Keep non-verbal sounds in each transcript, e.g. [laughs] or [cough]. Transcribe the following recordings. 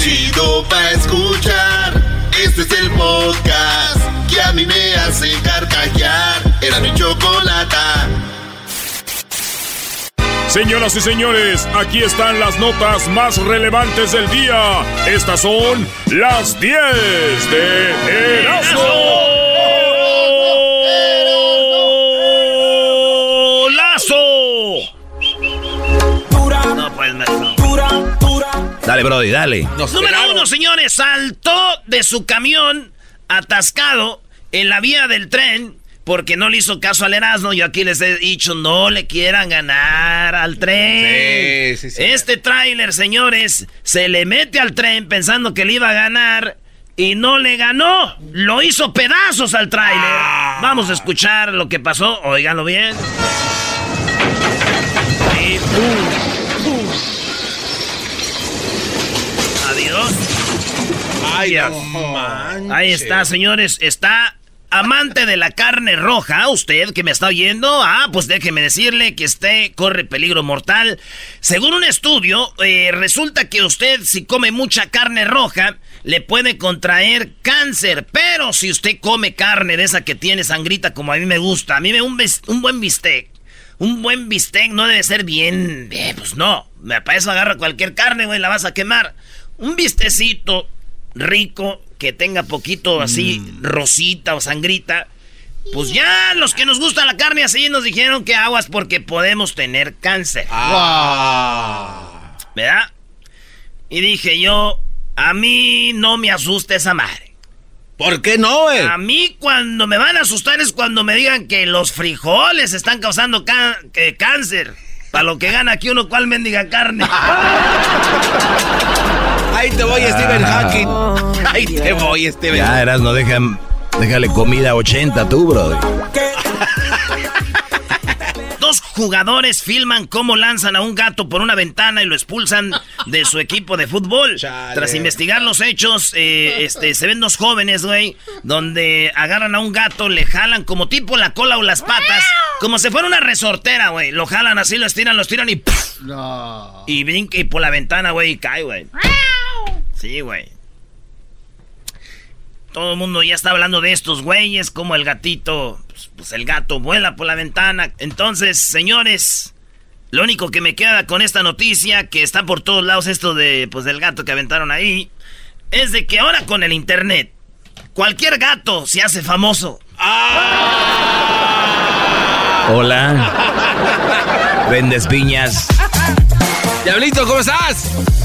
chido pa' escuchar. Este es el podcast que a mí me hace carcajear. Era mi chocolata. Señoras y señores, aquí están las notas más relevantes del día. Estas son las 10 de Erasmo. Dale, Brody, dale. Número uno, señores, saltó de su camión atascado en la vía del tren porque no le hizo caso al Erasmo. Yo aquí les he dicho, no le quieran ganar al tren. Sí, sí, sí. Este tráiler, señores, se le mete al tren pensando que le iba a ganar y no le ganó. Lo hizo pedazos al tráiler. Ah. Vamos a escuchar lo que pasó. Óiganlo bien. Y pum, pum. Adiós. Ay, no. Ahí está, señores. Está amante de la carne roja. Usted que me está oyendo. Ah, pues déjeme decirle que usted corre peligro mortal. Según un estudio, eh, resulta que usted, si come mucha carne roja, le puede contraer cáncer. Pero si usted come carne de esa que tiene sangrita, como a mí me gusta, a mí me un, un buen bistec. Un buen bistec no debe ser bien. eh, pues no. Me para eso agarra cualquier carne, güey, la vas a quemar. Un bistecito rico que tenga poquito así rosita o sangrita. Pues ya los que nos gusta la carne así nos dijeron que aguas porque podemos tener cáncer. Ah. ¿Verdad? Y dije yo, a mí no me asusta esa madre. ¿Por qué no, güey? A mí cuando me van a asustar es cuando me digan que los frijoles están causando ca- que cáncer. Para lo que gana aquí uno, ¿cuál mendiga carne? [laughs] Ahí te voy, Stephen Hawking. [laughs] Ahí te voy, Stephen. Ya, Eras, no dejan, déjale comida a 80 tú, Brody. [laughs] Dos jugadores filman cómo lanzan a un gato por una ventana y lo expulsan de su equipo de fútbol. Chale. Tras investigar los hechos, eh, este, se ven dos jóvenes, güey, donde agarran a un gato, le jalan como tipo la cola o las patas, como si fuera una resortera, güey. Lo jalan así, lo estiran, lo estiran y ¡puf! Y brinca y por la ventana, güey, y cae, güey. Sí, güey. Todo el mundo ya está hablando de estos güeyes, como el gatito, pues, pues el gato vuela por la ventana. Entonces, señores, lo único que me queda con esta noticia, que está por todos lados esto de, pues del gato que aventaron ahí, es de que ahora con el internet, cualquier gato se hace famoso. Hola. Vendes piñas. Diablito, ¿cómo estás?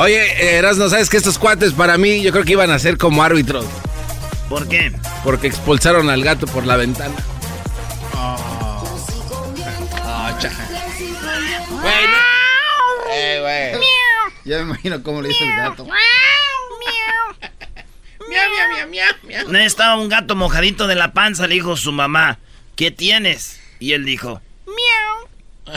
Oye, Erasno, ¿sabes que estos cuates para mí yo creo que iban a ser como árbitros? ¿Por qué? Porque expulsaron al gato por la ventana. Cha. Güey, no- Eh, güey. Ya me imagino cómo le hizo el gato. Estaba un gato mojadito de la panza, le dijo su mamá, ¿qué tienes? Y él dijo, [laughs]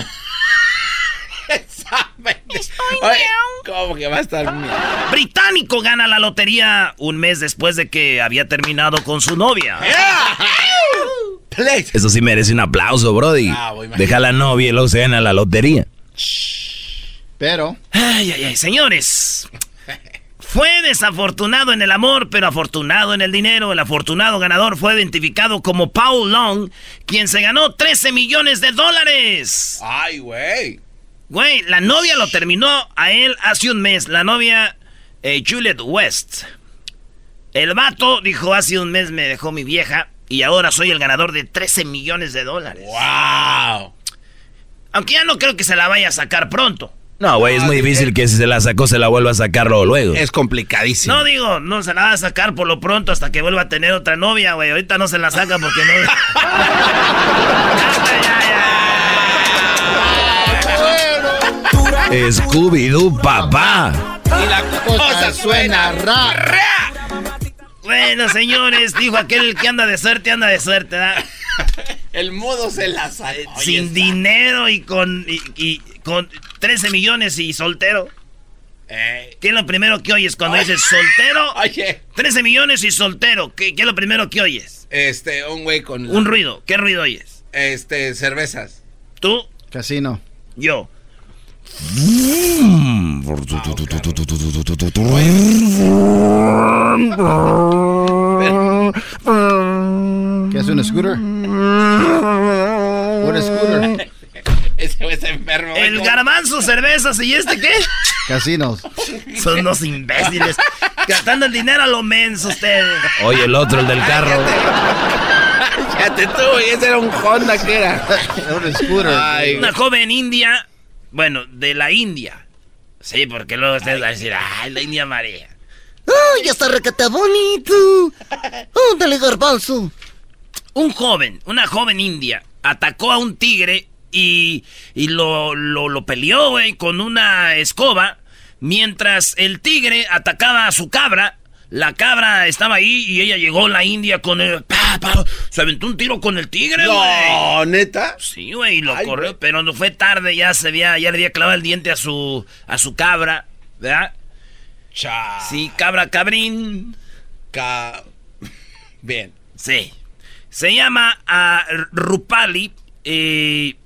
Oye, ¿Cómo que va a estar miau? Británico gana la lotería un mes después de que había terminado con su novia. Play. Eso sí merece un aplauso, Brody. Bravo, imagínate. Deja a la novia y luego se gana la lotería. Pero, Ay, ay, ay, señores. Fue desafortunado en el amor, pero afortunado en el dinero. El afortunado ganador fue identificado como Paul Long, quien se ganó 13 millones de dólares. Ay, güey. Güey, la novia lo terminó a él hace un mes. La novia, eh, Juliet West. El vato dijo, hace un mes me dejó mi vieja y ahora soy el ganador de 13 millones de dólares. Wow. Aunque ya no creo que se la vaya a sacar pronto. No, güey, es muy difícil que si se la sacó se la vuelva a sacar luego. Es complicadísimo. No digo, no se la va a sacar por lo pronto hasta que vuelva a tener otra novia, güey. Ahorita no se la saca porque no... [laughs] Scooby-Doo, papá. Y la cosa suena rara. Bueno, señores, dijo aquel que anda de suerte, anda de suerte, ¿verdad? [laughs] El modo se la sacó. Sin dinero y con, y, y con 13 millones y soltero. Eh, ¿Qué es lo primero que oyes cuando dices soltero? [laughs] Oye, 13 millones y soltero. ¿Qué, qué es lo primero que oyes? este, un güey con... Un ruido. ¿Qué ruido oyes? Este, cervezas. ¿Tú? Casino. Yo. ¿Qué es un scooter? Un scooter. Ese es enfermo. El garbanzo, cervezas y este qué? Casinos. Son unos imbéciles. Gastando el dinero a lo menso ustedes. Oye, el otro, el del carro. [laughs] Ya te tuve, ese era un Honda que era. un scooter. Ay, Una joven india, bueno, de la India. Sí, porque luego ustedes van a decir, ay, la India María. ¡Ay, está recata bonito! ¡Ándale, garbanzo! Un joven, una joven india, atacó a un tigre y, y lo, lo, lo peleó, güey, con una escoba. Mientras el tigre atacaba a su cabra, la cabra estaba ahí y ella llegó, la india, con el... pa, pa, se aventó un tiro con el tigre, güey. no, neta. Sí, güey, lo Ay, corrió, pero no fue tarde, ya se había, ya le había clavado el diente a su, a su cabra, ¿verdad? Cha. Sí, cabra cabrín. Ca- Bien. Sí. Se llama a Rupali, eh,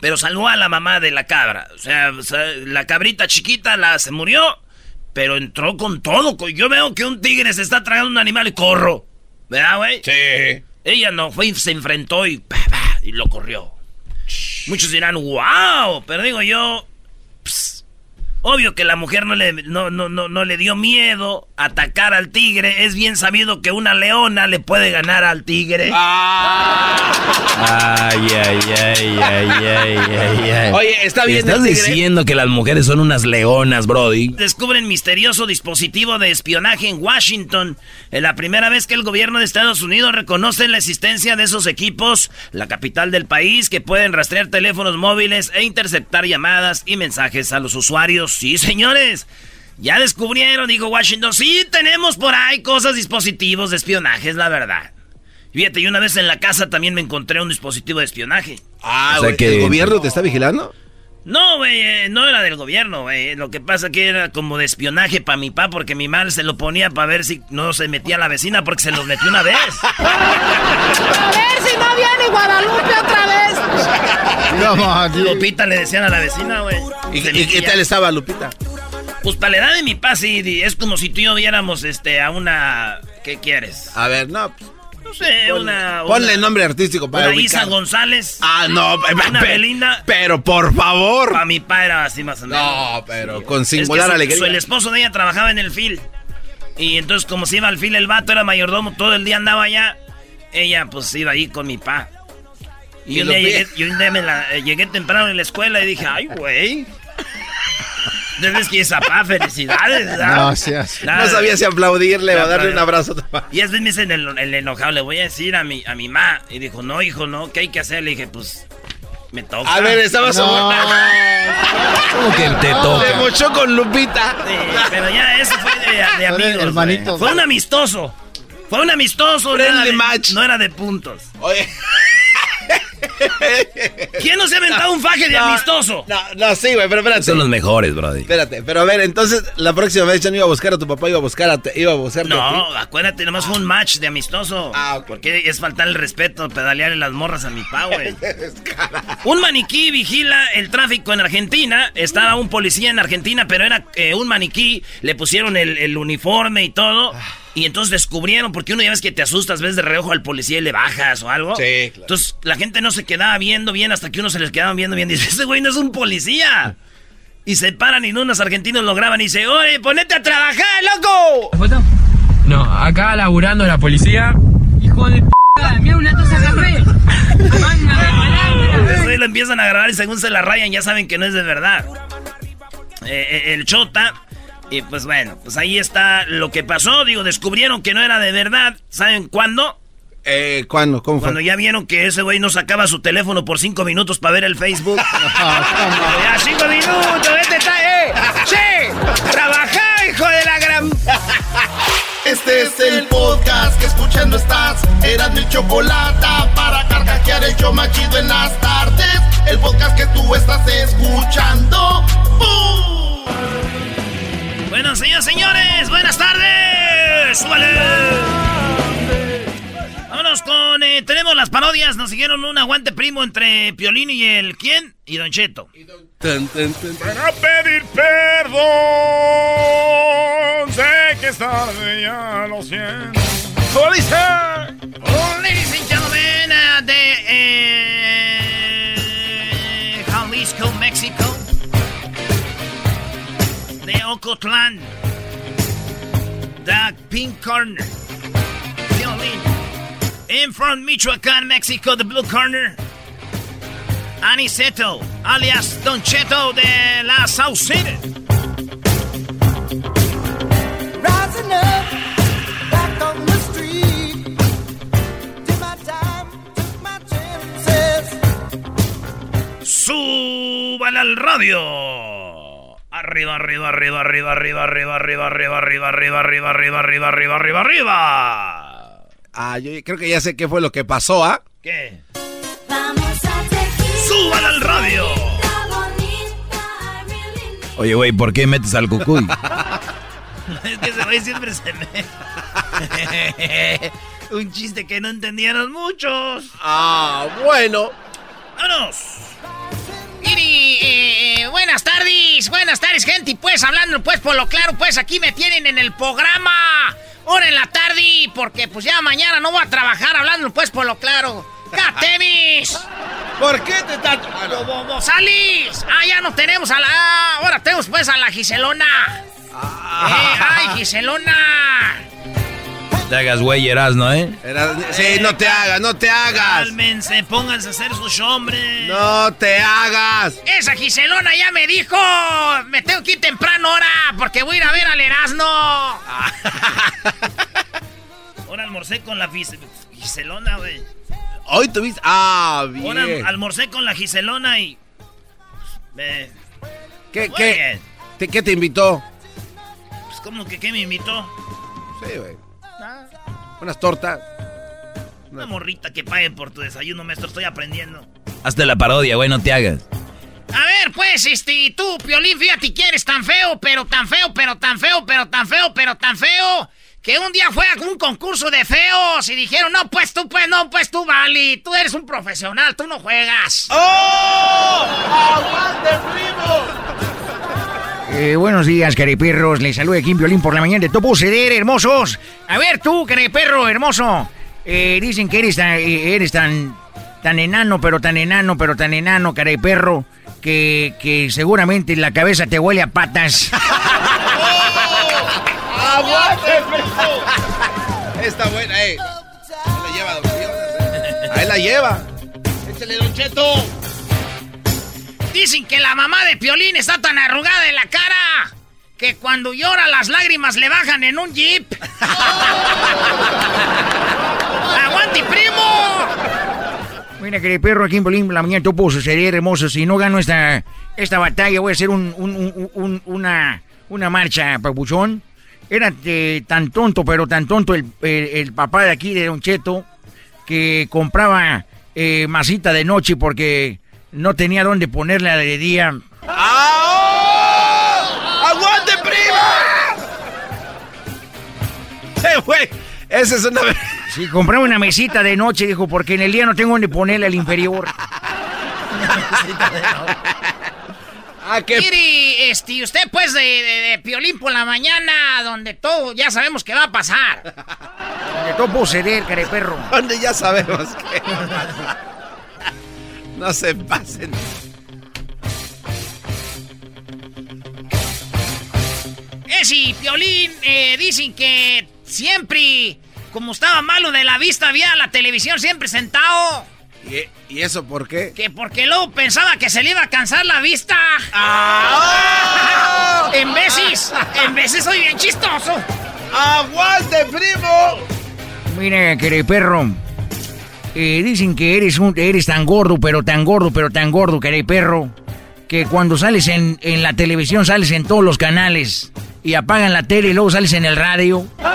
pero salvó a la mamá de la cabra. O sea, o sea, la cabrita chiquita la se murió, pero entró con todo. Yo veo que un tigre se está tragando un animal y corro. ¿Verdad, güey? Sí. Ella no fue y se enfrentó y, y lo corrió. Muchos dirán, wow, pero digo yo, ps, obvio que la mujer no le, no, no, no, no le dio miedo atacar al tigre. Es bien sabido que una leona le puede ganar al tigre. Ay, ay, ay, ay, ay, ay, ay. Oye, está bien ¿Estás el tigre? diciendo que las mujeres son unas leonas, Brody? Descubren misterioso dispositivo de espionaje en Washington. Es la primera vez que el gobierno de Estados Unidos reconoce la existencia de esos equipos, la capital del país, que pueden rastrear teléfonos móviles e interceptar llamadas y mensajes a los usuarios. Sí, señores. Ya descubrieron, dijo Washington. Sí, tenemos por ahí cosas, dispositivos de espionaje, es la verdad. Fíjate, y una vez en la casa también me encontré un dispositivo de espionaje. Ah, O sea que- ¿el gobierno te está vigilando? No, güey, eh, no era del gobierno, güey. Lo que pasa que era como de espionaje para mi papá, porque mi madre se lo ponía para ver si no se metía la vecina, porque se los metió una vez. [laughs] A ver si no viene Guadalupe otra vez. Dude. Lupita le decían a la vecina, güey. ¿Y, y- qué tal estaba Lupita? Pues para la edad de mi papá, sí, es como si tú y yo viéramos este, a una... ¿Qué quieres? A ver, no. pues, No sé, una... Ponle una- nombre artístico para Una Isa. González. Ah, no. Una pe- Belinda. Pero por favor. Para mi papá era así más o menos. No, pero con Es que singular su- alegría. su- el esposo de ella trabajaba en el fil. Y entonces, como se iba al fil, el vato era mayordomo, todo el día andaba allá. Ella, pues, iba ahí con mi pa. Y, Y un día llegué, y un día me la- eh, llegué temprano en la escuela y dije, ay, güey. Debes que pa, felicidades. ¿verdad? No seas. No sabía si aplaudirle o darle un abrazo. Y después me dice el, el enojado, le voy a decir a mi, a mi ma. Y dijo, no, hijo, no, ¿qué hay que hacer? Le dije, pues, me toca. A ver, estabas No. ¿Cómo que te Se toca? mochó con Lupita. Sí, pero ya eso fue de, de amigos. hermanitos. Fue un amistoso. Fue un amistoso. no Friendly era de- match. No era de puntos. Oye. ¿Quién no se ha aventado un faje de No, amistoso? No, no, sí, güey, pero espérate. Son los mejores, Brody. Espérate, pero a ver, entonces la próxima vez ya no iba a buscar a tu papá, iba a buscar a, te- iba a buscarte a No, ti. acuérdate, nomás fue un match de amistoso. Ah, ok. Porque es faltar el respeto, pedalearle las morras a mi pa, güey. [laughs] un maniquí vigila el tráfico en Argentina. Estaba un policía en Argentina, pero era eh, un maniquí. Le pusieron el, el uniforme y todo. Y entonces descubrieron, porque uno ya ves que te asustas, ves de reojo al policía y le bajas o algo. Sí, claro. Entonces la gente no se quedaba viendo bien hasta que uno se les quedaba viendo bien. [laughs] Dice, ese güey no es un policía. Y se paran y unos argentinos lo graban y dice, oye, ponete a trabajar, loco. foto? No, acá laburando la policía. Hijo de p***, mira una de café. Entonces lo empiezan a grabar y según se la rayan ya saben que no es de verdad. Eh, eh, el chota. Y pues bueno, pues ahí está lo que pasó. Digo, descubrieron que no era de verdad. ¿Saben cuándo? Eh, ¿cuándo? ¿Cómo Cuando fue? ya vieron que ese güey no sacaba su teléfono por cinco minutos para ver el Facebook. [laughs] ya cinco minutos, este está, eh. ¡Sí! ¡Trabajá, hijo de la gran! [laughs] Este es el podcast que escuchando estás. Eran mi chocolate para carcajear el show machido en las tardes. El podcast que tú estás escuchando. ¡Bum! Bueno, señores, señores, buenas tardes. ¡Súbale! Vámonos con. eh, tenemos las parodias, nos siguieron un aguante primo entre Piolín y el ¿quién? Y Don Cheto. Tun, tun. Para pedir perdón, sé que es tarde, ya lo siento. ¿Cómo dice? Oh, ladies and gentlemen, de eh, De Ocotlán. The Pink Corner. Violín. In from Michoacán, México, the Blue Corner. Aniceto, alias Don Cheto de la South City. Rising up, back on the street. Did my time, took my chances. Súbale al radio. Arriba, arriba, arriba, arriba, arriba, arriba, arriba, arriba, arriba, arriba, arriba, arriba, arriba, arriba, arriba, arriba. Ah, yo creo que ya sé qué fue lo que pasó, ¿ah? ¿Qué? Vamos a. ¡Súbale al radio! Oye, güey, ¿por qué metes al cucuy? Es que ese güey siempre se me... Un chiste que no entendieron muchos. Ah, bueno. ¡Vámonos! Miri, eh, buenas tardes, buenas tardes, gente. Y pues, hablando pues por lo claro, pues aquí me tienen en el programa. Hora en la tarde, porque pues ya mañana no voy a trabajar hablando pues por lo claro. ¡Catemis! [laughs] ¿Por qué te estás.? Ah, no. ¡Bobo salís! Ah, ya no tenemos a la. ah, ahora tenemos pues a la Giselona. Eh, ¡Ay, Giselona! Te hagas güey, ¿no, eh? Era- Sí, no te hagas, no te hagas. Cálmense, pónganse a hacer sus hombres. No te hagas. Esa Giselona ya me dijo, me tengo que ir temprano ahora porque voy a ir a ver al Erasmo. [laughs] Ahora almorcé con la Gis- Giselona, güey. Hoy tuviste. Ah, Ahora bien. almorcé con la Giselona y... Me... ¿Qué, qué, qué te invitó? Pues como que ¿qué me invitó? Sí, güey. Unas tortas. Una morrita que pague por tu desayuno, maestro, estoy aprendiendo. Hazte la parodia, güey, no te hagas. A ver, pues, este, tú, Piolín, fíjate que eres tan feo, pero tan feo, pero tan feo, pero tan feo, pero tan feo, que un día fue a un concurso de feos y dijeron, no, pues tú, pues no, pues tú, Vali, tú eres un profesional, tú no juegas. ¡Oh! ¡Aguante, primo! Eh, buenos días, careperros. Les saluda Kim Violín por la mañana de Topo Ceder, hermosos. A ver, tú, careperro, hermoso. Eh, dicen que eres tan, eh, eres tan, tan enano, pero tan enano, pero tan enano, careperro, que, que seguramente la cabeza te huele a patas. [laughs] ¡Aguante! Está buena, eh. Ahí la lleva. Ahí la lleva. Échale, Don Cheto. Dicen que la mamá de Piolín está tan arrugada de la cara que cuando llora las lágrimas le bajan en un jeep. [laughs] ¡Aguante, primo! Mira, careperro, aquí en Violín por la mañana Topo Ceder, hermoso. Si no gano esta, esta batalla, voy a hacer un, un- un- un- una, una marcha, papuchón. Era eh, tan tonto, pero tan tonto el, el- el papá de aquí, de Don Cheto, que compraba eh, masita de noche porque no tenía dónde ponerla de día. ¡Ah! ¡Aguante, primo! [laughs] ¡Eh, güey! Esa es una. Sí, compraba una mesita de noche, dijo, porque en el día no tengo dónde ponerle al inferior. Ah, qué. Mire, este, usted pues de, de- de Piolín por la mañana, donde todo ya sabemos que va a pasar. De Topo Ceder, careperro. Donde ya sabemos que. No se pasen. Ese Piolín, eh, dicen que siempre, como estaba malo de la vista, había la televisión siempre sentado. ¿Y, y eso por qué? Que porque luego pensaba que se le iba a cansar la vista. ¡Ah! En veces, en veces soy bien chistoso. ¡Aguante, primo! Mira, careperro. Eh, dicen que eres, un, eres tan gordo, pero tan gordo, pero tan gordo, careperro. Que cuando sales en, en la televisión sales en todos los canales. Y apagan la tele y luego sales en el radio. ¡Oh!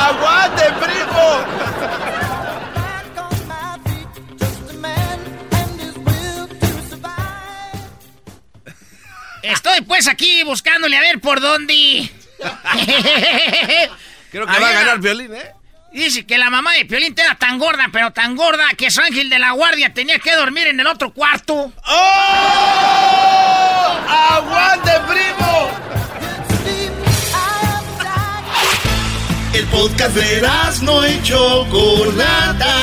¡Aguante, primo! Estoy pues aquí buscándole a ver por dónde. Creo que va a ganar violín, ¿eh? Dice que la mamá de Piolín era tan gorda, pero tan gorda, que su ángel de la guardia tenía que dormir en el otro cuarto. ¡Oh! ¡Aguante, primo! El podcast de no y Chocolata.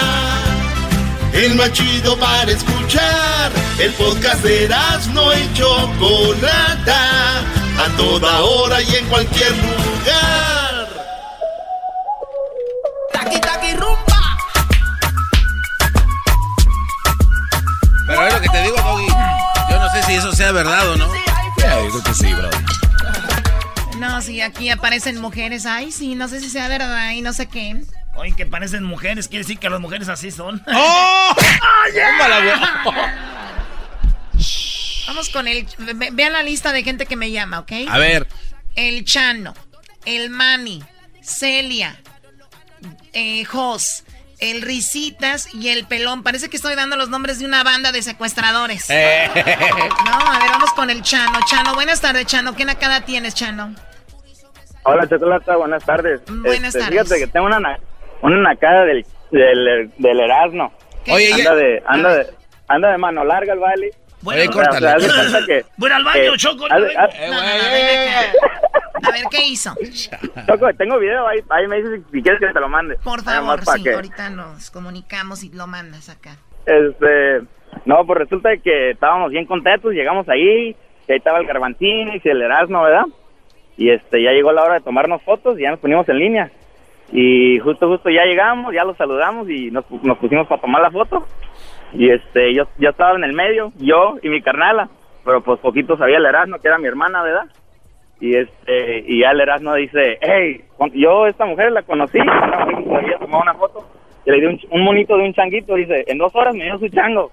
El más chido para escuchar. El podcast de no y Chocolata. A toda hora y en cualquier lugar. Pero es lo que te digo, Doggy. Yo no sé si eso sea verdad o no. Ya, yo creo que sí, bro. No, sí, aquí aparecen mujeres. Ay, sí, no sé si sea verdad y no sé qué. Oye, que parecen mujeres, quiere decir que las mujeres así son. [laughs] ¡Oh! Tómala, güey. Vamos con el. ve- Vean la lista de gente que me llama, ¿ok? A ver. El Chano, el Manny, Celia, eh, Jos, el Risitas y el Pelón. Parece que estoy dando los nombres de una banda de secuestradores. Eh. [laughs] No, a ver, vamos con el Chano. Chano, buenas tardes, Chano. ¿Qué nacada tienes, Chano? Hola, Chocolata, buenas tardes. Buenas Este, tardes. Fíjate que tengo una, na- una nacada del, del, del Erasmo. Oye, anda ya- de, anda de, anda de mano larga el baile. Bueno, que- Voy al baño, Choco. A ver, ¿qué hizo? [laughs] Choco, tengo video ahí, ahí me dices si quieres que te lo mande. Por favor, sí, que- ahorita nos comunicamos y lo mandas acá. Este, no, pues resulta que estábamos bien contentos, llegamos ahí, y ahí estaba el Garbantín y el Erasmo, ¿verdad? Y este, ya llegó la hora de tomarnos fotos y ya nos ponimos en línea. Y justo, justo ya llegamos, ya los saludamos y nos, nos pusimos para tomar la foto. Y este, yo, yo estaba en el medio, yo y mi carnala, pero pues poquito sabía el Erasmo, que era mi hermana, ¿verdad? Y este, y ya el Erasmo dice, hey, yo esta mujer la conocí, había tomado una foto, y le di un, un monito de un changuito, dice, en dos horas me dio su chango.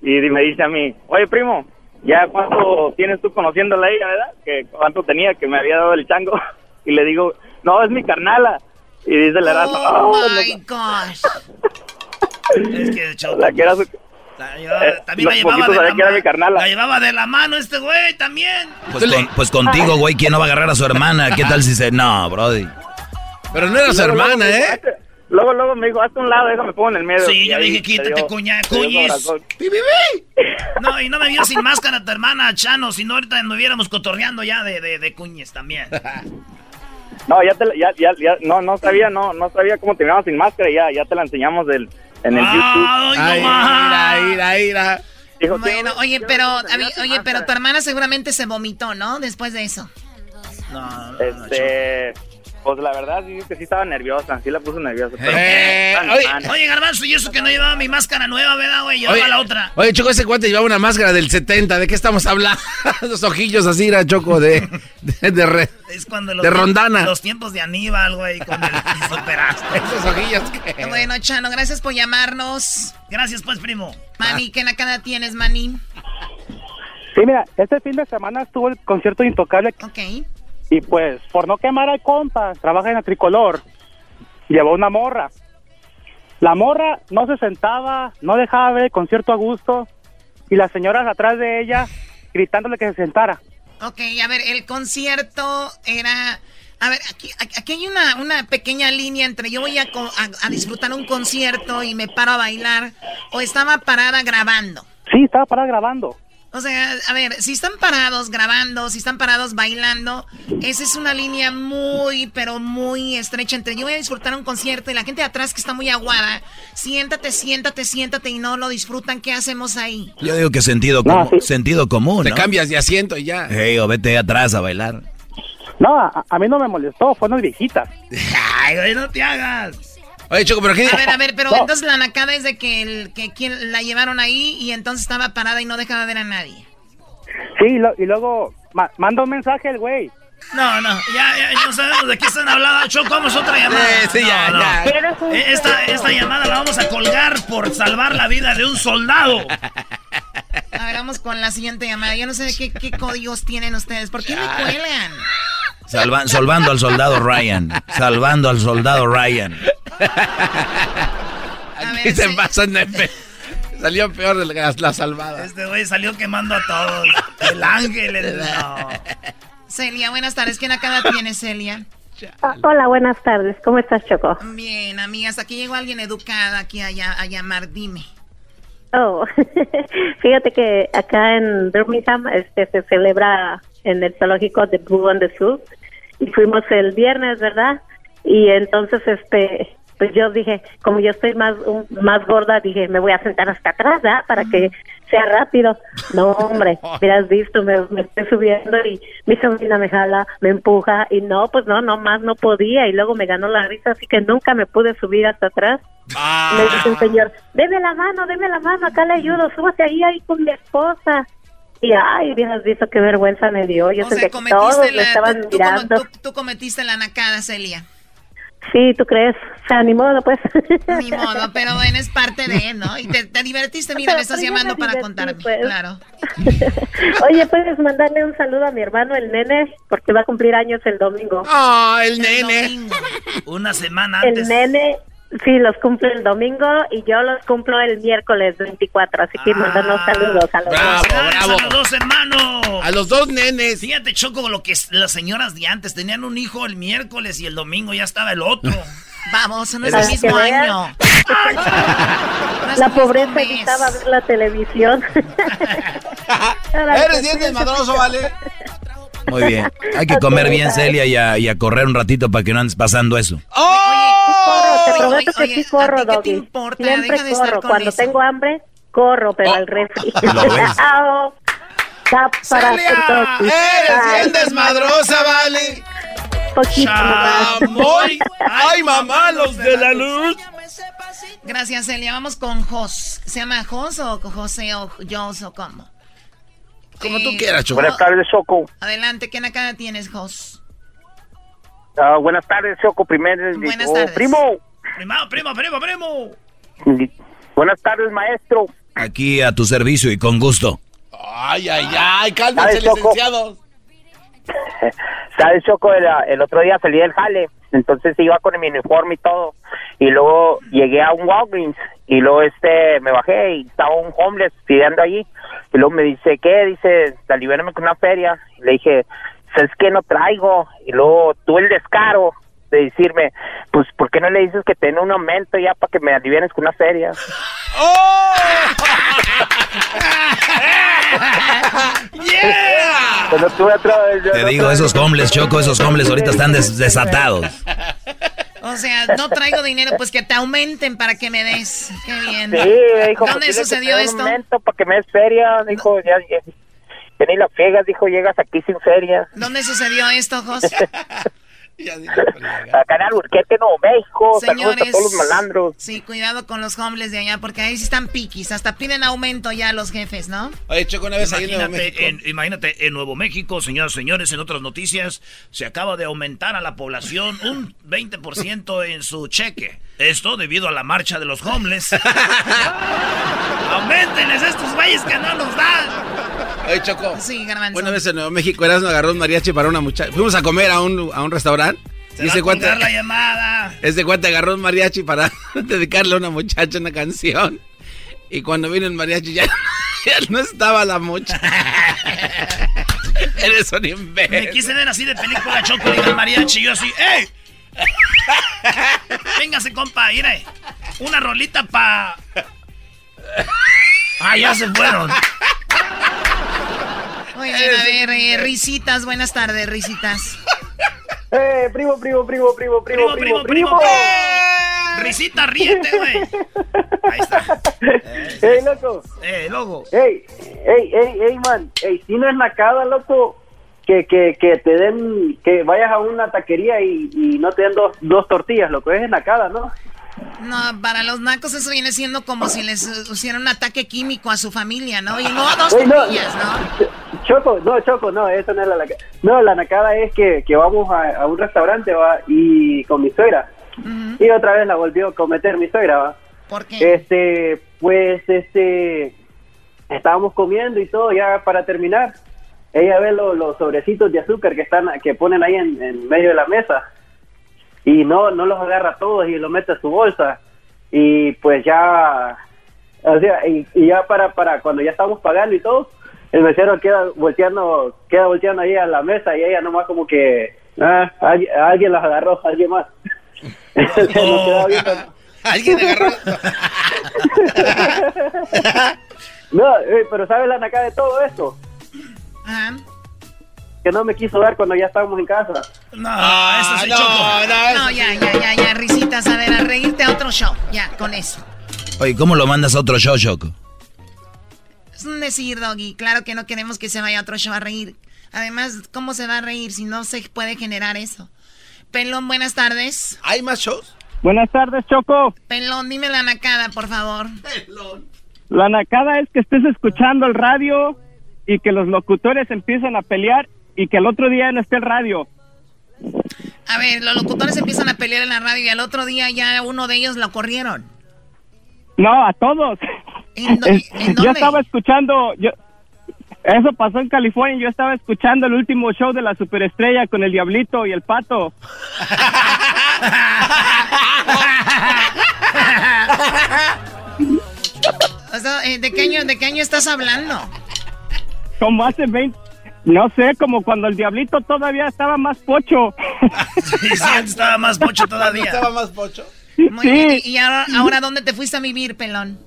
Y me dice a mí, oye primo, ¿ya cuánto tienes tú conociéndola a ella, verdad? Que cuánto tenía que me había dado el chango. [laughs] Y le digo, no, es mi carnala. Y dice el Erasmo, Oh [laughs] "Oh, my no". gosh. Es que, Choco, la que era su... la llevaba- eh, también la llevaba de la sabían que era mano. mi carnala. La llevaba de la mano este güey también. Pues, con- pues contigo, güey, ¿quién no va a agarrar a su hermana? ¿Qué tal si se.? No, Brody. Pero no era su Luego, hermana, ¿eh? Luego, luego me dijo, hazte un lado, déjame pongo en el medio. Sí, Y yo le ahí dije, quítate, cuña, cuñis. [laughs] No, y no me vio sin máscara tu hermana, Chano, si no ahorita nos hubiéramos cotorreando ya de, de, de cuñes también. No, ya, te, la- ya, ya, ya, no, no sabía, no, no sabía cómo te mirabas sin máscara, ya, ya te la enseñamos del, en el Ay, YouTube. Ay, no más. ira, ira, ira. Dijo, Bueno, "Quiero- oye, pero, a mí- oye, pero máscara". tu hermana seguramente se vomitó, ¿no? Después de eso. No, no, no, Este, pues la verdad sí que sí estaba nerviosa, sí la puso nerviosa. Pero Eh, tan oye, Garbanzo, y eso que no llevaba mi máscara nueva, ¿verdad, güey? Llevaba Oye, la otra. Oye, Choco, ese cuate llevaba una máscara del 70. ¿De qué estamos hablando? [laughs] Los ojillos así, era Choco, de, de, de re- Es cuando los de Rondana. Los tiempos de Aníbal, güey, con el superaste. [laughs] Esos ojillos que... Bueno, Chano, gracias por llamarnos. Gracias, pues, primo. Mani, ¿qué nacada tienes, Mani? Sí, mira, este fin de semana estuvo el concierto Intocable Ok. Y pues por no quemar al compa, trabaja en la tricolor, llevó una morra. La morra no se sentaba, no dejaba ver el concierto a gusto y las señoras atrás de ella gritándole que se sentara. Ok, a ver, el concierto era... A ver, aquí, aquí hay una, una pequeña línea entre yo voy a, a- a disfrutar un concierto y me paro a bailar o estaba parada grabando. Sí, estaba parada grabando. O sea, a ver, si están parados grabando, si están parados bailando, esa es una línea muy, pero muy estrecha entre yo voy a disfrutar un concierto y la gente de atrás que está muy aguada, siéntate, siéntate, siéntate y no lo disfrutan, ¿qué hacemos ahí? Yo digo que sentido, No, común, sí. sentido común, Te ¿no? cambias de asiento y ya. Hey, o vete atrás a bailar. No, a, a mí no me molestó, fue unas viejitas. [laughs] Ay, güey, no te hagas. Oye, Choco, pero ¿qué? A ver, a ver, pero No. entonces la nacada es de que, el, que quien la llevaron ahí y entonces estaba parada y no dejaba ver a nadie. Sí, y, lo- y luego ma- manda un mensaje el güey. No, no, ya, ya, no sabemos de qué están hablando. Choco, vamos a otra llamada. Eh, sí, ya, No, no. ya. Esta, esta llamada la vamos a colgar por salvar la vida de un soldado. [laughs] A ver, vamos con la siguiente llamada. Yo no sé qué, qué códigos tienen ustedes. ¿Por qué me cuelgan? Salva- salvando al soldado Ryan. Salvando al soldado Ryan. Aquí ver, se sí. de pe- Salió peor de la, la salvada. Este güey salió quemando a todos. El ángel, el... [laughs] No. Celia, buenas tardes. ¿Qué nacada tiene Celia? Ah, hola, buenas tardes. ¿Cómo estás, Choco? Bien, amigas, aquí llegó alguien educada aquí a, a llamar, dime. Oh, [laughs] fíjate que acá en Birmingham este, se celebra en el zoológico de Blue on the Zoo y fuimos el viernes, ¿verdad? Y entonces, este, pues yo dije, como yo estoy más un- más gorda, dije, me voy a sentar hasta atrás, ¿verdad? Para que sea rápido. No, hombre, [laughs] hubieras visto, me, me estoy subiendo y mi sobrina me jala, me empuja y no, pues no, no más no podía y luego me ganó la risa, así que nunca me pude subir hasta atrás. Me dice un señor, deme la mano, deme la mano, acá le ayudo, súbase ahí, ahí con mi esposa. Y ay, hubieras visto qué vergüenza me dio. Yo O sea, que todos me la, estaban tú, tú como- mirando. tú- tú cometiste la nacada, Celia. Sí, ¿tú crees? O sea, ni modo, pues. Ni modo, pero bueno, es parte de, ¿no? Y te, te divertiste, mira, me estás me llamando para divertí, contarme. pues. Claro. [laughs] Oye, puedes mandarle un saludo a mi hermano, el nene, porque va a cumplir años el domingo. Ah, el nene. Una semana El antes. nene, sí, los cumple el domingo y yo los cumplo el miércoles 24, así que mandanos saludos a los Bravo, dos. ¡Felicidades bravo. a los dos hermanos! A los dos nenes. Fíjate, Choco, lo que las señoras de antes tenían un hijo el miércoles y el domingo ya estaba el otro. [laughs] Vamos, no es [laughs] el mismo año. La pobreza evitaba ver la televisión. [laughs] Eres bien desmadroso, ¿vale? Muy bien. Hay que comer bien, Celia, y a, y a correr un ratito para que no andes pasando eso. corro, te prometo que oye, sí ¿a corro, Doggy. importa? Siempre corro. Cuando eso. tengo hambre, corro, pero al refri. [laughs] [laughs] Celia, eres bien desmadrosa, ¿vale? Poquito. Chamoy. [laughs] Ay, mamá, los de la luz. Gracias, Celia. Vamos con Jos. ¿Se llama Jos o José o Jos o cómo? Como tú Eh, quieras, Choco. Buenas tardes, Choco. Adelante, ¿qué nacada tienes, Jos? Ah, buenas tardes, Choco. Primero, Buenas oh, tardes. primo. Primo, primo, primo, primo. Buenas tardes, maestro. Aquí a tu servicio y con gusto. Ay, ay, ay, cálmense, licenciados. [laughs] ¿Sabes, Choco? El, el otro día salí del jale, entonces iba con mi uniforme y todo. Y luego llegué a un Walgreens y luego este me bajé y estaba un homeless pidiendo allí. Y luego me dice, ¿qué? Dice, aliviárame con una feria. Y le dije, ¿sabes qué? No traigo. Y luego tuve el descaro de decirme, pues, ¿por qué no le dices que te den un aumento ya para que me alivienes con una feria? [laughs] ¡Oh! [laughs] Cuando tuve otro... Te digo, esos hombres, Choco, esos hombres ahorita están des- desatados. O sea, no traigo dinero, pues que te aumenten para que me des. Qué bien. Sí, me dijo, ¿Dónde pues, que sucedió den esto? Un aumento para que me des feria, dijo, ya, ya, ya ni la friegas, dijo, llegas aquí sin feria. ¿Dónde sucedió esto, Jos? [laughs] Acá en Alburquerque, Nuevo México, a Señores, todos los malandros. sí, cuidado con los homeless de allá, porque ahí sí están piquis, hasta piden aumento ya los jefes, ¿no? Oye, Choco, una vez ahí en Nuevo Imagínate, México. en, imagínate, en Nuevo México, señoras y señores, en otras noticias, se acaba de aumentar a la población un 20% en su cheque. Esto debido a la marcha de los homeless. [laughs] ¡Aumentenles estos güeyes que no nos dan! Oye, Choco. Sí, garbanzo. Una vez en Nuevo México, Erasmo agarró un mariachi para una muchacha. Fuimos a comer a un, a un restaurante. Se Y ese cuate, la llamada. ese cuate agarró un mariachi para [laughs] dedicarle a una muchacha una canción. Y cuando vino el mariachi ya, [laughs] ya no estaba la muchacha. [laughs] Eres un Me imbécil. quise ver así de película choco y el mariachi yo así, ¡ey! Véngase, compa, mire. Una rolita pa... Ah, ya se fueron. Muy bien, a ver, eh, risitas, buenas tardes, risitas. [laughs] Eh, primo, primo, primo, primo, primo, primo, primo. Risita, ríete, güey. Ahí está. [laughs] Ey, loco. Eh, loco. Ey, ey, ey, ey, man. Ey, si no es nacada, loco, que, que, que te den, que vayas a una taquería y, y no te den dos, dos tortillas, loco, es nacada, ¿no? No, para los nacos eso viene siendo como si les hicieran un ataque químico a su familia, ¿no? Y no dos Ey, no, tortillas, ¿no? Choco, no, Choco, no, eso no es la nacada. No, la nacada es que, que vamos a, a un restaurante va, y con mi suegra. Y otra vez la volvió a cometer mi suegra, va. ¿Por qué? Este, pues, este, estábamos comiendo y todo, ya para terminar. Ella ve lo- los sobrecitos de azúcar que están, que ponen ahí en, en medio de la mesa. Y no, no los agarra todos y los mete a su bolsa. Y pues ya, o sea, y, y ya para, para cuando ya estamos pagando y todo, el mesero queda volteando, queda volteando ahí a la mesa y ella nomás como que Ah, alguien, alguien las agarró, alguien más. [laughs] [laughs] [laughs] Alguien agarró. No, eh, pero ¿sabes la naca de todo esto? Ajá. Que no me quiso dar cuando ya estábamos en casa. No, Ah, eso sí, no, Choco. no, No, ya, ya, ya, ya, risitas. A ver, a reírte a otro show. Ya, con eso. Oye, ¿cómo lo mandas a otro show, Choco? Es un decir, Doggy. Claro que no queremos que se vaya a otro show a reír. Además, ¿cómo se va a reír si no se puede generar eso? Pelón, buenas tardes. ¿Hay más shows? Buenas tardes, Choco. Pelón, dime la nacada, por favor. La nacada es que estés escuchando el radio y que los locutores empiezan a pelear y que el otro día no esté el radio. A ver, los locutores empiezan a pelear en la radio y al otro día ya uno de ellos lo corrieron. No, a todos. ¿En, dó- Es- en yo estaba escuchando, yo, eso pasó en California, yo estaba escuchando el último show de la superestrella con el Diablito y el Pato. [laughs] Eh, ¿de, qué año, ¿De qué año estás hablando? Como hace 20, no sé, como cuando el Diablito todavía estaba más pocho. [laughs] Sí, sí, antes estaba más pocho [laughs] todavía. ¿Estaba más pocho? Muy bien. ¿Y ahora, ahora dónde te fuiste a vivir, Pelón?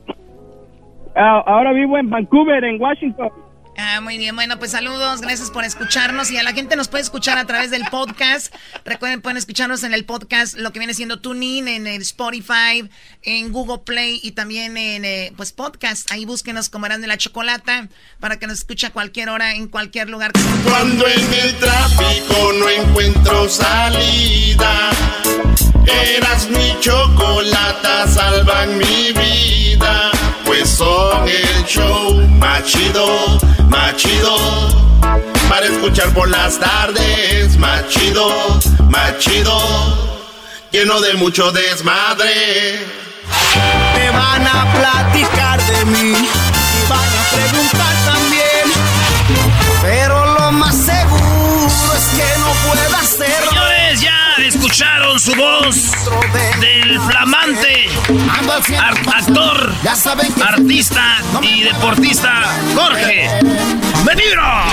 Ah, ahora vivo en Vancouver, en Washington. Ah, muy bien. Bueno, pues saludos, gracias por escucharnos. Y a la gente nos puede escuchar a través del podcast. Recuerden, pueden escucharnos en el podcast, lo que viene siendo TuneIn, en Spotify, en Google Play y también en, eh, pues, podcast. Ahí búsquenos como Eran de la Chocolata para que nos escuche a cualquier hora, en cualquier lugar. Cuando en el tráfico no encuentro salida, eras mi chocolata, salvan mi vida. Pues son el show más chido, más chido. Para escuchar por las tardes, más chido, más chido. Lleno de mucho desmadre. Te van a platicar de mí y van a preguntar escucharon su voz del flamante actor, artista y deportista Jorge Medina.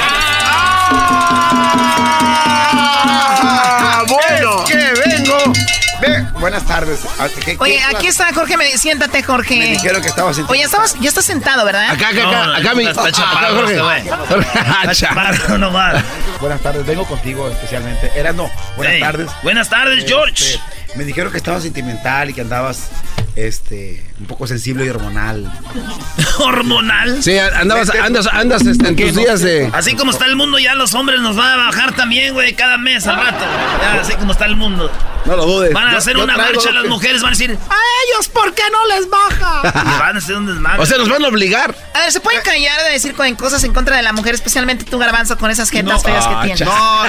Ve, buenas tardes. Ah, ¿qué- qué Oye, aquí está Jorge. me- Siéntate, Jorge. Me dijeron que estabas sentado. Oye, estabas, ya estás sentado, ¿verdad? Acá, acá, acá, acá mi. está chaparro Jorge. este. Jorge, [laughs] Está chaparro nomás. Buenas tardes, vengo contigo especialmente. Era no. Buenas Hey, tardes. buenas tardes, George. Este, me dijeron que estabas sentimental y que andabas este un poco sensible y hormonal. [laughs] ¿Hormonal? Sí, andabas- andas- andas, este, en tus días de- Así como está el mundo, ya los hombres nos van a bajar también, güey, cada mes al rato. Ya, así como está el mundo. No lo dudes. Van a Yo- hacer yo una marcha, lo las que- mujeres van a decir, ¿A ellos por qué no les baja? [laughs] y van a hacer un desmadre. O sea, nos van a obligar. A ver, ¿se pueden callar de decir cosas en contra de la mujer, especialmente tú, Garbanzo, con esas jetas feas que Ah, tienes? No,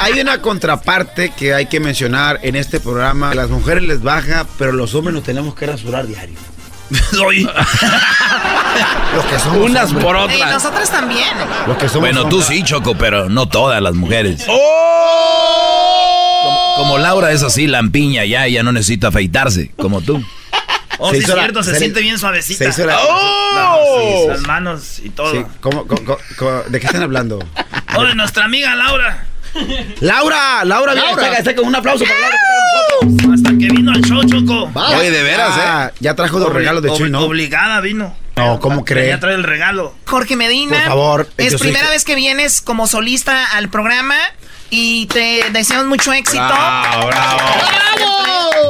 hay- una contraparte que hay que mencionar en este programa. Las mujeres les baja, pero los hombres nos tenemos que rasurar diario. [laughs] Oye. Los que somos Unas hombres. por otras. nosotras también. Los que somos Bueno, tú sí, Choco, pero no todas las mujeres. ¡Oh! Como, como Laura es así, lampiña, ya, ya no necesita afeitarse, como tú. Oh, Se sí, es cierto, se, siente bien suavecita. se hizo la- ¡Oh! Las manos y todo. Sí, ¿cómo- cómo- cómo- ¿De qué están hablando? Oh, de nuestra amiga Laura. Laura, Laura, Laura. Está, está con un aplauso para Laura. Que vino al show, Choco. Oye, de veras, ¿eh? Ya trajo dos Obli- regalos de Chuy, ¿no? Obligada vino. No, ¿cómo cree? Ya trae el regalo. Jorge Medina. Por favor, Es yo soy primera vez que vienes como solista al programa y te deseamos mucho éxito. Bravo, bravo. ¿Qué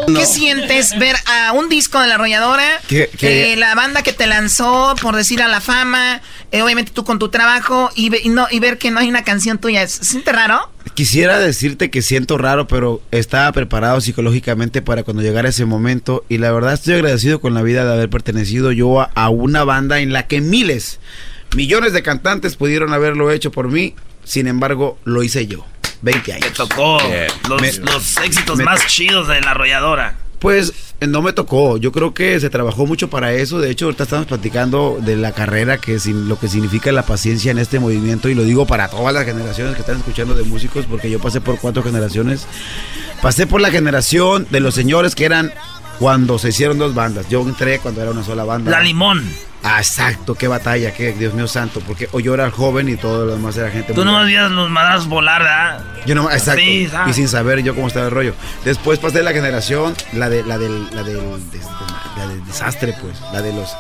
No. sientes ver a un disco de la arrolladora? ¿Qué- qué? eh, la banda que te lanzó, por decir a la fama, eh, obviamente tú con tu trabajo y, ve- y no, y ver que no hay una canción tuya. ¿Se siente raro? Quisiera decirte que siento raro, pero estaba preparado psicológicamente para cuando llegara ese momento y la verdad estoy agradecido con la vida de haber pertenecido yo a, a una banda en la que miles, millones de cantantes pudieron haberlo hecho por mí, sin embargo lo hice yo. 20 años. Te tocó los, Me- los éxitos más chidos de la arrolladora. Pues eh, no me tocó, yo creo que se trabajó mucho para eso, de hecho ahorita estamos platicando de la carrera, que lo que significa la paciencia en este movimiento y lo digo para todas las generaciones que están escuchando de músicos, porque yo pasé por cuatro generaciones, pasé por la generación de los señores que eran cuando se hicieron dos bandas. Yo entré cuando era una sola banda. La Limón. Ah, exacto, qué batalla, qué Dios mío santo, porque yo era joven y todo lo demás era gente Tú muy no grande. veías los madrazos volar, ¿verdad? Yo no, exacto. Sí, y sin saber yo cómo estaba el rollo. Después pasé la generación, la de la del, la del, des- la del desastre, pues, la de los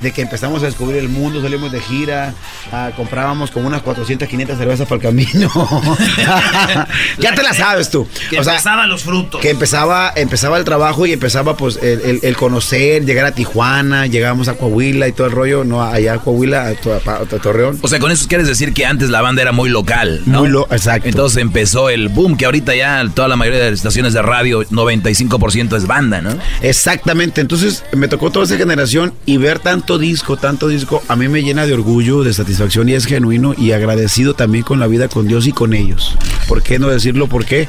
de que empezamos a descubrir el mundo, salimos de gira, ah, comprábamos como unas 400, 500 cervezas para el camino. [laughs] ya te la sabes tú. Que O sea, empezaban los frutos. que empezaba, empezaba el trabajo y empezaba pues el, el- el conocer, llegar a Tijuana, llegábamos a Coahuila y todo el rollo, no allá a Coahuila, a- a Torreón. O sea, con eso quieres decir que antes la banda era muy local, ¿no? Muy lo- exacto. Entonces empezó el boom, que ahorita ya toda la mayoría de las estaciones de radio, 95% es banda, ¿no? Exactamente, entonces me tocó toda esa generación y ver tanto disco, tanto disco, a mí me llena de orgullo, de satisfacción y es genuino y agradecido también con la vida, con Dios y con ellos. ¿Por qué no decirlo? ¿Por qué?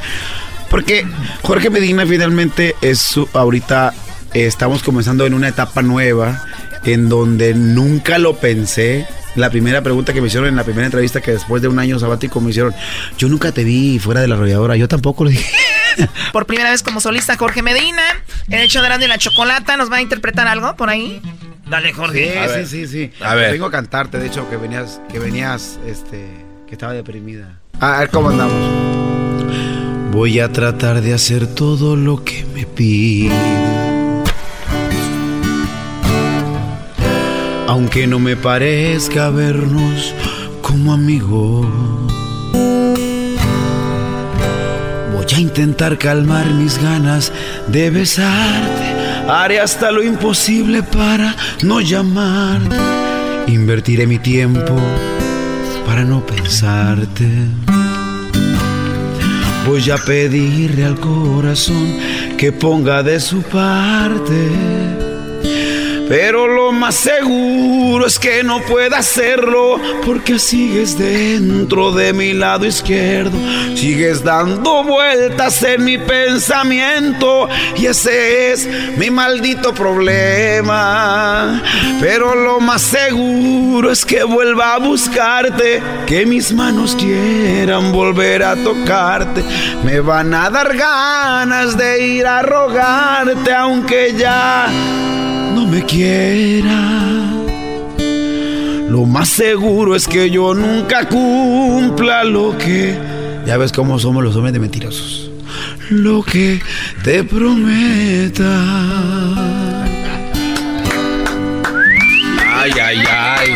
Porque Jorge Medina finalmente es su- ahorita eh, estamos comenzando en una etapa nueva en donde nunca lo pensé. La primera pregunta que me hicieron en la primera entrevista que después de un año sabático me hicieron, yo nunca te vi fuera de la arrolladora, yo tampoco lo dije. [laughs] Por primera vez como solista Jorge Medina, el hecho grande la chocolata, ¿nos va a interpretar algo por ahí? Dale, Jorge. Sí, sí, sí, sí. A ver. Vengo a cantarte, de hecho, que venías, que venías, este, que estaba deprimida. A ver cómo andamos. Voy a tratar de hacer todo lo que me pide. Aunque no me parezca vernos como amigos. Voy a intentar calmar mis ganas de besarte. Haré hasta lo imposible para no llamarte. Invertiré mi tiempo para no pensarte. Voy a pedirle al corazón que ponga de su parte. Pero lo más seguro es que no pueda hacerlo porque sigues dentro de mi lado izquierdo, sigues dando vueltas en mi pensamiento y ese es mi maldito problema. Pero lo más seguro es que vuelva a buscarte, que mis manos quieran volver a tocarte, me van a dar ganas de ir a rogarte aunque ya me quiera. Lo más seguro es que yo nunca cumpla lo que... Ya ves cómo somos los hombres de mentirosos. Lo que te prometa. Ay, ay, ay.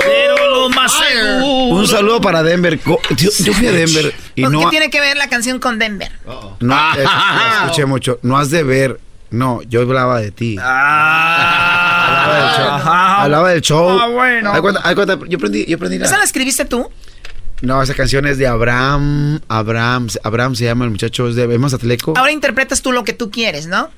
Pero lo más seguro. Un saludo para Denver. Yo, yo fui a Denver y ¿Qué no, tiene que ver la canción con Denver? no es- lo escuché [laughs] mucho. No has de ver. No, yo hablaba de ti. Hablaba del show. Hablaba del show. Ah, bueno. Cuenta- cuenta, yo aprendí, yo aprendí la- ¿Esa la escribiste tú? No, esa canción es de Abraham. Abraham, Abraham se llama el muchacho, es de es Mazatleco. Ahora interpretas tú lo que tú quieres, ¿no?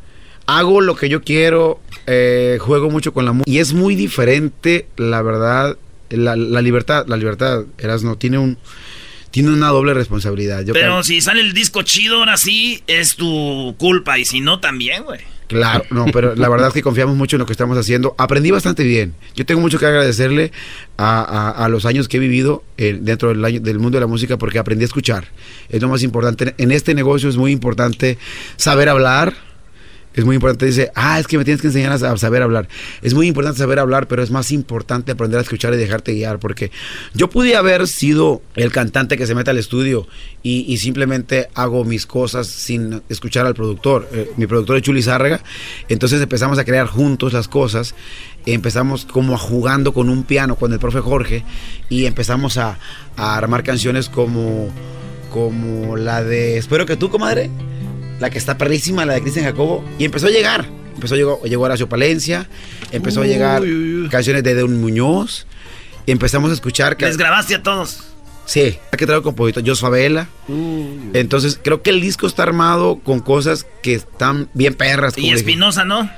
Hago lo que yo quiero, eh, juego mucho con la música. Y es muy diferente, la verdad, la, la libertad, la libertad, Erasno, tiene un tiene una doble responsabilidad. Yo Pero creo- si sale el disco chido, ahora sí, es tu culpa. Y si no, también, güey. Claro, no, pero la verdad es que confiamos mucho en lo que estamos haciendo. Aprendí bastante bien. Yo tengo mucho que agradecerle a, a- a los años que he vivido eh, dentro del, año- del mundo de la música porque aprendí a escuchar. Es lo más importante. En este negocio es muy importante saber hablar. Es muy importante, dice, ah, es que me tienes que enseñar a sa- a saber hablar. Es muy importante saber hablar, pero es más importante aprender a escuchar y dejarte guiar, porque yo pude haber sido el cantante que se mete al estudio y, simplemente hago mis cosas sin escuchar al productor. Eh, mi productor es Chuli Zárraga, entonces empezamos a crear juntos las cosas, empezamos como jugando con un piano con el profe Jorge y empezamos a, a armar canciones como, como la de Espero que tú, comadre la que está perrísima, la de Cristian Jacobo, y empezó a llegar. Empezó a llegar, llegó Horacio Palencia, empezó a llegar canciones de Deun Muñoz, y empezamos a escuchar... que- Les grabaste a todos. Sí, que traigo compositor, Jos Favela. Entonces, creo que el disco está armado con cosas que están bien perras. Y. Espinosa, ¿no?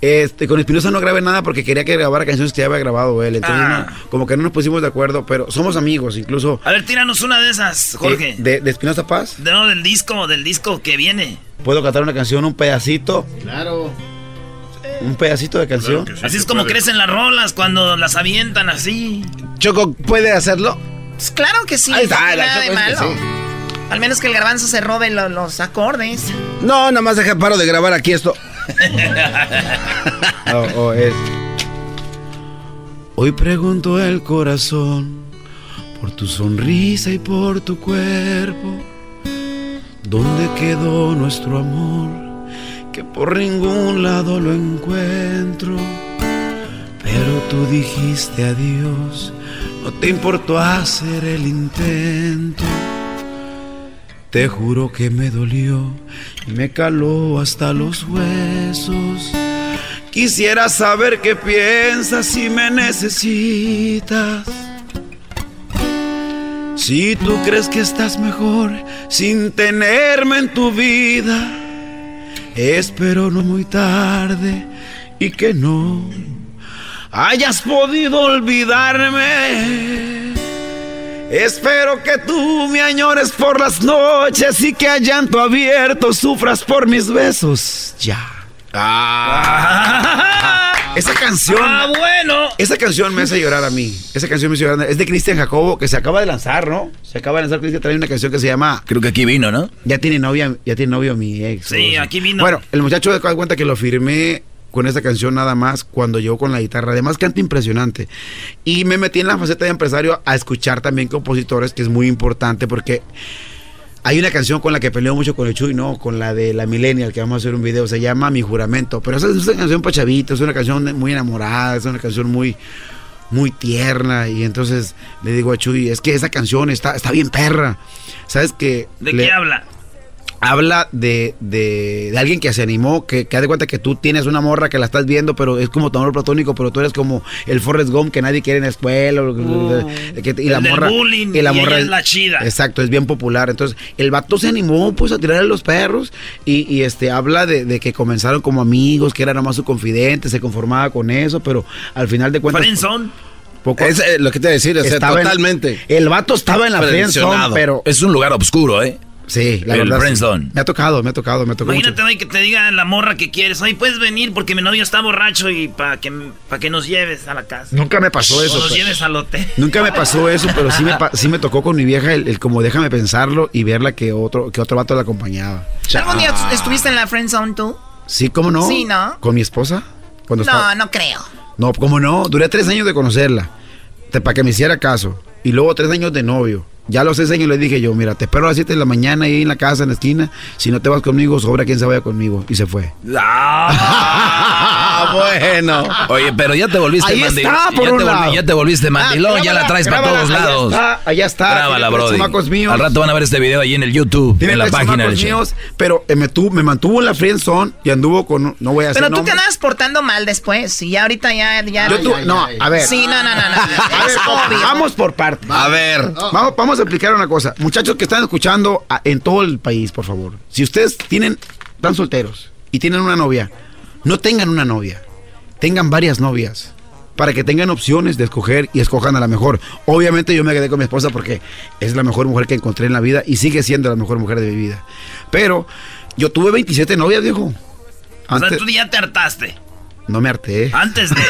Este, con Espinosa no grabé nada porque quería que grabara canciones que ya había grabado él. Entonces, Ah. no, como que no nos pusimos de acuerdo, pero somos amigos, incluso. A ver, tíranos una de esas, Jorge. eh, de, de Espinosa Paz. De, no, del disco, del disco que viene. Puedo cantar una canción, un pedacito. Claro. Un pedacito de canción. así es como crecen las rolas cuando las avientan así. Choco, ¿puede hacerlo? Pues claro que sí. Ahí está, la nada de Choco es que malo. sí. Al menos que el garbanzo se robe lo- los acordes. No, nada más deja paro de grabar aquí esto. [laughs] Oh, oh. Hoy pregunto el corazón por tu sonrisa y por tu cuerpo. ¿Dónde quedó nuestro amor? Que por ningún lado lo encuentro. Pero tú dijiste adiós, no te importó hacer el intento. Te juro que me dolió me caló hasta los huesos. Quisiera saber qué piensas si me necesitas. Si tú crees que estás mejor sin tenerme en tu vida, espero no muy tarde y que no hayas podido olvidarme. Espero que tú me añores por las noches y que a llanto abierto sufras por mis besos. Ya. Ah. Esa canción. Ah, bueno. Esa canción me hace llorar a mí. Esa canción me hace llorar. Es de Cristian Jacobo, que se acaba de lanzar, ¿no? Se acaba de lanzar. Cristian trae una canción que se llama. Creo que aquí vino, ¿no? Ya tiene novia, ya tiene novio mi ex. Sí, o aquí vino. Bueno, el muchacho de cuenta que lo firmé con esa canción nada más cuando llegó con la guitarra. Además canta impresionante. Y me metí en la faceta de empresario a escuchar también compositores, que es muy importante porque hay una canción con la que peleo mucho con el Chuy, ¿no? Con la de la Millennial, que vamos a hacer un video, se llama Mi Juramento. Pero esa es una canción para chavitos, es una canción muy enamorada, es una canción muy muy tierna y entonces le digo a Chuy, es que esa canción está, está bien perra. ¿Sabes qué? ¿De Le- qué habla? Habla de, de, de alguien que se animó, que, que haz de cuenta que tú tienes una morra que la estás viendo, pero es como tu amor platónico, pero tú eres como el Forrest Gump que nadie quiere en la escuela. que- y la el morra. bullying, y la y morra ella es la chida. Exacto, es bien popular. Entonces, el vato se animó pues a tirarle los perros y, y, este habla de, de que comenzaron como amigos, que era nomás su confidente, se conformaba con eso, pero al final de cuentas. Friendzone. Poco, Es eh, lo que te a decir, o sea, en- totalmente. el vato estaba en la friendzone, pero Es un lugar oscuro, ¿eh? Sí, la el verdad. sí. Me ha tocado, me ha tocado, me ha tocado. Imagínate que te diga la morra que quieres. Hoy puedes venir porque mi novio está borracho y para que, pa que nos lleves a la casa. Nunca me pasó O eso. nos pero- lleves al hotel. [laughs] Nunca me pasó eso, pero sí me, sí me tocó con mi vieja el, el como déjame pensarlo y verla que otro, que otro vato la acompañaba. ¿Algún día estuviste en la friend zone tú? Sí, ¿cómo no? Sí, ¿no? ¿Con mi esposa? Cuando No, estaba- no creo. No, ¿cómo no? Duré tres años de conocerla. Para que me hiciera caso. Y luego tres años de novio. Ya los seis años le dije yo, mira, te espero a las 7 de la mañana ahí en la casa, en la esquina. Si no te vas conmigo, sobra quien se vaya conmigo. Y se fue. Ah, bueno. Oye, pero ya te volviste Ahí mandilón. está, por ya, un te lado. ya te volviste mandilón, Ah, ya la grábala, traes para todos allá lados. está, allá está. Grábala, Brody. míos. Al rato van a ver este video ahí en el YouTube, Tiene en la página del míos, pero eh, me, tu- me mantuvo en la friendzone y anduvo con, no voy a hacer Pero tú andabas portando mal después. Y ya ahorita ya. ya Yo tu- no, a ver. Sí, no, no, no. no. [laughs] A ver, Es obvio. vamos por partes. A ver. Vamos, vamos a explicar una cosa. Muchachos que están escuchando a- en todo el país, por favor. Si ustedes tienen, están solteros y tienen una novia, no tengan una novia. Tengan varias novias. Para que tengan opciones de escoger y escojan a la mejor. Obviamente yo me quedé con mi esposa porque es la mejor mujer que encontré en la vida y sigue siendo la mejor mujer de mi vida. Pero yo tuve 27 novias, viejo. O sea, Antes- tú ya te hartaste. no me harté. Antes de.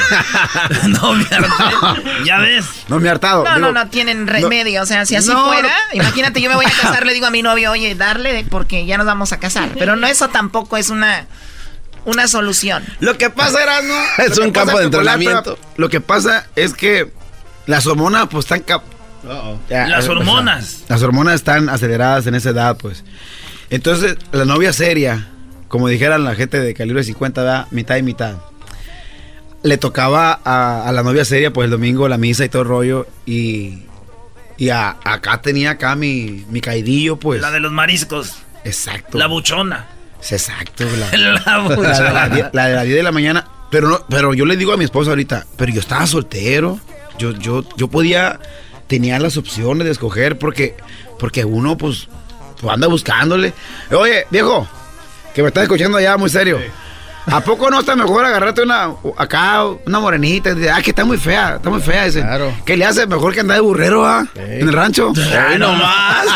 [laughs] no me harté. Ya ves. No me he hartado. No, Digo, no, no tienen remedio. O sea, si así No, fuera, no. [laughs] imagínate, yo me voy a casar, le digo a mi novio, oye, darle porque ya nos vamos a casar. Pero no, eso tampoco es una, una solución. Lo que pasa era, ¿no? [laughs] Es un campo de entrenamiento. Lo que pasa es que las hormonas, pues, están... cap- Ya, Las eh, hormonas. Las hormonas están aceleradas en esa edad, pues. Entonces, la novia seria, como dijeran la gente de calibre 50, da mitad y mitad. Le tocaba a, a la novia seria, pues, el domingo la misa y todo el rollo. Y, y a- acá tenía acá mi, mi caidillo, pues. La de los mariscos. Exacto. La buchona. Exacto. La, [laughs] La la de las die- la de las 10 de la mañana. Pero no, pero yo le digo a mi esposa ahorita, pero yo estaba soltero. Yo, yo, yo podía, tenía las opciones de escoger porque, porque uno pues, pues anda buscándole. Oye, viejo, que me estás escuchando allá muy serio. ¿A poco no está mejor agarrarte una acá, una morenita? Ah, que está muy fea, está muy fea ese. Claro. ¿Qué le hace mejor que andar de burrero, ah? En el rancho. Ay, no más.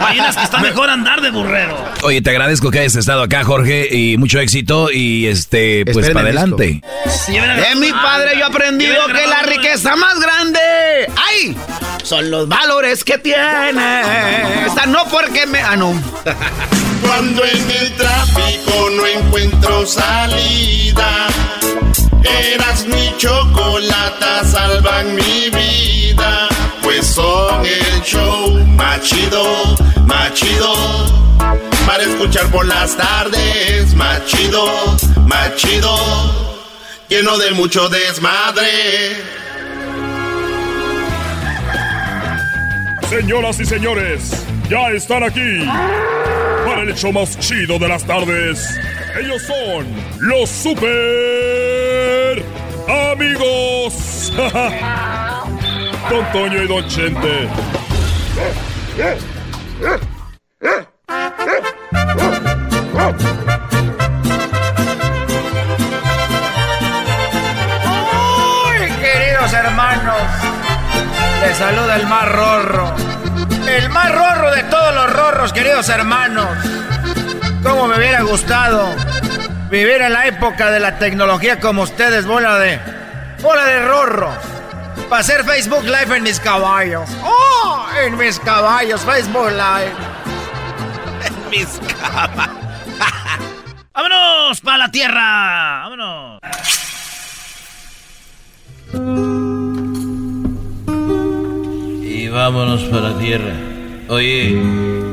Hay unas que está mejor andar de burrero. Oye, te agradezco que hayas estado acá, Jorge, y mucho éxito. Y este, pues Esperen para adelante. De mi padre yo he aprendido que la riqueza más grande, ¡ay! Son los valores que tiene. Esta no porque me... Ah, no. Cuando en el tráfico no encuentro salida, eras mi chocolata, salvan mi vida. Pues son el show más chido, más chido. Para escuchar por las tardes, más chido, más chido. Lleno de mucho desmadre. Señoras y señores, ya están aquí el hecho más chido de las tardes. Ellos son los super amigos. [laughs] Don Toño y Don Chente. ¡Uy, queridos hermanos! Les saluda el más rorro. El más rorro de todos los rorros, queridos hermanos. ¿Cómo me hubiera gustado vivir en la época de la tecnología como ustedes, bola de. bola de rorro? Para hacer Facebook Live en mis caballos. ¡Oh! En mis caballos, Facebook Live. [laughs] En mis caballos. [laughs] ¡Vámonos para la tierra! ¡Vámonos! Y vámonos para la tierra. Oye,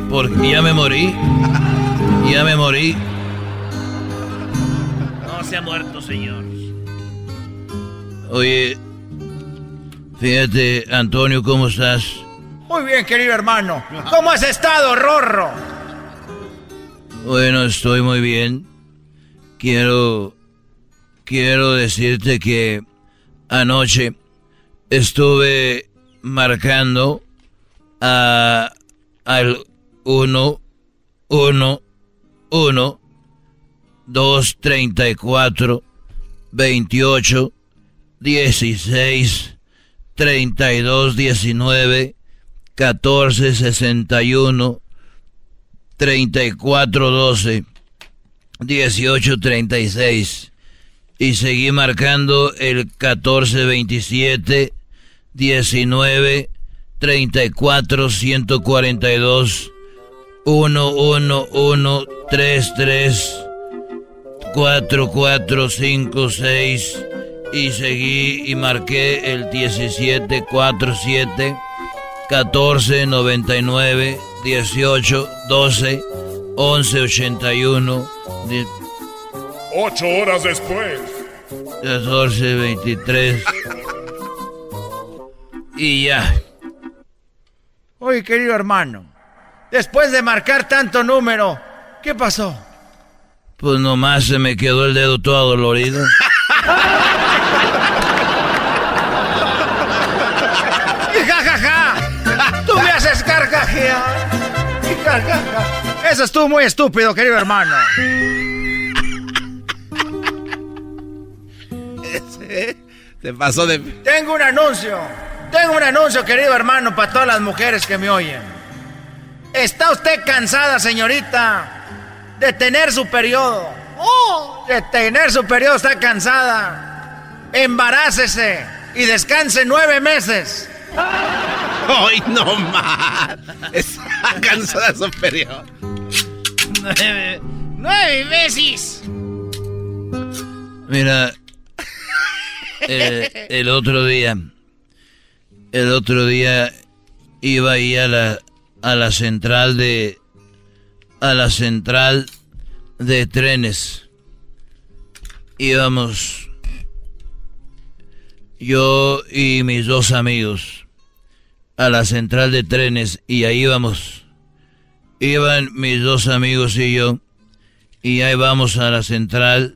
porque ya me morí. Ya me morí. No se ha muerto, señor. Oye, fíjate, Antonio, ¿cómo estás? Muy bien, querido hermano. ¿Cómo has estado, rorro? Bueno, estoy muy bien. Quiero. Quiero decirte que anoche estuve marcando a, al 1, 1, 1, 2, 34, 28, 16, 32, 19, 14, 61, 34, 12, 18, 36. Y seguí marcando el 14, 27, 19 34 142 111 33 4456 y seguí y marqué el 1747 14 99 18 12 11 81 10, 8 horas después. 14 23 [laughs] Y ya. Oye, querido hermano, después de marcar tanto número, ¿qué pasó? Pues nomás se me quedó el dedo todo dolorido. [laughs] ¡Y jajaja! ¡Tú me haces carcajear! Eso estuvo muy estúpido, querido hermano. [laughs] Se pasó de. Tengo un anuncio. Tengo un anuncio, querido hermano, para todas las mujeres que me oyen. ¿Está usted cansada, señorita, de tener su periodo? ¡Oh! De tener su periodo, está cansada. Embarácese y descanse nueve meses. [laughs] ¡Ay, no más! Está cansada su periodo. Nueve, nueve veces. Mira, eh, el otro día, el otro día iba ahí a la, a la central de, a la central de trenes. Íbamos yo y mis dos amigos a la central de trenes y ahí íbamos. Iban mis dos amigos y yo y ahí vamos a la central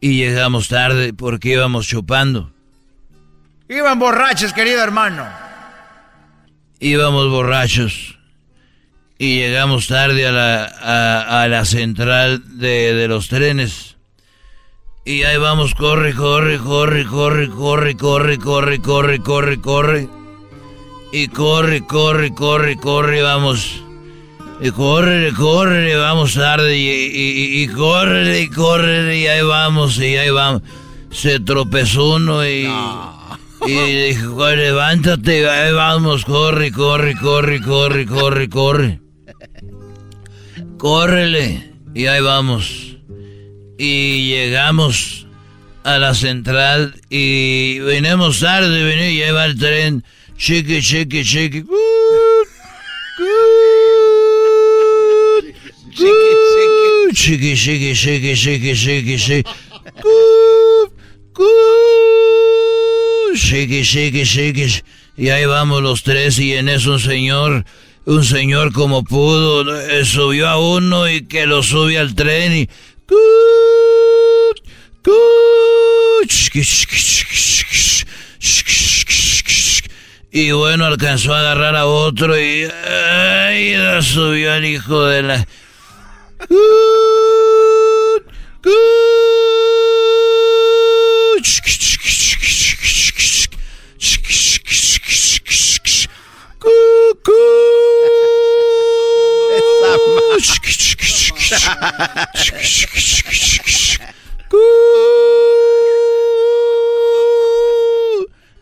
y llegamos tarde porque íbamos chupando. Iban borrachos, querido hermano. Íbamos borrachos y llegamos tarde a la, a, a la central de, de los trenes. Y ahí vamos, corre, corre, corre, corre, corre, corre, corre, corre, corre, corre. Y corre, corre, corre, corre, vamos. Y corre, corre, vamos tarde. Y, y, y corre, y corre, y ahí vamos, y ahí vamos. Se tropezó uno y. Y dijo, levántate, ahí vamos, corre, corre, corre, corre, corre, corre. córrele. Y ahí vamos. Y llegamos a la central y venimos tarde, venía y ahí el tren. Chiqui, chiqui, chiqui. Good, good. Chiqui, chiqui, chiqui, chiqui, chiqui, chiqui. Good, good. Chiqui, chiqui, chiqui. Y ahí vamos los tres y en eso un señor, un señor como pudo, eh, subió a uno y que lo sube al tren y... Y bueno, alcanzó a agarrar a otro y... ¡Ay! la subió al hijo de la...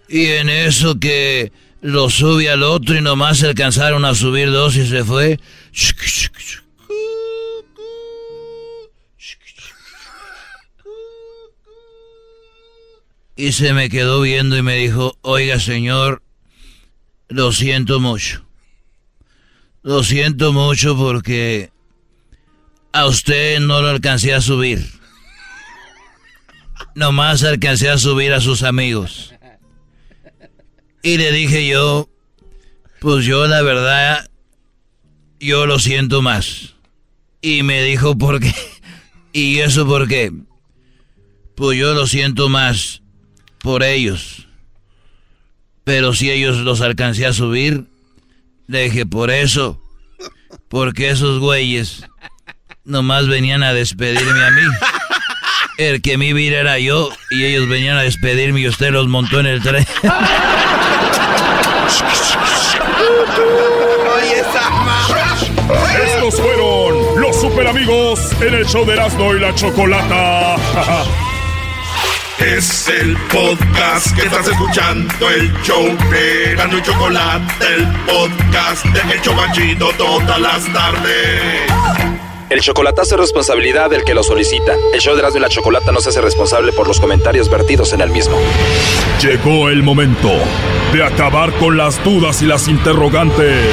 Y en eso que lo sube al otro y nomás se alcanzaron a subir dos y se fue. Y se me quedó viendo y me dijo, oiga señor, lo siento mucho. Lo siento mucho porque a usted no lo alcancé a subir. Nomás alcancé a subir a sus amigos. Y le dije yo, pues yo la verdad, yo lo siento más. Y me dijo, ¿por qué? [laughs] ¿Y eso por qué? Pues yo lo siento más por ellos. Pero si ellos los alcancé a subir, le dije, por eso, porque esos güeyes nomás venían a despedirme a mí. El que mi vida era yo y ellos venían a despedirme y usted los montó en el tren. Estos fueron los super amigos en el show de Erasmo y la Chocolata. Es el podcast que estás escuchando, el show de Erasmo y Chocolate, el podcast de El Chobachito todas las tardes. El chocolatazo es responsabilidad del que lo solicita. El show de Erasmo y la Chocolata no se hace responsable por los comentarios vertidos en el mismo. Llegó el momento de acabar con las dudas y las interrogantes.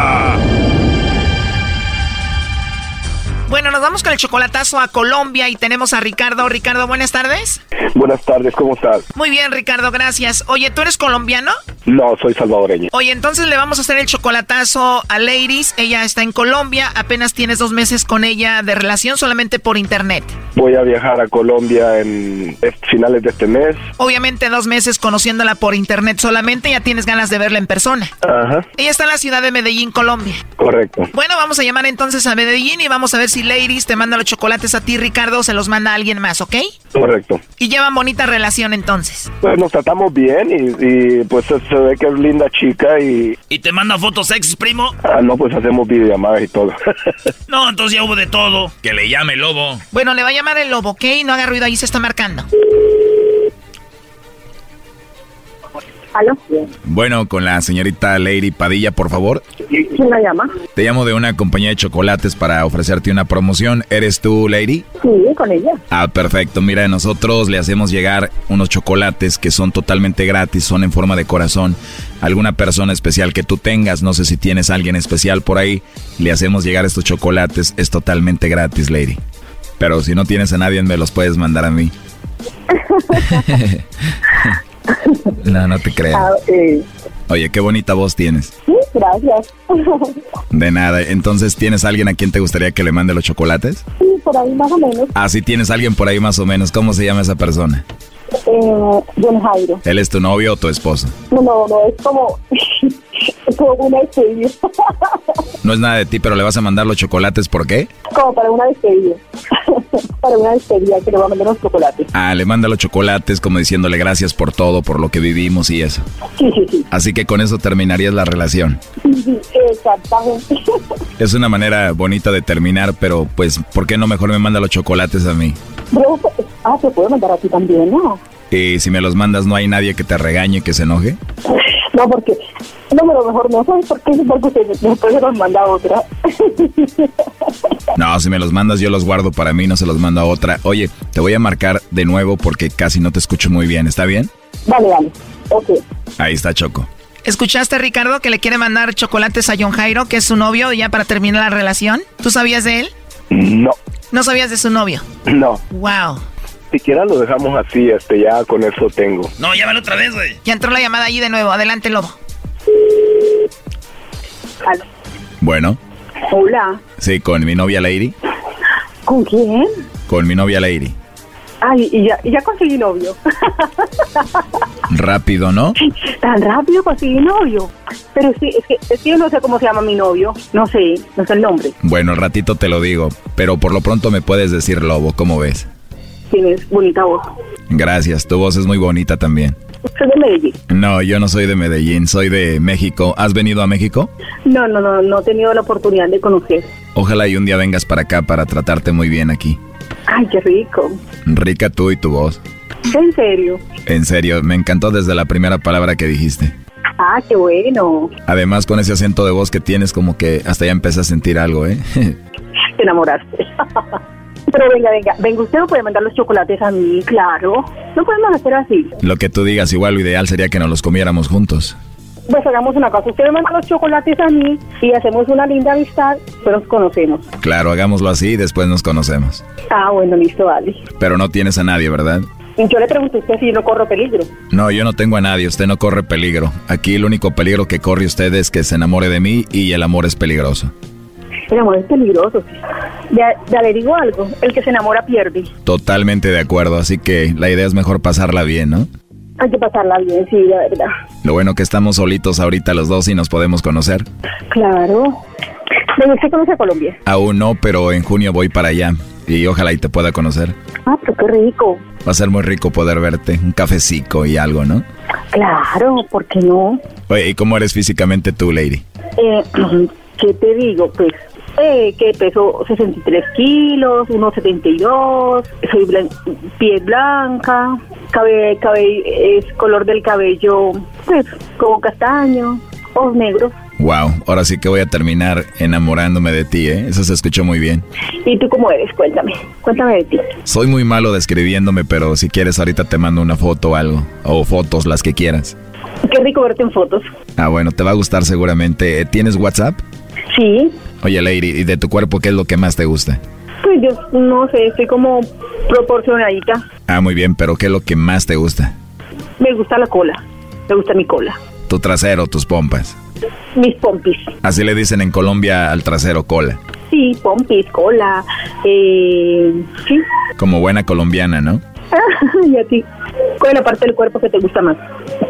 Bueno, nos vamos con el chocolatazo a Colombia y tenemos a Ricardo. Ricardo, buenas tardes. Buenas tardes, ¿cómo estás? Muy bien, Ricardo, gracias. Oye, ¿tú eres colombiano? No, soy salvadoreño. Oye, entonces le vamos a hacer el chocolatazo a Ladies. Ella está en Colombia, apenas tienes dos meses con ella de relación solamente por internet. Voy a viajar a Colombia en finales de este mes. Obviamente dos meses conociéndola por internet solamente, ya tienes ganas de verla en persona. Ajá, Ella está en la ciudad de Medellín, Colombia. correcto. Bueno, vamos a llamar entonces a Medellín y vamos a ver si Ladies te manda los chocolates a ti, Ricardo, se los manda a alguien más, ¿ok? Correcto. Y llevan bonita relación entonces. Pues nos tratamos bien y, y, pues se, se ve que es linda chica y... ¿Y te manda fotos sexys, primo? Ah, no, pues hacemos videollamadas y todo. [laughs] No, entonces ya hubo de todo. Que le llame el lobo. Bueno, le va a llamar el lobo, ¿ok? No haga ruido, ahí se está marcando. ¿Aló? Bueno, con la señorita Lady Padilla, por favor. ¿Quién la llama? Te llamo de una compañía de chocolates para ofrecerte una promoción. ¿Eres tú, Lady? Sí, con ella. Ah, perfecto. Mira, nosotros le hacemos llegar unos chocolates que son totalmente gratis, son en forma de corazón. Alguna persona especial que tú tengas, no sé si tienes a alguien especial por ahí, le hacemos llegar estos chocolates, es totalmente gratis, Lady. Pero si no tienes a nadie, me los puedes mandar a mí. [laughs] [laughs] no, no te creas. Ah, eh, Oye, qué bonita voz tienes. sí, gracias. De nada. Entonces, ¿tienes alguien a quien te gustaría que le mande los chocolates? sí, por ahí más o menos. Ah, sí, tienes alguien por ahí más o menos. ¿Cómo se llama esa persona? Eh, don Jairo. ¿Él es tu novio o tu esposo? No, no, no, es como... [laughs] como una despedida. [laughs] No es nada de ti, pero le vas a mandar los chocolates, ¿por qué? como para una despedida. [laughs] para una despedida que le va a mandar los chocolates. Ah, le manda los chocolates como diciéndole gracias por todo, por lo que vivimos y eso. Sí, sí, sí. Así que con eso terminarías la relación. Sí, sí, exactamente. Es una manera bonita de terminar, pero pues, ¿por qué no mejor me manda los chocolates a mí? Bro, ah, te puedo mandar a ti también, ¿no? Y si me los mandas, ¿no hay nadie que te regañe, que se enoje? [laughs] No, porque... No, pero mejor no, ¿sabes por qué? Porque después se los manda a otra. [laughs] No, si me los mandas, yo los guardo para mí, no se los mando a otra. Oye, te voy a marcar de nuevo porque casi no te escucho muy bien, ¿está bien? Vale, vale. Ok. Ahí está Choco. ¿Escuchaste, Ricardo, que le quiere mandar chocolates a John Jairo, que es su novio, ya para terminar la relación? ¿Tú sabías de él? No, ¿No sabías de su novio? no. Wow. Siquiera lo dejamos así, este, ya con eso tengo. No, llámalo otra vez, güey. Ya entró la llamada allí de nuevo. Adelante, Lobo. Bueno, Hola. sí, con mi novia Lady. ¿Con quién? Con mi novia Lady. Ay, y ya, y ya conseguí novio. Rápido, ¿no? Tan rápido conseguí novio. Pero sí, es que, es que yo no sé cómo se llama mi novio. No sé, no sé el nombre. Bueno, al ratito te lo digo, pero por lo pronto me puedes decir Lobo, ¿cómo ves? Tienes bonita voz. Gracias, tu voz es muy bonita también. ¿Usted de Medellín? No, yo no soy de Medellín, soy de México. ¿Has venido a México? No, no, no, no he tenido la oportunidad de conocer. Ojalá y un día vengas para acá para tratarte muy bien aquí. Ay, qué rico. Rica tú y tu voz. En serio. En serio, me encantó desde la primera palabra que dijiste. Ah, qué bueno. Además, con ese acento de voz que tienes, como que hasta ya empecé a sentir algo, ¿eh? [laughs] Te enamoraste. [laughs] Pero venga, venga, venga, usted no puede mandar los chocolates a mí, claro. No podemos hacer así. Lo que tú digas, igual lo ideal sería que nos los comiéramos juntos. Pues hagamos una cosa, usted me manda los chocolates a mí y hacemos una linda amistad, pero nos conocemos. Claro, hagámoslo así y después nos conocemos. Ah, bueno, listo, vale. Pero no tienes a nadie, ¿verdad? Yo le pregunté a usted si yo no corro peligro. No, yo no tengo a nadie, usted no corre peligro. Aquí el único peligro que corre usted es que se enamore de mí y el amor es peligroso. El amor es peligroso. Ya, ya le digo algo, el que se enamora pierde. Totalmente de acuerdo, así que la idea es mejor pasarla bien, ¿no? Hay que pasarla bien, sí, la verdad. Lo bueno que estamos solitos ahorita los dos y nos podemos conocer. Claro. Venga, ¿usted conoce a Colombia? Aún no, pero en junio voy para allá y ojalá y te pueda conocer. Ah, pero qué rico. Va a ser muy rico poder verte, un cafecito y algo, ¿no? Claro, ¿por qué no? Oye, ¿y cómo eres físicamente tú, Lady? Eh, [clears throat] ¿Qué te digo? Pues eh, que peso 63 kilos, 1,72, soy blan piel blanca, cabe, cabe, es color del cabello, pues, como castaño, ojos negros. Wow, ahora sí que voy a terminar enamorándome de ti, ¿eh? Eso se escuchó muy bien. ¿Y tú cómo eres? Cuéntame, cuéntame de ti. Soy muy malo describiéndome, pero si quieres ahorita te mando una foto o algo, o fotos, las que quieras. Qué rico verte en fotos. Ah, bueno, te va a gustar seguramente. ¿Tienes WhatsApp? Sí, Oye, Lady, ¿y de tu cuerpo qué es lo que más te gusta? pues yo no sé, estoy como proporcionadita. Ah, muy bien, pero ¿qué es lo que más te gusta? Me gusta la cola, me gusta mi cola, Tu trasero, tus pompas. mis pompis. Así le dicen en Colombia al trasero cola. Sí, pompis, cola, eh, sí. Como buena colombiana, ¿no? [laughs] y a ti, ¿cuál es la parte del cuerpo que te gusta más?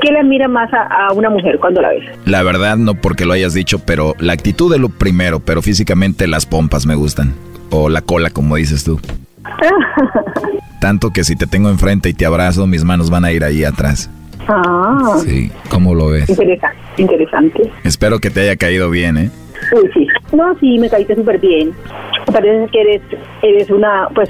¿Qué le admira más a, a una mujer cuando la ves? La verdad, no porque lo hayas dicho, pero la actitud es lo primero, pero físicamente las pompas me gustan. O la cola, como dices tú. [laughs] Tanto que si te tengo enfrente y te abrazo, mis manos van a ir ahí atrás. ah, Sí, ¿cómo lo ves? interesante, interesante. Espero que te haya caído bien, ¿eh? Sí, sí. No, sí, me caíste súper bien. Parece que eres, eres una, pues,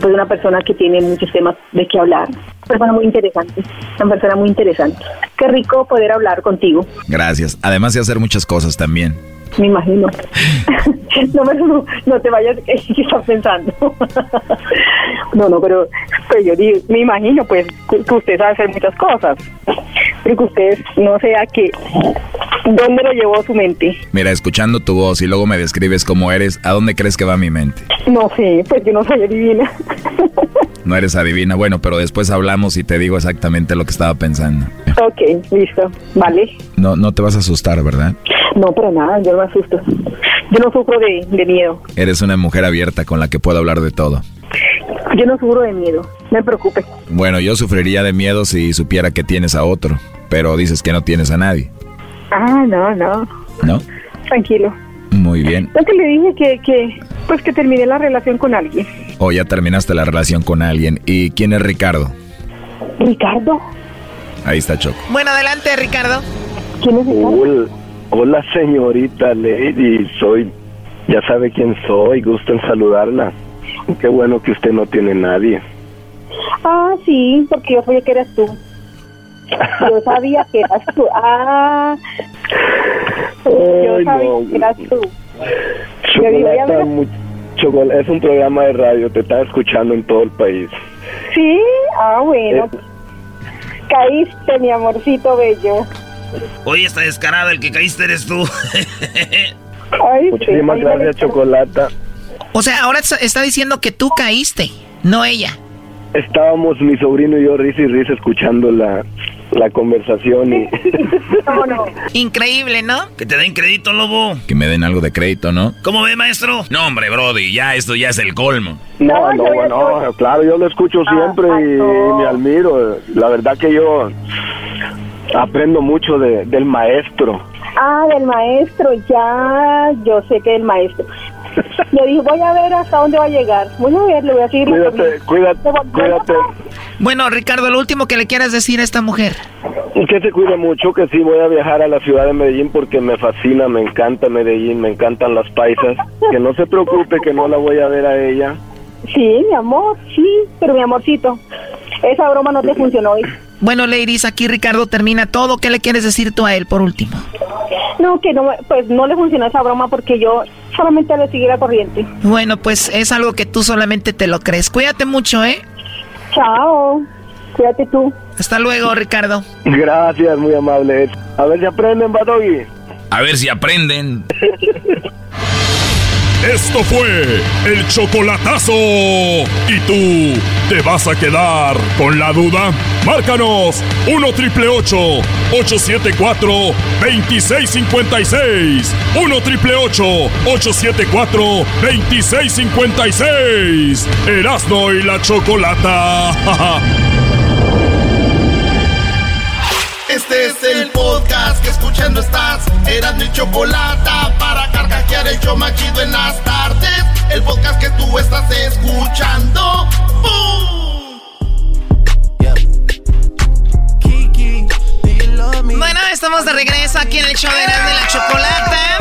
pues una persona que tiene muchos temas de qué hablar. Una persona muy interesante. Una persona muy interesante. Qué rico poder hablar contigo. Gracias. Además de hacer muchas cosas también. Me imagino. [laughs] no, no, no te vayas, [laughs] ¿qué estás pensando? no, no, pero, pero yo digo, me imagino, pues, que usted sabe hacer muchas cosas. Pero que usted no sea que, ¿dónde lo llevó su mente? Mira, escuchando tu voz y luego me describes cómo eres, ¿a dónde crees que va mi mente? No sé, pues yo no soy adivina. [laughs] No eres adivina, bueno, pero después hablamos y te digo exactamente lo que estaba pensando. ok, listo, vale. No, no te vas a asustar, ¿verdad? No, pero nada, yo no me asusto. Yo no sufro de, de miedo. Eres una mujer abierta con la que puedo hablar de todo. Yo no sufro de miedo. No me preocupe. Bueno, yo sufriría de miedo si supiera que tienes a otro, pero dices que no tienes a nadie. Ah, no, no. ¿No? Tranquilo. Muy bien. Es que le dije que, que, pues que terminé la relación con alguien. O ya terminaste la relación con alguien. ¿Y quién es Ricardo? ¿Ricardo? Ahí está Choco. Bueno, adelante, Ricardo. ¿Quién es Ricardo? Hola, hola, señorita Lady, soy, ya sabe quién soy, gusto en saludarla. Qué bueno que usted no tiene nadie. Ah, sí, porque yo sabía que eras tú. Yo [laughs] sabía que eras tú. Ah, yo Ay, sabía no. que eras tú. Chocolata, Chocol- es un programa de radio, te está escuchando en todo el país. Sí, ah, bueno. Eh. Caíste, mi amorcito bello. Oye, está descarado, el que caíste eres tú. [laughs] Ay, Muchísimas sí, gracias, Chocolata. O sea, ahora está- diciendo que tú caíste, no ella. Estábamos mi sobrino y yo risa y risa escuchando la, la conversación y [laughs] no. Increíble, ¿no? que te den crédito, lobo. Que me den algo de crédito, ¿no? ¿Cómo ve, maestro? No, hombre, Brody, ya esto ya es el colmo. No, no, no, claro, yo lo escucho siempre y, y me admiro. La verdad que yo aprendo mucho de, del maestro. Ah, del maestro, ya, yo sé que el maestro. Le dije, voy a ver hasta dónde va a llegar. Voy a ver, le voy a seguir. Cuídate, cuídate, cuídate. Bueno, Ricardo, lo último que le quieras decir a esta mujer. Que se cuide mucho, que sí voy a viajar a la ciudad de Medellín porque me fascina, me encanta Medellín, me encantan las paisas. Que no se preocupe, que no la voy a ver a ella. Sí, mi amor, sí, pero mi amorcito, esa broma no te funcionó hoy. Bueno, ladies, aquí Ricardo termina todo. ¿Qué le quieres decir tú a él por último? No, que no, pues no le funcionó esa broma porque yo solamente le seguí la corriente. Bueno, pues es algo que tú solamente te lo crees. Cuídate mucho, ¿eh? Chao, cuídate tú. Hasta luego, Ricardo. Gracias, muy amable. A ver si aprenden, Badogui. A ver si aprenden. [laughs] Esto fue el chocolatazo. ¿Y tú te vas a quedar con la duda? Márcanos 1 triple 874 2656. 1 triple 874 2656. Erasno y la chocolata. [laughs] Este es el podcast que escuchando estás. Eran mi chocolate para carcajear el show estamos de regreso aquí en el show de Erasmo y la Chocolata.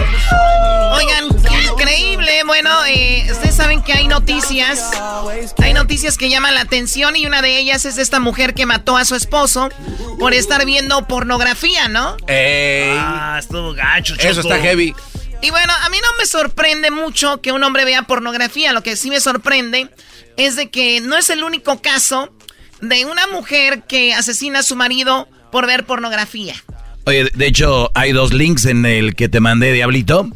Oigan, increíble. Bueno, eh, ustedes saben que hay noticias. Hay noticias que llaman la atención y una de ellas es esta mujer que mató a su esposo por estar viendo pornografía, ¿no? Ah, estuvo gacho, Choco. Eso está heavy. Y bueno, a mí no me sorprende mucho que un hombre vea pornografía. Lo que sí me sorprende es de que no es el único caso de una mujer que asesina a su marido por ver pornografía. De hecho, hay dos links en el que te mandé, Diablito,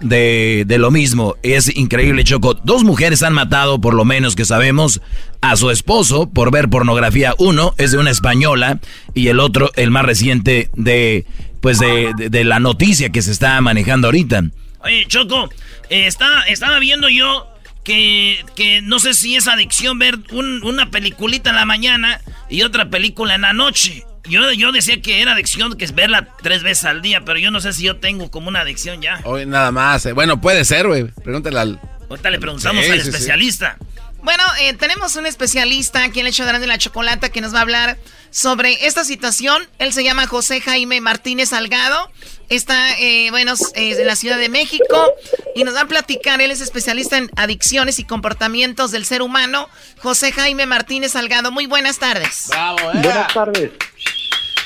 de, de lo mismo. Es increíble, Choco. Dos mujeres han matado, por lo menos que sabemos, a su esposo por ver pornografía. Uno es de una española y el otro, el más reciente, de pues de, de- la noticia que se está manejando ahorita. Oye, Choco, estaba, estaba viendo yo que, que no sé si es adicción ver un- una peliculita en la mañana y otra película en la noche. Yo, yo decía que era adicción, que es verla tres veces al día, pero yo no sé si yo tengo como una adicción ya. Hoy nada más. eh. Bueno, puede ser, güey. Pregúntale al. Ahorita le preguntamos Sí, al sí, sí. especialista. Bueno, eh, tenemos un especialista aquí en el show de la chocolata que nos va a hablar sobre esta situación. Él se llama José Jaime Martínez Salgado. Está, eh, bueno, eh, en la Ciudad de México y nos va a platicar. Él es especialista en adicciones y comportamientos del ser humano. José Jaime Martínez Salgado. Muy buenas tardes. Bravo, Buenas tardes.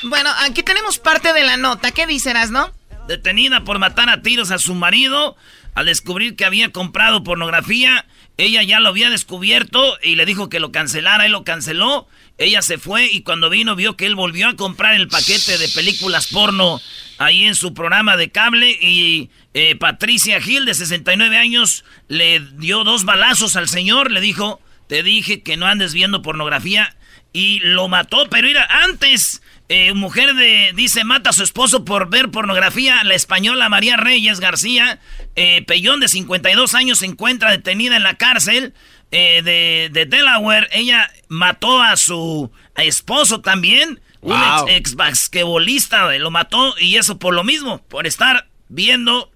Bueno, aquí tenemos parte de la nota. ¿Qué dices, no? Detenida por matar a tiros a su marido al descubrir que había comprado pornografía. Ella ya lo había descubierto y le dijo que lo cancelara. Él lo canceló. Ella se fue y cuando vino vio que él volvió a comprar el paquete de películas porno ahí en su programa de cable y eh, Patricia Gil de 69 años le dio dos balazos al señor. Le dijo, te dije que no andes viendo pornografía y lo mató. Pero mira, antes, eh, mujer de, dice, mata a su esposo por ver pornografía. La española María Reyes García, eh, Pellón de 52 años, se encuentra detenida en la cárcel eh, de, de Delaware. Ella mató a su esposo también. Un ex, ex basquetbolista güey, lo mató y eso por lo mismo, por estar viendo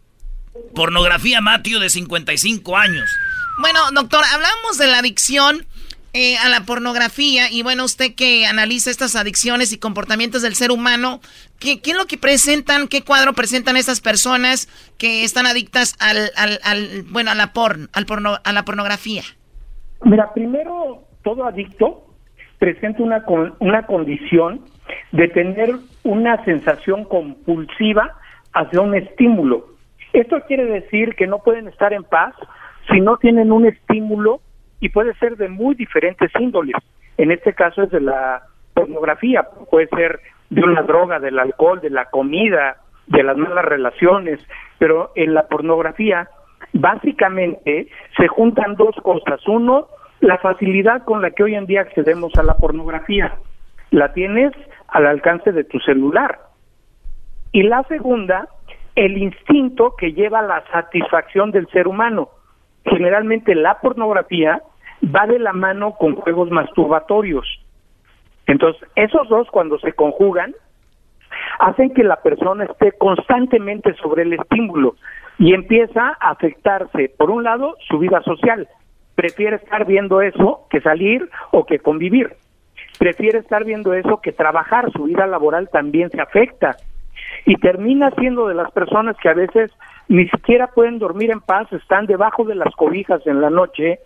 pornografía Matthew de 55 años. Bueno, doctor, hablamos de la adicción eh, a la pornografía y bueno, usted que analiza estas adicciones y comportamientos del ser humano, ¿qué, qué es lo que presentan, qué cuadro presentan estas personas que están adictas al, al, al bueno, a la porn, al porno, a la pornografía? Mira, primero, todo adicto presenta una, con- una condición de tener una sensación compulsiva hacia un estímulo. Esto quiere decir que no pueden estar en paz si no tienen un estímulo y puede ser de muy diferentes índoles. En este caso es de la pornografía, puede ser de una droga, del alcohol, de la comida, de las malas relaciones, pero en la pornografía básicamente se juntan dos cosas. Uno, la facilidad con la que hoy en día accedemos a la pornografía. La tienes al alcance de tu celular. Y la segunda, el instinto que lleva a la satisfacción del ser humano. Generalmente la pornografía va de la mano con juegos masturbatorios. Entonces, esos dos cuando se conjugan, hacen que la persona esté constantemente sobre el estímulo y empieza a afectarse, por un lado, su vida social. Prefiere estar viendo eso que salir o que convivir. Prefiere estar viendo eso que trabajar. Su vida laboral también se afecta. Y termina siendo de las personas que a veces ni siquiera pueden dormir en paz, están debajo de las cobijas en la noche,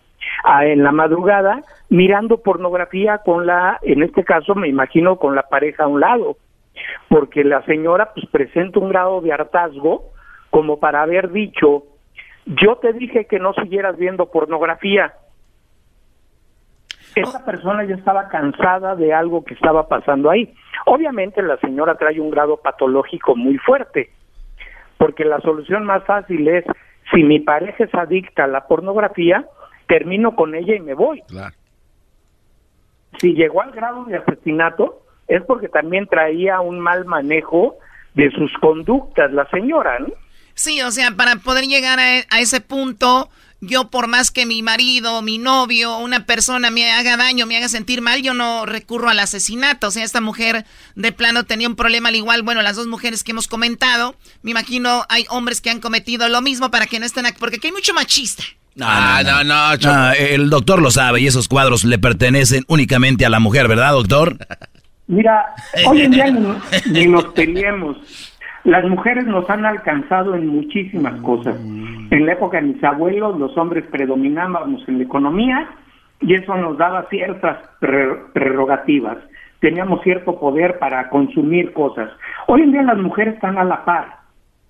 ah, en la madrugada, mirando pornografía con la, en este caso me imagino con la pareja a un lado porque la señora pues presenta un grado de hartazgo como para haber dicho, yo te dije que no siguieras viendo pornografía. Esa persona ya estaba cansada de algo que estaba pasando ahí. Obviamente la señora trae un grado patológico muy fuerte, porque la solución más fácil es, si mi pareja es adicta a la pornografía, termino con ella y me voy. Si llegó al grado de asesinato, es porque también traía un mal manejo de sus conductas la señora, ¿no? Sí, o sea, para poder llegar a, a ese punto, yo por más que mi marido, mi novio, una persona me haga daño, me haga sentir mal, yo no recurro al asesinato. O sea, esta mujer de plano tenía un problema al igual, bueno, las dos mujeres que hemos comentado, me imagino hay hombres que han cometido lo mismo para que no estén aquí, porque aquí hay mucho machista. No, no, no, el doctor lo sabe y esos cuadros le pertenecen únicamente a la mujer, ¿verdad, doctor? Mira, hoy en día ni, ni nos peleemos. Las mujeres nos han alcanzado en muchísimas cosas. En la época de mis abuelos, los hombres predominábamos en la economía y eso nos daba ciertas pre- prerrogativas. Teníamos cierto poder para consumir cosas. Hoy en día las mujeres están a la par.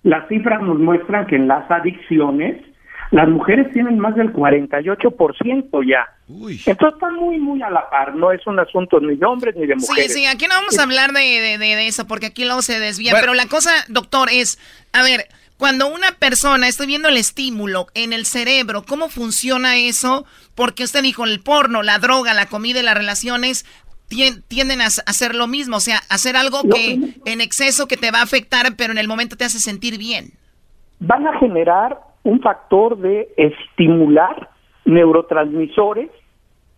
Las cifras nos muestran que en las adicciones las mujeres tienen más del 48% ya. Entonces están muy, muy a la par. No es un asunto ni de hombres ni de Sí, mujeres. sí, aquí no vamos a hablar de, de- de- de eso porque aquí luego se desvía. Bueno. Pero la cosa, doctor, es, a ver, cuando una persona, estoy viendo el estímulo en el cerebro, ¿cómo funciona eso? Porque usted dijo, el porno, la droga, la comida y las relaciones tien- tienden a hacer lo mismo, o sea, hacer algo que en exceso que te va a afectar, pero en el momento te hace sentir bien. van a generar un factor de estimular neurotransmisores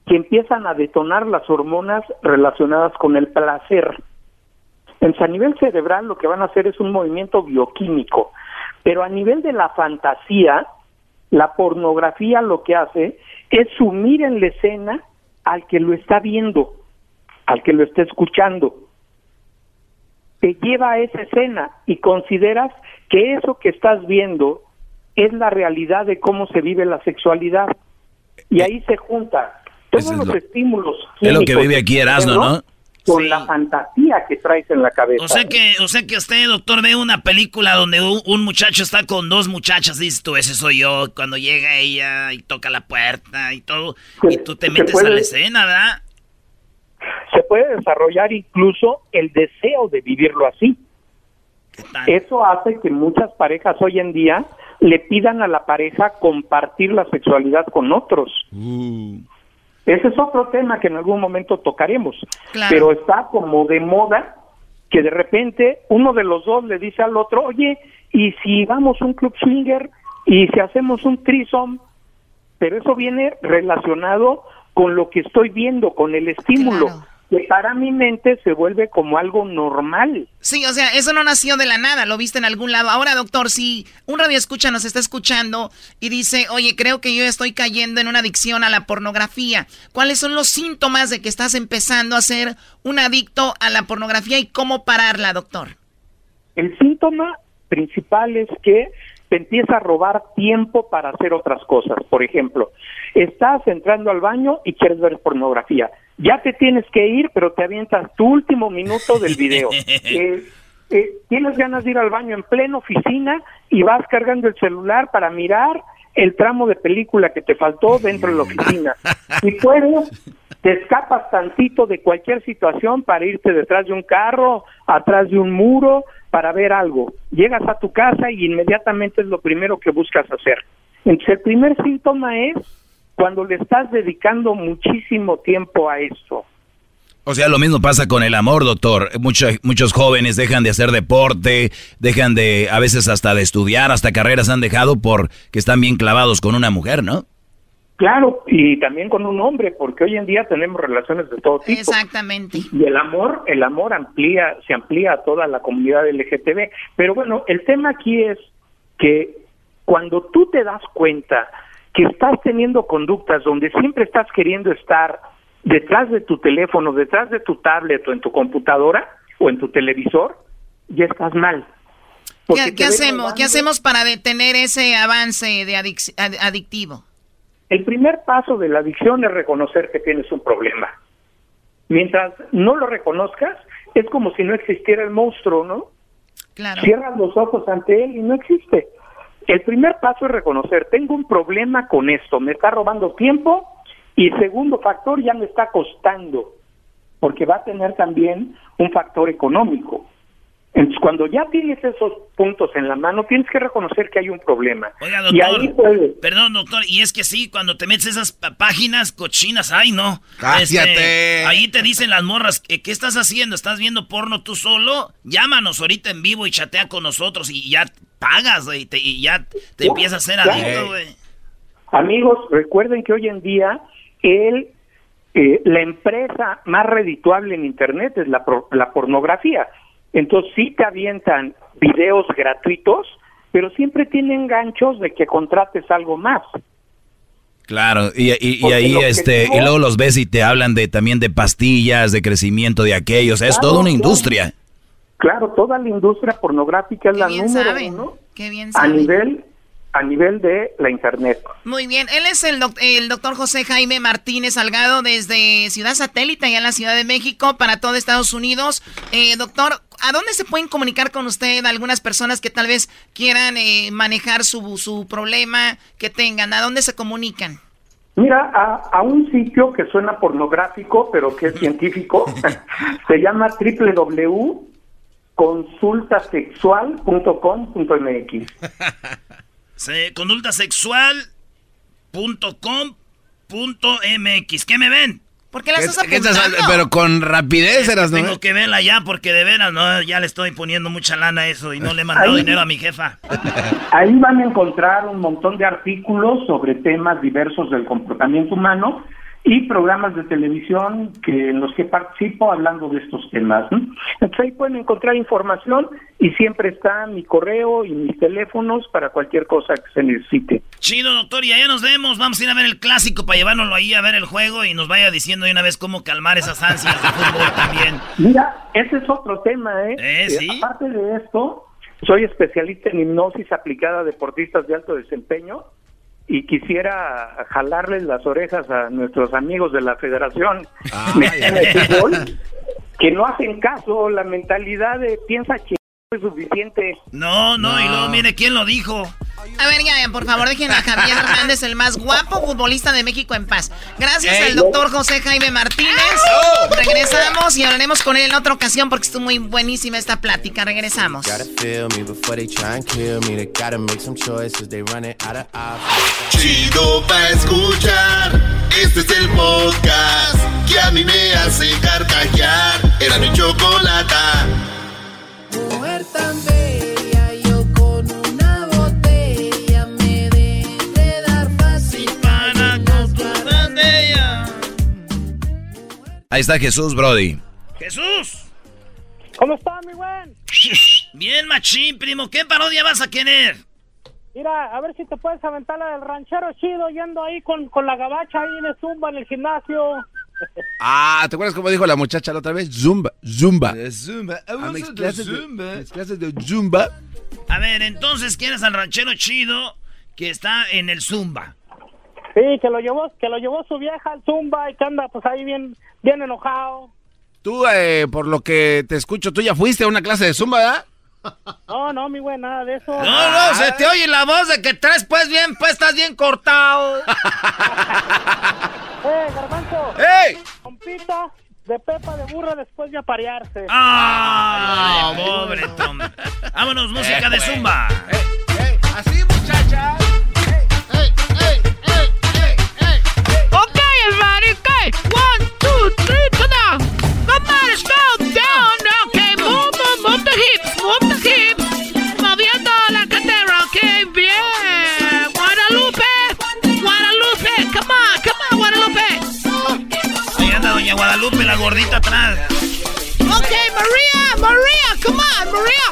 que empiezan a detonar las hormonas relacionadas con el placer. Entonces, a nivel cerebral lo que van a hacer es un movimiento bioquímico, pero a nivel de la fantasía, la pornografía lo que hace es sumir en la escena al que lo está viendo, al que lo está escuchando te lleva a esa escena y consideras que eso que estás viendo es la realidad de cómo se vive la sexualidad. Y ahí se junta todos es los lo- estímulos. es lo que vive aquí Erasmo, ¿no? Con la fantasía que traes en la cabeza. O sea que, o sea que usted, doctor, ve una película donde un, un muchacho está con dos muchachas, dices tú, ese soy yo, cuando llega ella y toca la puerta y todo, y tú te metes puede- a la escena, ¿verdad? se puede desarrollar incluso el deseo de vivirlo así. Eso hace que muchas parejas hoy en día le pidan a la pareja compartir la sexualidad con otros. Ese es otro tema que en algún momento tocaremos, Claro. pero está como de moda que de repente uno de los dos le dice al otro, oye, ¿y si vamos a un club swinger y si hacemos un threesome? Pero eso viene relacionado con lo que estoy viendo, con el estímulo. Que para mi mente se vuelve como algo normal. Sí, o sea, eso no nació de la nada, lo viste en algún lado. Ahora, doctor, si un radio escucha nos está escuchando y dice, oye, creo que yo estoy cayendo en una adicción a la pornografía, ¿cuáles son los síntomas de que estás empezando a ser un adicto a la pornografía y cómo pararla, doctor? El síntoma principal es que te empieza a robar tiempo para hacer otras cosas. Por ejemplo, estás entrando al baño y quieres ver pornografía. Ya te tienes que ir, pero te avientas tu último minuto del [laughs] video. Eh, eh, tienes ganas de ir al baño en plena oficina y vas cargando el celular para mirar el tramo de película que te faltó dentro de la oficina. [laughs] Si puedes, te escapas tantito de cualquier situación para irte detrás de un carro, atrás de un muro, para ver algo. Llegas a tu casa y inmediatamente es lo primero que buscas hacer. Entonces, el primer síntoma es cuando le estás dedicando muchísimo tiempo a eso. O sea, lo mismo pasa con el amor, doctor. Muchos, muchos jóvenes dejan de hacer deporte, dejan de, a veces hasta de estudiar, hasta carreras han dejado porque están bien clavados con una mujer, ¿no? Claro, y también con un hombre, porque hoy en día tenemos relaciones de todo tipo. Exactamente. Y el amor, el amor amplía, se amplía a toda la comunidad LGTB. Pero bueno, el tema aquí es que cuando tú te das cuenta que estás teniendo conductas donde siempre estás queriendo estar detrás de tu teléfono, detrás de tu tablet o en tu computadora o en tu televisor, ya estás mal. ¿Qué, ¿qué hacemos? ¿Qué hacemos para detener ese avance de adic adictivo? El primer paso de la adicción es reconocer que tienes un problema. Mientras no lo reconozcas, es como si no existiera el monstruo, ¿no? Claro. Cierras los ojos ante él y no existe. El primer paso es reconocer, tengo un problema con esto, me está robando tiempo y segundo factor ya me está costando, porque va a tener también un factor económico. Entonces, cuando ya tienes esos puntos en la mano, tienes que reconocer que hay un problema. Oiga, doctor, perdón, doctor, y es que sí, cuando te metes esas páginas cochinas, ay, no. Cállate. ahí te dicen las morras, ¿qué, ¿qué estás haciendo? ¿Estás viendo porno tú solo? Llámanos ahorita en vivo y chatea con nosotros y ya pagas, güey, y ya te empiezas a ser adicto, güey. Amigos, recuerden que hoy en día el, eh, la empresa más redituable en Internet es la, la pornografía. Entonces sí te avientan videos gratuitos, pero siempre tienen ganchos de que contrates algo más. Claro, y, ahí este, y luego los ves y te hablan de también de pastillas, de crecimiento de aquellos, es toda una industria. Claro, toda la industria pornográfica es la número uno Qué bien a nivel a nivel de la internet. Muy bien, él es el, el doctor José Jaime Martínez Salgado desde Ciudad Satélite, allá en la Ciudad de México, para todo Estados Unidos. Eh, doctor, ¿a dónde se pueden comunicar con usted algunas personas que tal vez quieran eh, manejar su, su problema que tengan? ¿A dónde se comunican? Mira, a, a, un sitio que suena pornográfico, pero que es científico, [laughs] se llama www.consultasexual.com.mx. [laughs] Sí, consultasexual.com.mx. ¿Qué me ven? ¿Por qué la estás apuntando? Pero con rapidez eras, ¿no? Tengo que verla ya porque de veras, no, ya le estoy poniendo mucha lana a eso y no le he mandado Ahí- dinero a mi jefa. [laughs] Ahí van a encontrar un montón de artículos sobre temas diversos del comportamiento humano y programas de televisión que en los que participo hablando de estos temas. ¿no? Entonces ahí pueden encontrar información y siempre está mi correo y mis teléfonos para cualquier cosa que se necesite. Chido, doctor, y allá nos vemos. Vamos a ir a ver el clásico para llevárnoslo ahí a ver el juego y nos vaya diciendo de una vez cómo calmar esas ansias de fútbol también. Mira, ese es otro tema, ¿eh? Eh, sí. Aparte de esto, soy especialista en hipnosis aplicada a deportistas de alto desempeño y quisiera jalarles las orejas a nuestros amigos de la Federación Mexicana de Fútbol que no hacen caso, la mentalidad de piensa que es suficiente. No, no, y luego mire quién lo dijo. A ver, ya, por favor, dejen a Javier Hernández, el más guapo futbolista de México, en paz. Gracias al doctor José Jaime Martínez. Regresamos y hablaremos con él en otra ocasión porque estuvo muy buenísima esta plática. Regresamos. Gotta feel me before they try and kill me. They gotta make some choices. They running out of options. Chido pa' escuchar. Este es el podcast que a mí me hace carcajear. Era mi chocolata. Mujer tan Ahí está Jesús, Brody. ¡Jesús! ¿Cómo está, mi buen? Bien, machín, primo. ¿Qué parodia vas a querer? Mira, a ver si te puedes aventar la del ranchero chido yendo ahí con, con la gabacha ahí de zumba en el gimnasio. Ah, ¿te acuerdas cómo dijo la muchacha la otra vez? Zumba, zumba. Zumba. Ah, mis clases de- mis clases de zumba. A ver, entonces, ¿quién es al ranchero chido que está en el Zumba? Sí, que lo llevó, que lo llevó su vieja al zumba y que anda pues ahí bien, bien enojado. Tú, eh, por lo que te escucho, tú ya fuiste a una clase de zumba, ¿verdad? No, no, mi güey, nada de eso. No, no, se te oye la voz de que traes pues bien, pues estás bien cortado. [laughs] Eh, garbanzo. ¡Ey! Compita de pepa de burra después de aparearse. ¡Ah! pobre Tom. Vámonos, música de Zumba. Así, muchacha. Everybody, okay. One, two, three, down. Come on, let's go down. Okay, move, move, move the hips, move the hips. Moviendo la cadera, okay, bien. Guadalupe, Guadalupe, come on, come on, Guadalupe. Ahí anda Doña Guadalupe, la gordita atrás. Okay, María, María, come on, María.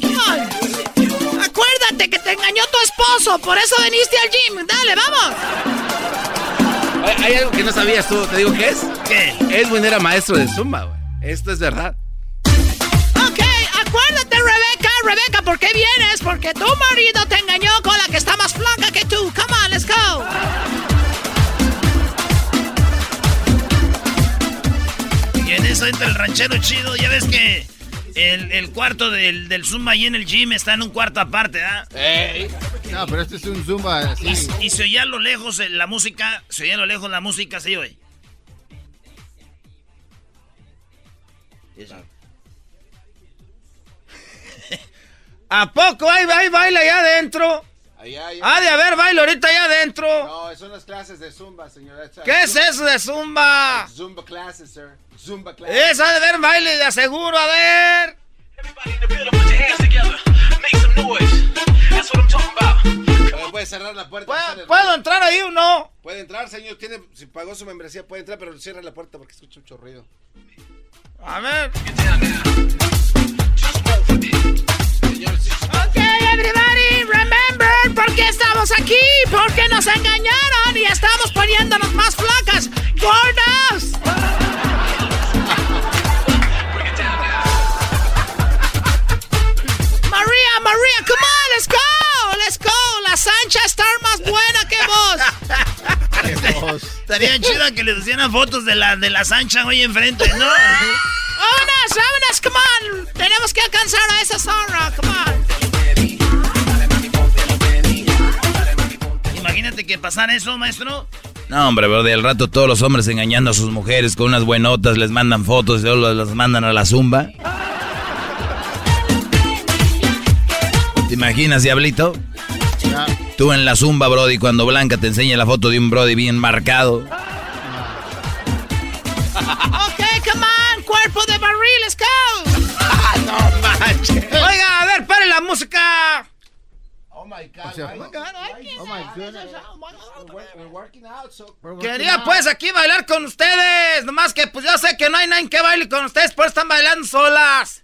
Come on. Acuérdate que te engañó tu esposo, por eso viniste al gym. Dale, vamos. Hay, algo que no sabías tú, ¿te digo qué es? ¿Qué? Edwin era maestro de zumba, güey. Esto es verdad. Ok, acuérdate, Rebeca, Rebeca, ¿por qué vienes? Porque tu marido te engañó con la que está más flaca que tú. Come on, let's go. Y en eso entra el ranchero chido. Ya ves que el, el cuarto del, del Zumba ahí en el gym está en un cuarto aparte, ¿ah? No, pero este es un zumba así. Y, y se oía a lo lejos eh, la música, se oía a lo lejos la música, se oye. ¿A poco hay, hay baile allá adentro? Ha de haber baile ahorita allá adentro. No, son las clases de zumba, señora. ¿Qué es eso de zumba? Zumba classes, sir. Zumba classes. Esa de ver baile de aseguro, a ver. Pero puede cerrar la puerta. sale- ¿Puedo entrar ahí o no? Puede entrar, señor. Tiene, si pagó su membresía, puede entrar, pero cierra la puerta porque escucha mucho ruido. A ver. Ok, everybody, remember por qué estamos aquí. Porque nos engañaron y estamos poniéndonos más flacas. ¡Gordas! Let's go, let's go. La Sancha está más buena que vos. [laughs] Estaría chido que les hicieran fotos de la, de la Sancha hoy enfrente, ¿no? [laughs] Vámonos, vámonos, come on. Tenemos que alcanzar a esa zorra, come on. Imagínate que pasara eso, maestro. No, hombre, bro, al rato todos los hombres engañando a sus mujeres con unas buenotas, les mandan fotos y luego las mandan a la zumba. ¿Te imaginas, Diablito? Tú en la zumba, Brody, cuando Blanca te enseña la foto de un Brody bien marcado. Ok, come on, cuerpo de barril, let's go. no manches. Oiga, a ver, pare la música. Oh my God. Oh my God, oh my goodness. We're working out, so. Quería pues aquí bailar con ustedes. Nomás que pues yo sé que no hay nadie que baile con ustedes, por eso están bailando solas.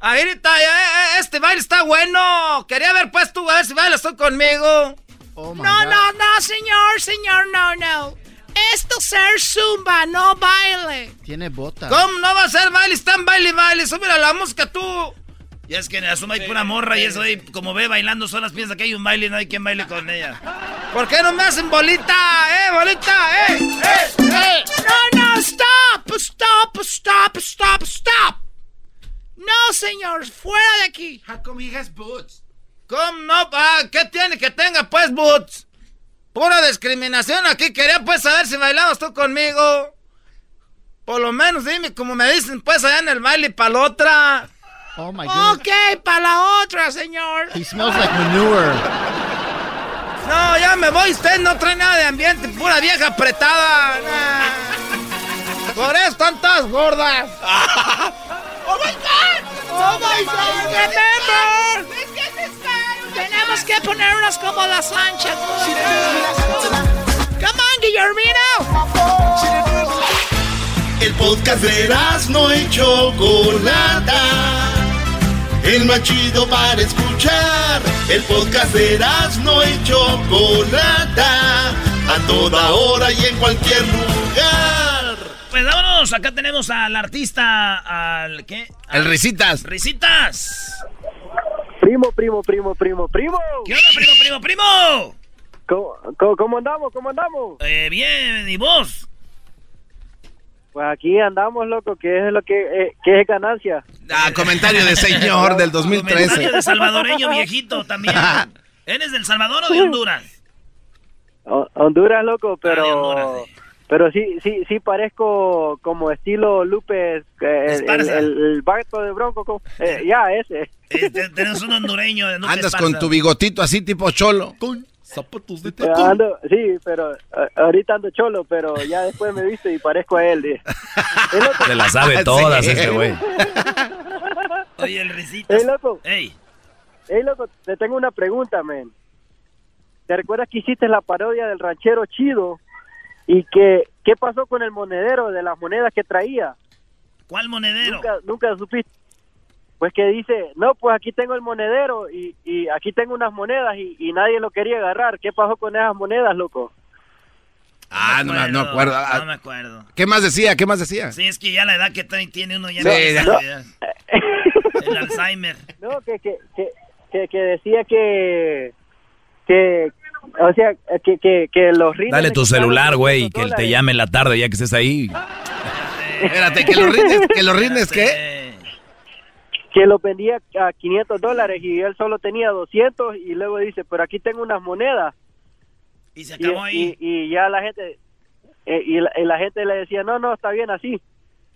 Ahorita, eh, eh, este baile está bueno. Quería ver pues tú, a ver si bailas tú conmigo. Oh No, God. no, no, señor, señor, no, no. Esto es ser zumba, no baile. Tiene bota. ¿Cómo no va a ser baile? Están baile baile. Súbele a la música tú. Y es que en la suma hay pura morra y eso ahí, como ve bailando solas, piensa que hay un baile y no hay quien baile con ella. ¿Por qué no me hacen bolita? ¡Eh, bolita! ¡Eh, eh, eh! No, no, stop, stop, stop, stop, stop. No, señor, fuera de aquí. How come he has boots? ¿Cómo no? Ah, ¿Qué tiene que tenga pues boots? Pura discriminación aquí. Quería pues saber si bailabas tú conmigo. Por lo menos dime como me dicen pues allá en el baile para la otra. Oh my goodness. Ok, para la otra, señor. He smells like manure. No, ya me voy. Usted no trae nada de ambiente. Pura vieja apretada. Nah. Por eso están todas gordas. [laughs] ¡Oh, my God! ¡Oh, my God! ¡Remember! Tenemos que ponernos como las anchas. Come on, Guillermino. El podcast de no y Chocolata. El más chido para escuchar. El podcast de no y Chocolata. A toda hora y en cualquier lugar. Pues vámonos, acá tenemos al artista, al ¿qué? El Risitas. Risitas. Primo, primo, primo, primo, primo. ¿Qué onda, primo, primo, primo? ¿Cómo, cómo, andamos? ¿Cómo andamos? Eh, bien, ¿y vos? Pues aquí andamos, loco, que es lo que, eh, que es ganancia. Ah, comentario de señor del 2013. Comentario de salvadoreño viejito también. [laughs] ¿Eres del Salvador o de Honduras? Ho- Honduras, loco, pero... Honduras, Pero sí, sí, sí parezco como estilo Lupe, eh, el, el, barco de Bronco. co- eh, ya, ese. Te- tenemos un hondureño de Andas Esparza. con tu bigotito así tipo cholo. Con zapatos de ando- sí, pero ahorita ando cholo, pero ya después me viste y parezco a él. eh. Se la sabe [laughs] todas Sí. este güey. [laughs] Oye, el Risitas. Ey, loco. Ey. Ey, loco, te tengo una pregunta, men. ¿Te recuerdas que hiciste la parodia del ranchero chido? ¿Y que qué pasó con el monedero de las monedas que traía? ¿Cuál monedero? Nunca, nunca supiste. Pues que dice, no, pues aquí tengo el monedero y, y aquí tengo unas monedas y, y nadie lo quería agarrar. ¿Qué pasó con esas monedas, loco? Ah, no, me- no acuerdo. Ah, No me acuerdo. ¿Qué más decía? ¿Qué más decía? Sí, es que ya la edad que tiene uno ya Sí, no ya. El [laughs] Alzheimer. No, que, que, que, que, que decía que, que, o sea, que, que, que los rines... Dale tu celular, güey, 500 que él te llame en la tarde ya que estés ahí. Espérate, que los rines, que los rines, ¿qué? que los vendía a 500 dólares y él solo tenía 200 y luego dice, pero aquí tengo unas monedas. Y se acabó ahí. Y, y ya la gente, eh, y, la, y la gente le decía, no, no, está bien así,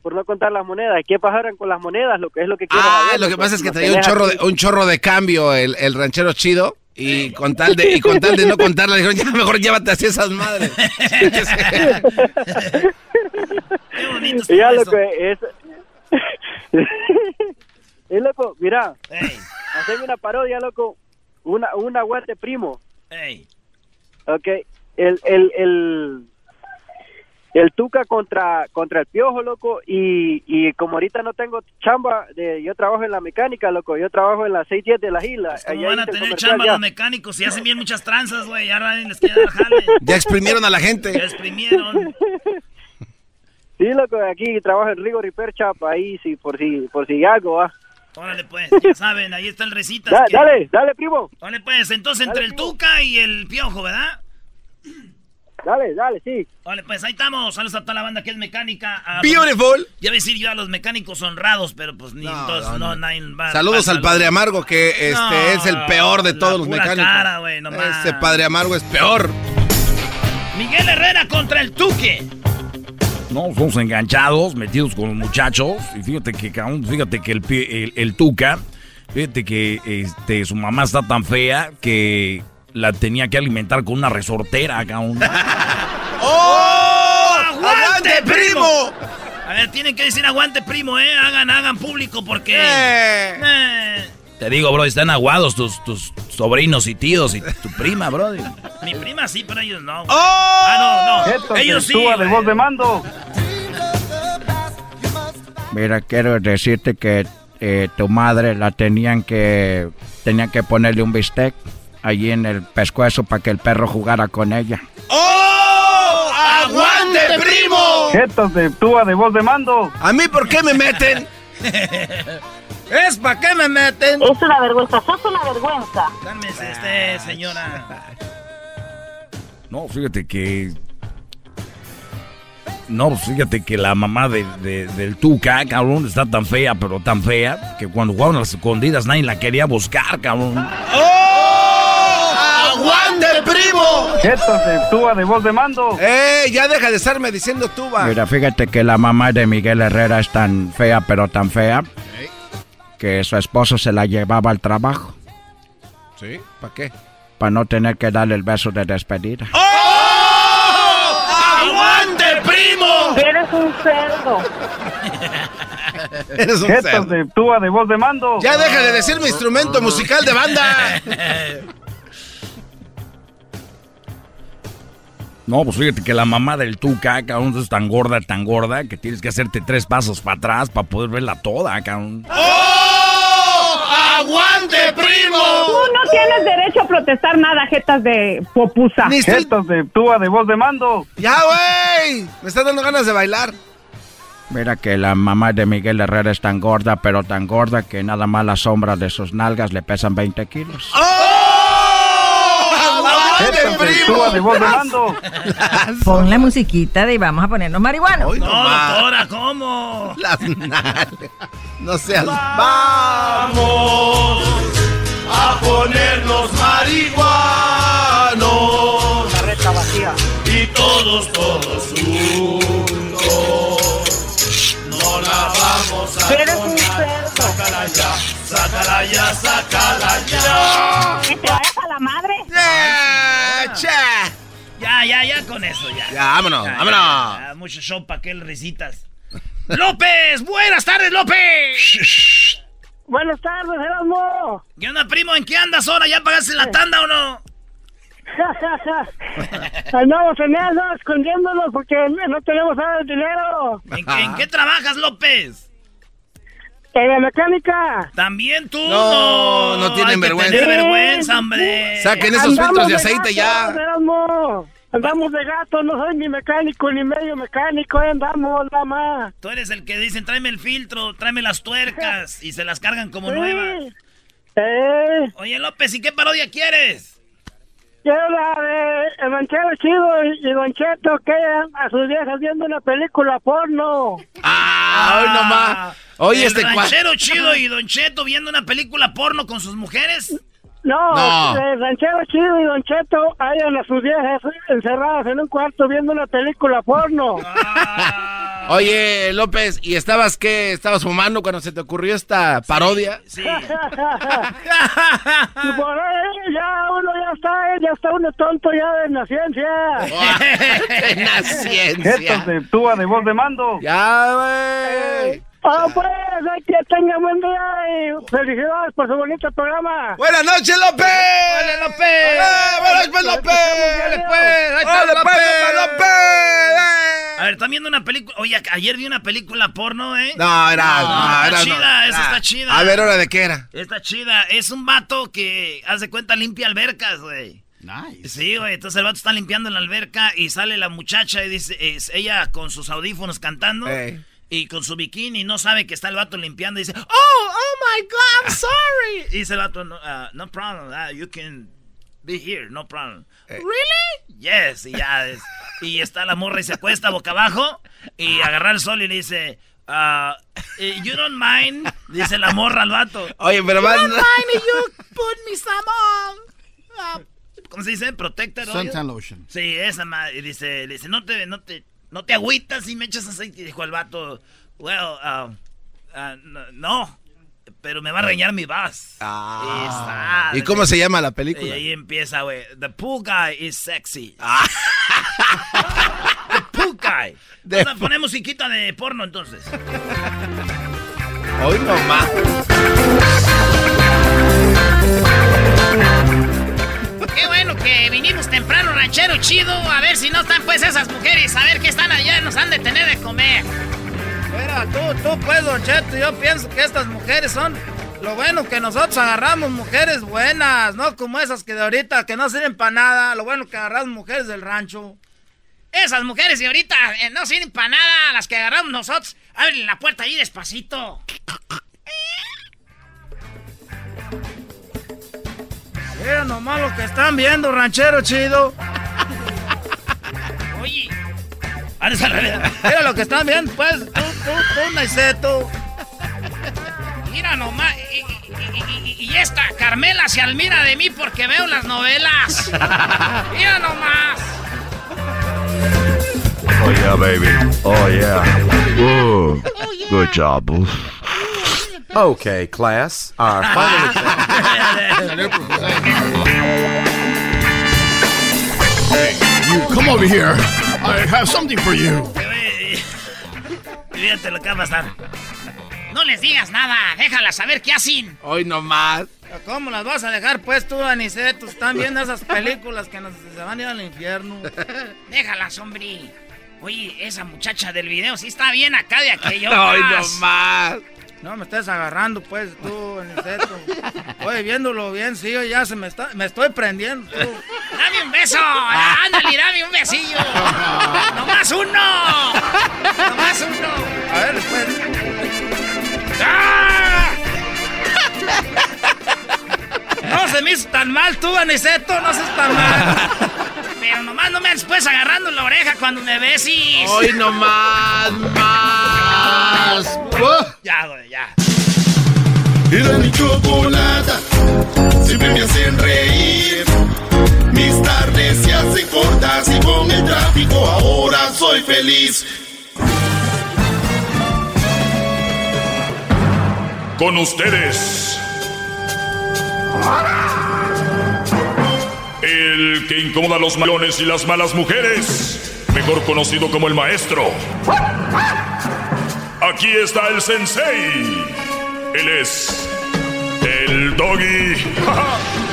por no contar las monedas. ¿Y qué pasaron con las monedas? Lo que es lo que quiero Ah, saber, lo que pasa es que traía un chorro de, un chorro de cambio el, el ranchero chido y con tal de y con tal de no contarla dijeron ya mejor llévate así esas madres. [laughs] Qué bonito ya lo que es... [laughs] es loco, mira, hacen una parodia, loco, una, un aguante primo. Ey. Ok, el, el, el, el Tuca contra, contra el Piojo, loco, y, y como ahorita no tengo chamba, de, yo trabajo en la mecánica, loco, yo trabajo en la 610 de la isla. ¿Cómo Allá van a tener chamba ya. los mecánicos si hacen bien muchas tranzas, güey? Ya nadie les queda jale. [laughs] Ya exprimieron a la gente. Ya exprimieron. [laughs] Sí, loco, aquí trabajo en Rigo Repair Shop, ahí, sí, por si, por si algo, va. Órale, pues, ya saben, ahí está el. Da- que- Dale, dale, primo. Órale, pues, entonces entre el Tuca y el Piojo, ¿verdad? Dale, dale, sí. Órale, pues ahí estamos. Saludos a toda la banda que es mecánica. A- Beautiful. Ya voy a decir yo a los mecánicos honrados, pero pues ni entonces no, no, no. nadie va- Saludos al padre amargo que este No, es el peor de la todos los mecánicos. cara, no más. Ese padre amargo es peor. Miguel Herrera contra el Tuque. No, somos enganchados, metidos con los muchachos. Y fíjate que, fíjate que el, el, el Tuca, fíjate que este, su mamá está tan fea que la tenía que alimentar con una resortera, cabrón. [laughs] ¡Oh! ¡Aguante, primo! A ver, tienen que decir aguante, primo, ¿eh? Hagan, hagan público porque... Eh, Te digo, bro, están aguados tus, tus sobrinos y tíos y tu prima, bro. mi prima sí, pero ellos no. ¡Oh! Ah, no, no. Ellos sí. tú de voz de mando. Mira, quiero decirte que eh, tu madre la tenían que tenían que ponerle un bistec allí en el pescuezo para que el perro jugara con ella. ¡Oh! ¡Aguante, primo! Entonces, tú de voz de mando. ¿A mí por qué me meten? [laughs] ¿Es para qué me meten? Es una vergüenza, sos una vergüenza. Cálmese usted, señora. No, fíjate que. No, pues fíjate que la mamá de, de- del Tuca, cabrón, está tan fea, pero tan fea, que cuando jugaban a las escondidas nadie la quería buscar, cabrón. ¡Oh! ¡Aguante, primo! Entonces, tú de voz de mando. ¡Eh! Ya deja de estarme diciendo tuba. Mira, fíjate que la mamá de Miguel Herrera es tan fea, pero tan fea, que su esposo se la llevaba al trabajo ¿Sí? ¿Para qué? para no tener que darle el beso de despedida. ¡Aguante, primo! Eres un cerdo. [laughs] Eres un cerdo. Entonces, tú de voz de mando. Ya deja de decir mi instrumento musical de banda. [laughs] No, pues fíjate que la mamá del Tuca, cabrón, es tan gorda, tan gorda, que tienes que hacerte tres pasos para atrás para poder verla toda, cabrón. ¡Oh! ¡Aguante, primo! Tú no tienes derecho a protestar nada, jetas de popusa. Jetas de tuba de voz de mando. Ya, güey. Me están dando ganas de bailar. Mira que la mamá de Miguel Herrera es tan gorda, pero tan gorda que nada más la sombra de sus nalgas le pesan 20 kilos. Jetas de tuba de voz de mando. [laughs] Pon la musiquita de vamos a ponernos marihuanos. No, doctora, ¿cómo? Las nalgas. No seas. Vamos a ponernos marihuanos. Carreta vacía. Y todos, todos juntos. No la vamos a Eres un cerdo. Sácala ya, sácala ya, sácala ya. Que te vayas a la madre. Ya, ya, ya con eso, ya. Ya, vámonos, Ya, vámonos. ya, ya, mucho show pa' aquel risitas. [laughs] ¡López! ¡Buenas tardes, López! [laughs] Buenas tardes, Erasmo. ¿Qué onda, primo? ¿En qué andas ahora? ¿Ya pagaste la tanda o no? [laughs] Andamos en eso, escondiéndonos porque no tenemos nada de dinero. ¿En, qué- en qué trabajas, López? En la mecánica. ¿También tú? No, no tienen hay que vergüenza. tener vergüenza, hombre. Saquen esos Andamos filtros de aceite ya. gato, Erasmo. Andamos de gato, no soy ni mecánico ni medio mecánico, eh, andamos nada más. Tú eres el que dicen, tráeme el filtro, tráeme las tuercas, y se las cargan como nuevas. Eh, Oye, López, ¿y qué parodia quieres? quiero la de El Ranchero Chido y, Don Cheto que a sus viejas viendo una película porno. Ah, hoy nomás. Oye, el este ranchero chido y Don Cheto viendo una película porno con sus mujeres. No, No. El Ranchero Chido y Don Cheto hayan a sus viejas encerradas en un cuarto viendo una película porno. Oye, López, ¿y estabas qué? ¿Estabas fumando cuando se te ocurrió esta parodia? Sí. Y por ahí ya uno ya está, ya está uno tonto ya de la ciencia. [laughs] En la Jetas ciencia. de tuba de voz de mando. Ya, güey. Ah, pues, hay que tengan buen día y felicidades por su bonito programa. Buenas noches, López. ¡Hola, López! ¡Eh, buenas noches, López! Pues, ahí está ¡Órale, pues, López! López! A ver, ¿están viendo una película? Oye, ayer vi una película porno, ¿eh? No, era, No, no, está era, no. chida, esa Ah, está chida. A ver, ¿hora de qué era? Está chida. Es un vato que, hace cuenta, limpia albercas, güey. Nice. Sí, güey. Entonces el vato está limpiando en la alberca y sale la muchacha y dice, es ella con sus audífonos cantando. Ey. Y con su bikini no sabe que está el vato limpiando y dice, oh, oh my God, I'm sorry. [laughs] Y dice el vato, no, uh, no problem, uh, you can be here, no problem. Really? Yes, y ya es. Y está la morra y se acuesta boca abajo y agarra el sol y le dice, uh, eh, you don't mind, dice la morra al vato. Oye, pero You más... don't mind if you [laughs] put me some on, uh, ¿Cómo se dice? Protector. Suntan lotion. Sí, esa madre. Y dice, le dice, no te, no te, no te agüitas si me echas aceite. Y dijo el vato, well, uh, uh, no, pero me va a reñar mi vas. Ah. ¿Y cómo se llama la Y película? ahí empieza, güey. The pool guy is sexy. Ah. [laughs] The pool guy. [laughs] The Vamos a poner musiquita de porno entonces. Hoy nomás. Que vinimos temprano, ranchero chido. A ver si no están pues esas mujeres. A ver qué están allá, nos han de tener de comer. Mira, tú, tú pues, Don Cheto, yo pienso que estas mujeres son... Lo bueno que nosotros agarramos mujeres buenas, no como esas que de ahorita que no sirven para nada. Lo bueno que agarramos mujeres del rancho. Esas mujeres de ahorita eh, no sirven para nada. Las que agarramos nosotros. Abren la puerta ahí despacito. Mira nomás lo que están viendo, ranchero chido. Oye. Mira lo que están viendo, pues, tú, tú, tú, Naiceto. mira nomás. Y, y- y- y esta Carmela se admira de mí porque veo las novelas. Mira nomás. Oh yeah, baby. Oh yeah. Ooh. Good job. Okay, class. Our final You come over here. I have something for you. Fíjate lo que va a pasar. No les digas nada. Déjala saber qué hacen. Hoy nomás. ¿Cómo las vas a dejar pues tú, Aniceto? Están viendo esas películas que nos se van a ir al infierno. [laughs] Déjala, sombrí. Oye, esa muchacha del video sí está bien acá de aquello. [laughs] Ay, no más. No me estés agarrando, pues, tú, Aniceto. Oye, viéndolo bien, sí, ya se me está... Me estoy prendiendo, tú. ¡Dame un beso! ¡Ándale, dame un besillo! ¡Nomás uno! ¡Nomás uno! A ver, después. ¡Ah! No se me hizo tan mal tú, Aniceto, no seas tan mal. [laughs] Pero nomás no me andes pues agarrando la oreja cuando me besis. Hoy nomás, más. Ya, güey, ya. Era mi chocolata, siempre me hacen reír. Mis tardes se hacen cortas y con el tráfico ahora soy feliz. Con ustedes. El que incomoda a los malones y las malas mujeres, mejor conocido como el maestro. Aquí está el sensei. Él es el doggy. [laughs]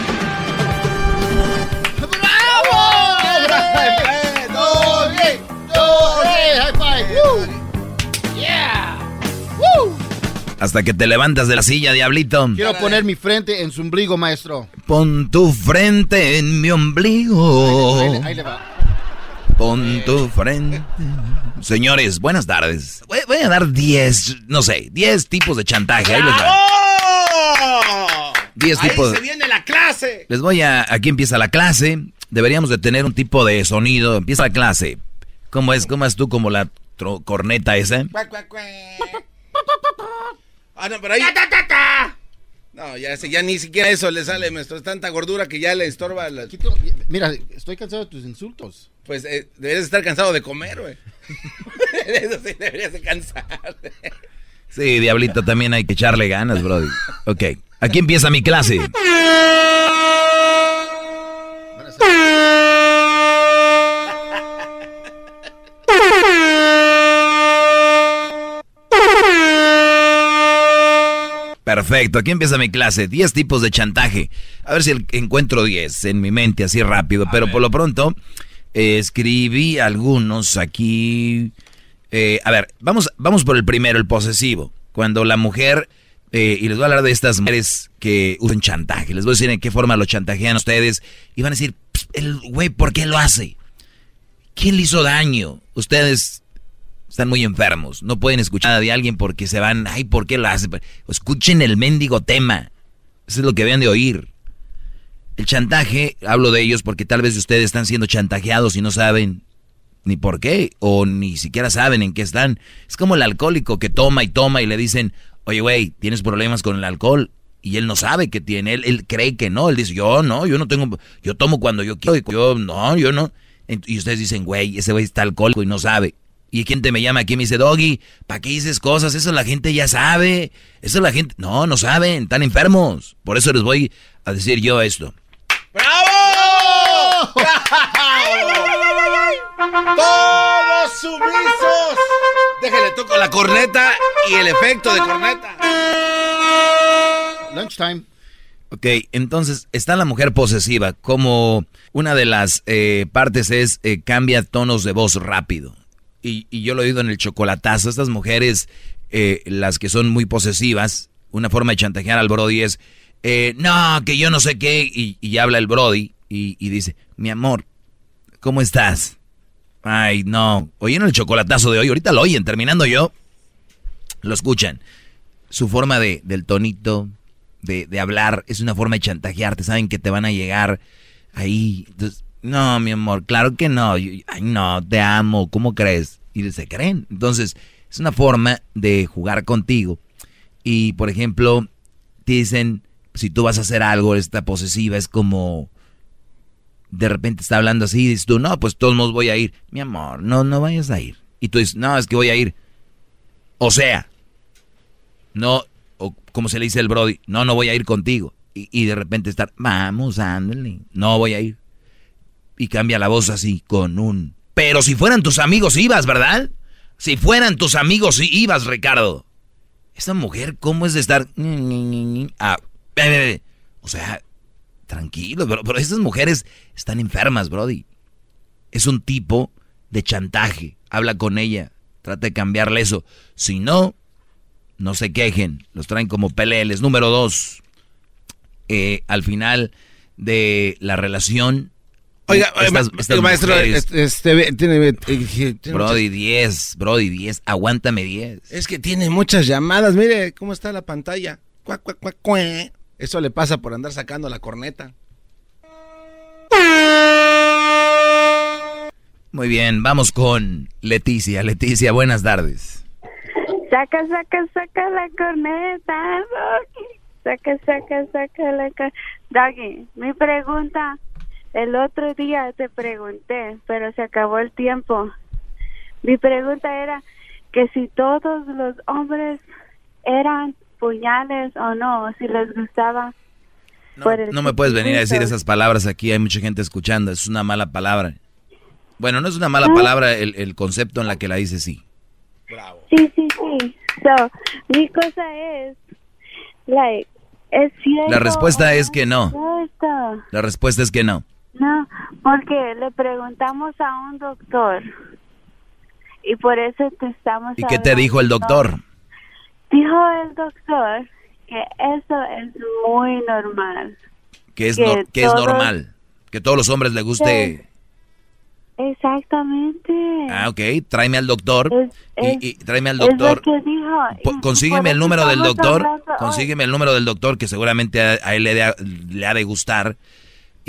Hasta que te levantas de la silla, diablito. Quiero poner mi frente en su ombligo, maestro. Pon tu frente en mi ombligo. Ahí, le- ahí le va. Pon tu frente. Señores, buenas tardes. Voy, voy a dar 10, no sé, 10 tipos de chantaje. Ahí les va. ¡Oh! 10 Ahí tipos. se viene la clase. Les voy a. Aquí empieza la clase. Deberíamos de tener un tipo de sonido. Empieza la clase. ¿Cómo es? ¿Cómo es tú como la tro- corneta esa? Ah, no, pero ahí. No, ya, sé, ya ni siquiera eso le sale, maestro. Es tanta gordura que ya le estorba. la- Mira, estoy cansado de tus insultos. Pues eh, deberías estar cansado de comer, güey. [laughs] eso sí, deberías de cansar. Sí, diablito, también hay que echarle ganas, Brody. Ok, aquí empieza mi clase. Perfecto, aquí empieza mi clase. 10 tipos de chantaje. A ver si encuentro 10 en mi mente así rápido. pero por lo pronto, eh, escribí algunos aquí. Eh, a ver, vamos, vamos por el primero, el posesivo. Cuando la mujer, eh, y les voy a hablar de estas mujeres que usan chantaje. Les voy a decir en qué forma lo chantajean ustedes. Y van a decir, "Pss, el güey, ¿por qué lo hace? ¿Quién le hizo daño? Ustedes están muy enfermos. No pueden escuchar de alguien porque se van, ay, ¿por qué lo hace? Escuchen el mendigo tema. Eso es lo que deben de oír. El chantaje, hablo de ellos porque tal vez ustedes están siendo chantajeados y no saben ni por qué, o ni siquiera saben en qué están. Es como el alcohólico que toma y toma y le dicen, oye, güey, tienes problemas con el alcohol. Y él no sabe que tiene, él, él cree que no. Él dice, yo no, yo no tengo, yo tomo cuando yo quiero, yo no, yo no. Y ustedes dicen, güey, ese güey está alcohólico y no sabe. Y gente me llama aquí y me dice, Doggy, ¿para qué dices cosas? Eso la gente ya sabe. Eso la gente, no, no saben, están enfermos. Por eso les voy a decir yo esto. ¡Bravo! ¡Todos sumisos! Déjale, toco la corneta y el efecto de corneta. Lunchtime. Ok, entonces está la mujer posesiva. Como una de las eh, partes es eh, cambia tonos de voz rápido. Y, y yo lo he oído en el chocolatazo. Estas mujeres, eh, las que son muy posesivas, una forma de chantajear al Brody es, eh, no, que yo no sé qué. Y, y habla el Brody y, dice, mi amor, ¿cómo estás? Ay, no. Oyeron el chocolatazo de hoy. Ahorita lo oyen, terminando yo. Lo escuchan. Su forma de, del tonito, de, de hablar, es una forma de chantajearte. Saben que te van a llegar ahí. Entonces, no, mi amor, claro que no. Ay, no, te amo. ¿Cómo crees? Y se creen. Entonces, es una forma de jugar contigo. Y, por ejemplo, te dicen, si tú vas a hacer algo, esta posesiva es como de repente está hablando así y dices tú, no, pues todos modos voy a ir. Mi amor, no, no vayas a ir. Y tú dices, no, es que voy a ir. O sea, no, o como se le dice el Brody, no, no voy a ir contigo. Y, y de repente estar, vamos, ándale, no voy a ir. Y cambia la voz así, con un... Pero si fueran tus amigos ibas, ¿verdad? Si fueran tus amigos ibas, Ricardo. Esta mujer, ¿cómo es de estar... Ah, O sea, tranquilo, pero, pero esas mujeres están enfermas, Brody. Es un tipo de chantaje. Habla con ella, trata de cambiarle eso. Si no, no se quejen, los traen como peleles. Número dos, eh, al final de la relación. Oiga, estas- ma- estas maestro, este, este, tiene, eh, tiene Brody 10, Brody 10, aguántame 10. Es que tiene muchas llamadas. Mire cómo está la pantalla. Eso le pasa por andar sacando la corneta. Muy bien, vamos con Leticia. Leticia, buenas tardes. Saca, saca, saca la corneta, Doggy. Saca, saca, saca la corneta. Doggy, mi pregunta, el otro día te pregunté, pero se acabó el tiempo. Mi pregunta era que si todos los hombres eran puñales o no, si les gustaba. por el No me puedes venir a decir esas palabras aquí, hay mucha gente escuchando, es una mala palabra. Bueno, no es una mala Ah. palabra el, el concepto en la que la dice sí. Sí, sí, sí. So, mi cosa es, like, es cierto. La respuesta es que no. La respuesta es que no. No, porque le preguntamos a un doctor y por eso te estamos. ¿Y qué te dijo el doctor? Dijo el doctor que eso es muy normal. Que es, Que no- que es todos- normal. Que todos los hombres les guste... Exactamente. Ah, ok, tráeme al doctor. Es- y, y tráeme al es lo doctor. que dijo. Consígueme el número del doctor. Consígueme el número del doctor que seguramente a, a él le, de- le ha de gustar.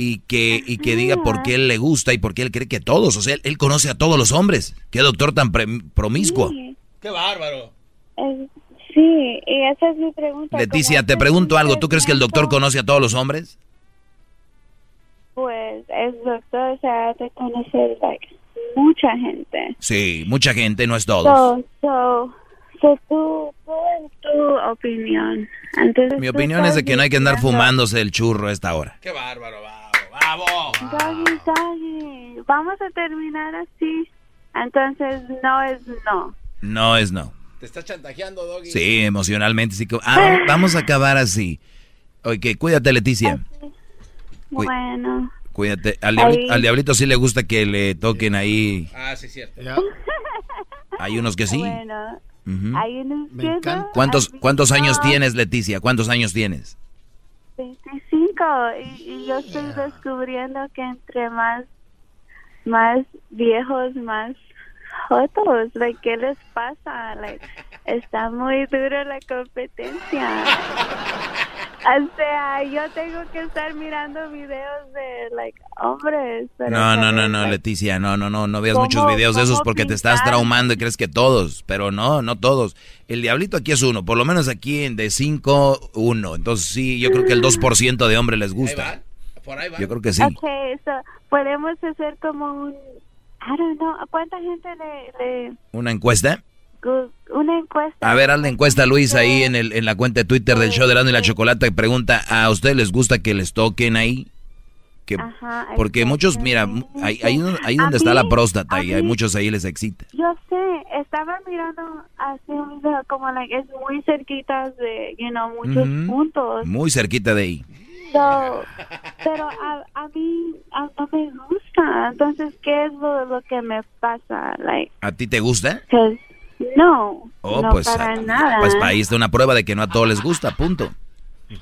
Y que, y que diga por qué él le gusta y por qué él cree que todos. O sea, él, él conoce a todos los hombres. Qué doctor tan pre- promiscuo. Sí, ¡Qué bárbaro! es- sí, y esa es mi pregunta. Leticia, ¿Cómo te pregunto algo. ¿Tú crees que el doctor conoce a todos los hombres? Pues el doctor se ha de conocer like, mucha gente. Sí, mucha gente, no es todos. So, so, so tú, tu opinión. Entonces, Mi opinión es de que no hay que andar fumándose el churro a esta hora. ¡Qué bárbaro! ¡Bravo! ¡Bravo! Doggy, doggy, vamos a terminar así. Entonces, no es no. No es no. Te está chantajeando, Doggy. Sí, emocionalmente. Sí, ah, [laughs] vamos a acabar así. Ok, cuídate, Leticia. Bueno. Cuídate. Al diablito, al diablito sí le gusta que le toquen ahí. Ah, sí, cierto. [laughs] Hay unos que sí. Bueno, hay unos que no, ¿Cuántos, ¿Cuántos años no. tienes, Leticia? ¿Cuántos años tienes? 25 y, y yo estoy descubriendo que entre más más viejos más jotos like, ¿qué les pasa? Like, está muy dura la competencia [laughs] o sea yo tengo que estar mirando videos de like hombres pero No, no, no, no, like, Leticia, no, no, no, no veas ¿Cómo- muchos videos de esos porque te estás pintar? traumando y crees que todos, pero no, no todos. El diablito aquí es uno, por lo menos aquí en de 5, uno. Entonces sí, yo creo que el 2% de hombres les gusta. Por ahí va. Yo creo que sí. Okay, so, podemos hacer como un I don't know, ¿a cuánta gente le, le ¿Una encuesta? Una encuesta? A ver, haz la encuesta, Luis, ahí en, el, en la cuenta de Twitter del show de Erasmo y la Chocolata que pregunta, ¿a ustedes les gusta que les toquen ahí? Que, Ajá, porque muchos, mira, ahí, ahí, ahí donde está la próstata y hay muchos ahí les excita. Yo sé, estaba mirando así un video como like es muy cerquita de, you know, muchos puntos. Muy cerquita de ahí. So, pero a, a mí a- no me gusta. Entonces, ¿qué es lo, lo que me pasa? Like, ¿A ti te gusta? No, Oh, no pues, para ah, nada. pues ahí está una prueba de que no a todos les gusta, punto. Eh,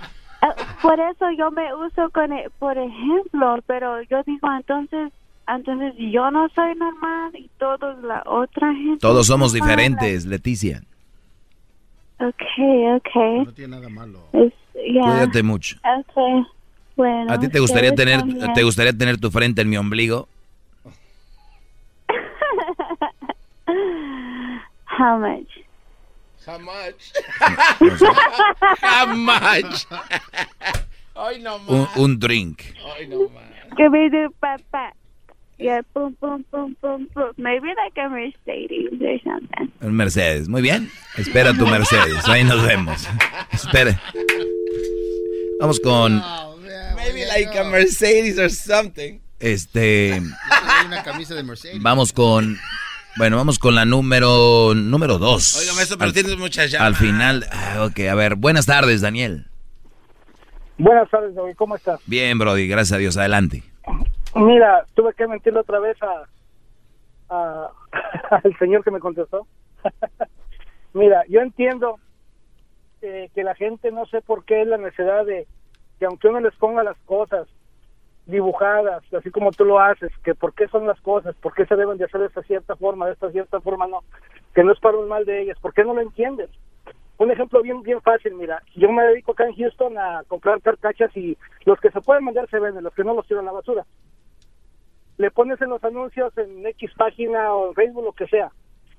por eso yo me uso con, e- por ejemplo, pero yo digo entonces, entonces yo no soy normal y todos la otra gente. Todos somos normal. diferentes, Leticia. Okay, okay. No tiene nada malo. Es- ya. Cuídate mucho. Okay. Bueno. ¿A ti te gustaría tener también. te gustaría tener tu frente en mi ombligo? How much? How much? How much? [laughs] Ay, no Un, más. un drink. Ay, no más. Give me the pat. Yeah, boom, boom, boom, boom, boom. Maybe like a Mercedes or something. Un Mercedes. Muy bien. Espera tu Mercedes. Ahí nos vemos. Espera. Vamos con Maybe like a Mercedes or something. este Hay una camisa de Mercedes. vamos con bueno, vamos con la número número dos. Oiga, maestro, pero Al- tienes muchas llamas. Al final, ah, ok, a ver, buenas tardes, Daniel. Buenas tardes, David. ¿Cómo estás? Bien, Brody, gracias a Dios. Adelante. Mira, tuve que mentirle otra vez a, a- [laughs] al señor que me contestó. [laughs] Mira, yo entiendo eh, que la gente no sé por qué es la necesidad de que aunque uno les ponga las cosas dibujadas, así como tú lo haces, que por qué son las cosas, por qué se deben de hacer de esta cierta forma, de esta cierta forma no, que no es para un mal de ellas, ¿por qué no lo entiendes? Un ejemplo bien bien fácil, mira, yo me dedico acá en Houston a comprar carcachas y los que se pueden vender se venden, los que no los tiran a la basura. Le pones en los anuncios en X página o en Facebook, lo que sea.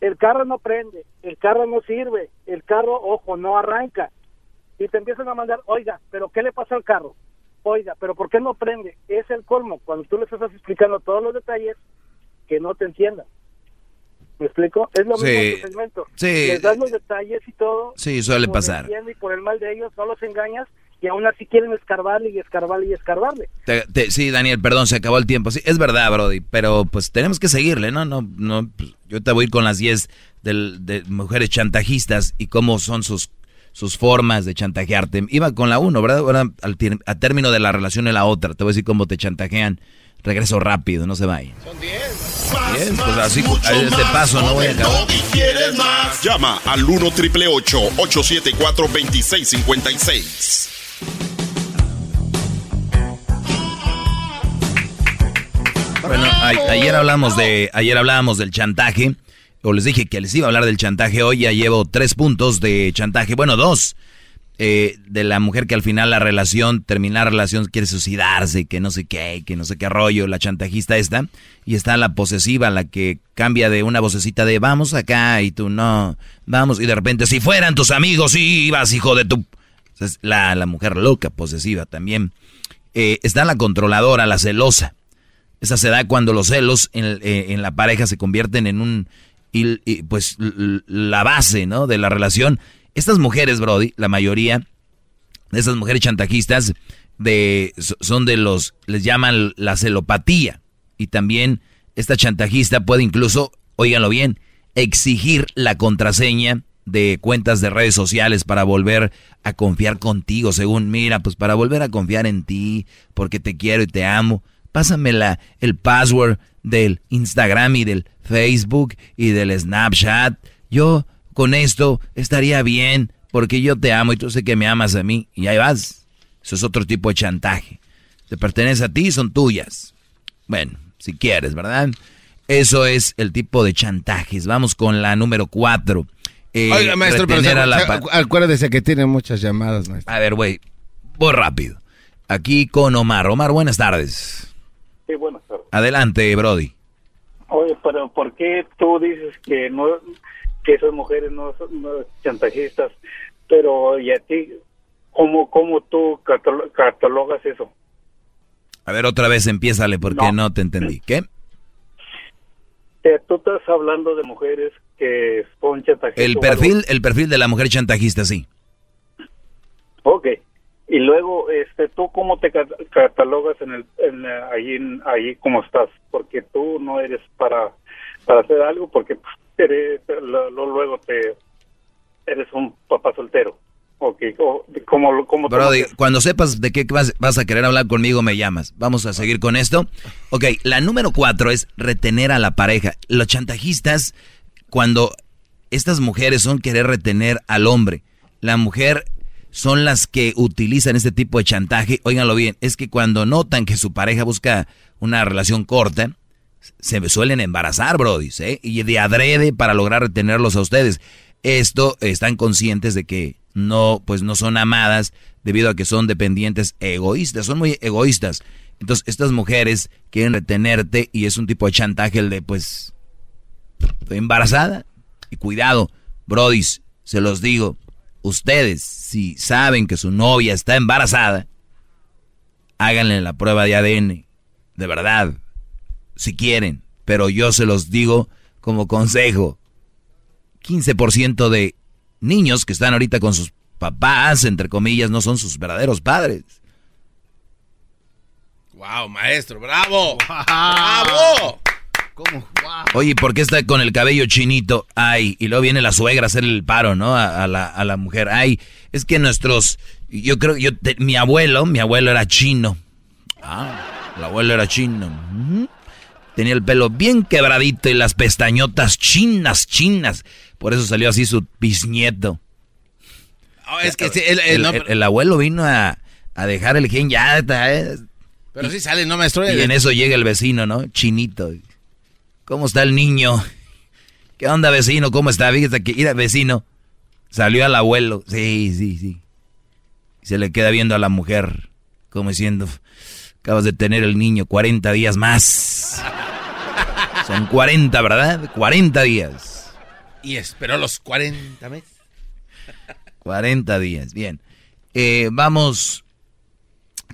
El carro no prende, el carro no sirve, el carro, ojo, no arranca. Y te empiezan a mandar, oiga, pero ¿qué le pasa al carro? Oiga, pero ¿por qué no prende? Es el colmo, cuando tú les estás explicando todos los detalles, que no te entiendan. ¿Me explico? Es lo Sí. mismo en tu segmento. Sí. Les das los detalles y todo. Sí, suele pasar. y por el mal de ellos, no los engañas y aún así quieren escarbarle y escarbarle y escarbarle. Te- te- sí, Daniel, perdón, se acabó el tiempo. Sí, es verdad, Brody, pero pues tenemos que seguirle, ¿no? no, no pues, yo te voy a ir con las 10 del- de mujeres chantajistas y cómo son sus, sus formas de chantajearte. Iba con la uno, ¿verdad? Ahora, al a término de la relación en la otra, te voy a decir cómo te chantajean. Regreso rápido, no se vayan. Bien, pues así, a este paso no voy a acabar. ¿Quieres más? Llama al 1 triple 874 2656. Bueno, a- ayer hablamos de, ayer hablábamos del chantaje, o les dije que les iba a hablar del chantaje. Hoy ya llevo tres puntos de chantaje, bueno, dos, eh, de la mujer que al final la relación, terminar la relación, quiere suicidarse, que no sé qué, que no sé qué rollo, la chantajista esta, y está la posesiva, la que cambia de una vocecita de vamos acá y tú no, vamos, y de repente si fueran tus amigos, ibas, hijo de tu... La, la mujer loca, posesiva también. Eh, está la controladora, la celosa. Esa se da cuando los celos en, eh, en la pareja se convierten en un, y- pues, la base, ¿no? De la relación. Estas mujeres, Brody, la mayoría de esas mujeres chantajistas, de, so- son de los, les llaman la celopatía. Y también esta chantajista puede incluso, óiganlo bien, exigir la contraseña de cuentas de redes sociales para volver a confiar contigo, según, mira, pues para volver a confiar en ti, porque te quiero y te amo. Pásame la, el password del Instagram y del Facebook y del Snapchat. Yo con esto estaría bien porque yo te amo y tú sé que me amas a mí y ahí vas. Eso es otro tipo de chantaje. Te pertenece a ti, son tuyas. Bueno, si quieres, ¿verdad? Eso es el tipo de chantajes. Vamos con la número cuatro. Eh, Oiga, maestro, pero se- la acuérdese que tiene muchas llamadas, maestro. a ver, güey, voy rápido. Aquí con Omar. Omar, buenas tardes. Sí, buenas tardes. Adelante, Brody. Oye, pero ¿por qué tú dices que no que esas mujeres no son no son chantajistas? Pero y a ti cómo cómo tú catalo- catalogas eso? A ver, otra vez empiézale porque no, te entendí. ¿Qué? Eh, tú estás hablando de mujeres que son chantajistas. El perfil, el perfil de la mujer chantajista, sí. Ok. Y luego, este, ¿tú cómo te cat- catalogas en el, en, en- allí como estás? Porque tú no eres para, para hacer algo, porque pues, eres, lo- lo- luego te eres un papá soltero. Ok, o, ¿cómo, cómo te Brody, cuando sepas de qué vas, vas a querer hablar conmigo, me llamas. Vamos a seguir con esto. Ok, la número cuatro es retener a la pareja. Los chantajistas, cuando estas mujeres son querer retener al hombre, la mujer son las que utilizan este tipo de chantaje. Óiganlo bien, es que cuando notan que su pareja busca una relación corta, se suelen embarazar, Brody, ¿eh? Y de adrede para lograr retenerlos a ustedes. Esto están conscientes de que no, pues no son amadas debido a que son dependientes egoístas, son muy egoístas. Entonces, estas mujeres quieren retenerte y es un tipo de chantaje el de, pues, estoy embarazada. Y cuidado, Brodis, se los digo, ustedes, si saben que su novia está embarazada, háganle la prueba de ADN, de verdad, si quieren, pero yo se los digo como consejo. 15% de niños que están ahorita con sus papás, entre comillas, no son sus verdaderos padres. Wow, maestro, bravo. Bravo. ¿Cómo? Wow. Oye, ¿por qué está con el cabello chinito? Ay, y luego viene la suegra a hacer el paro, ¿no? A, la, a la, mujer. Ay, es que nuestros, yo creo, yo, mi abuelo, mi abuelo era chino. Ah, el abuelo era chino. Tenía el pelo bien quebradito y las pestañotas chinas, chinas. Por eso salió así su bisnieto. Oh, es que el, abuelo vino a, dejar el gen ya. Eh. Pero sí sale, no maestro. Y en eso llega el vecino, ¿no? Chinito. ¿Cómo está el niño? ¿Qué onda, vecino? ¿Cómo está? Fíjate que, mira, vecino. Salió al abuelo. Sí, sí, sí. Y se le queda viendo a la mujer, como diciendo, acabas de tener el niño 40 días más. Son 40, ¿verdad? 40 días. Y esperó los 40 meses. 40 días, bien. Eh, vamos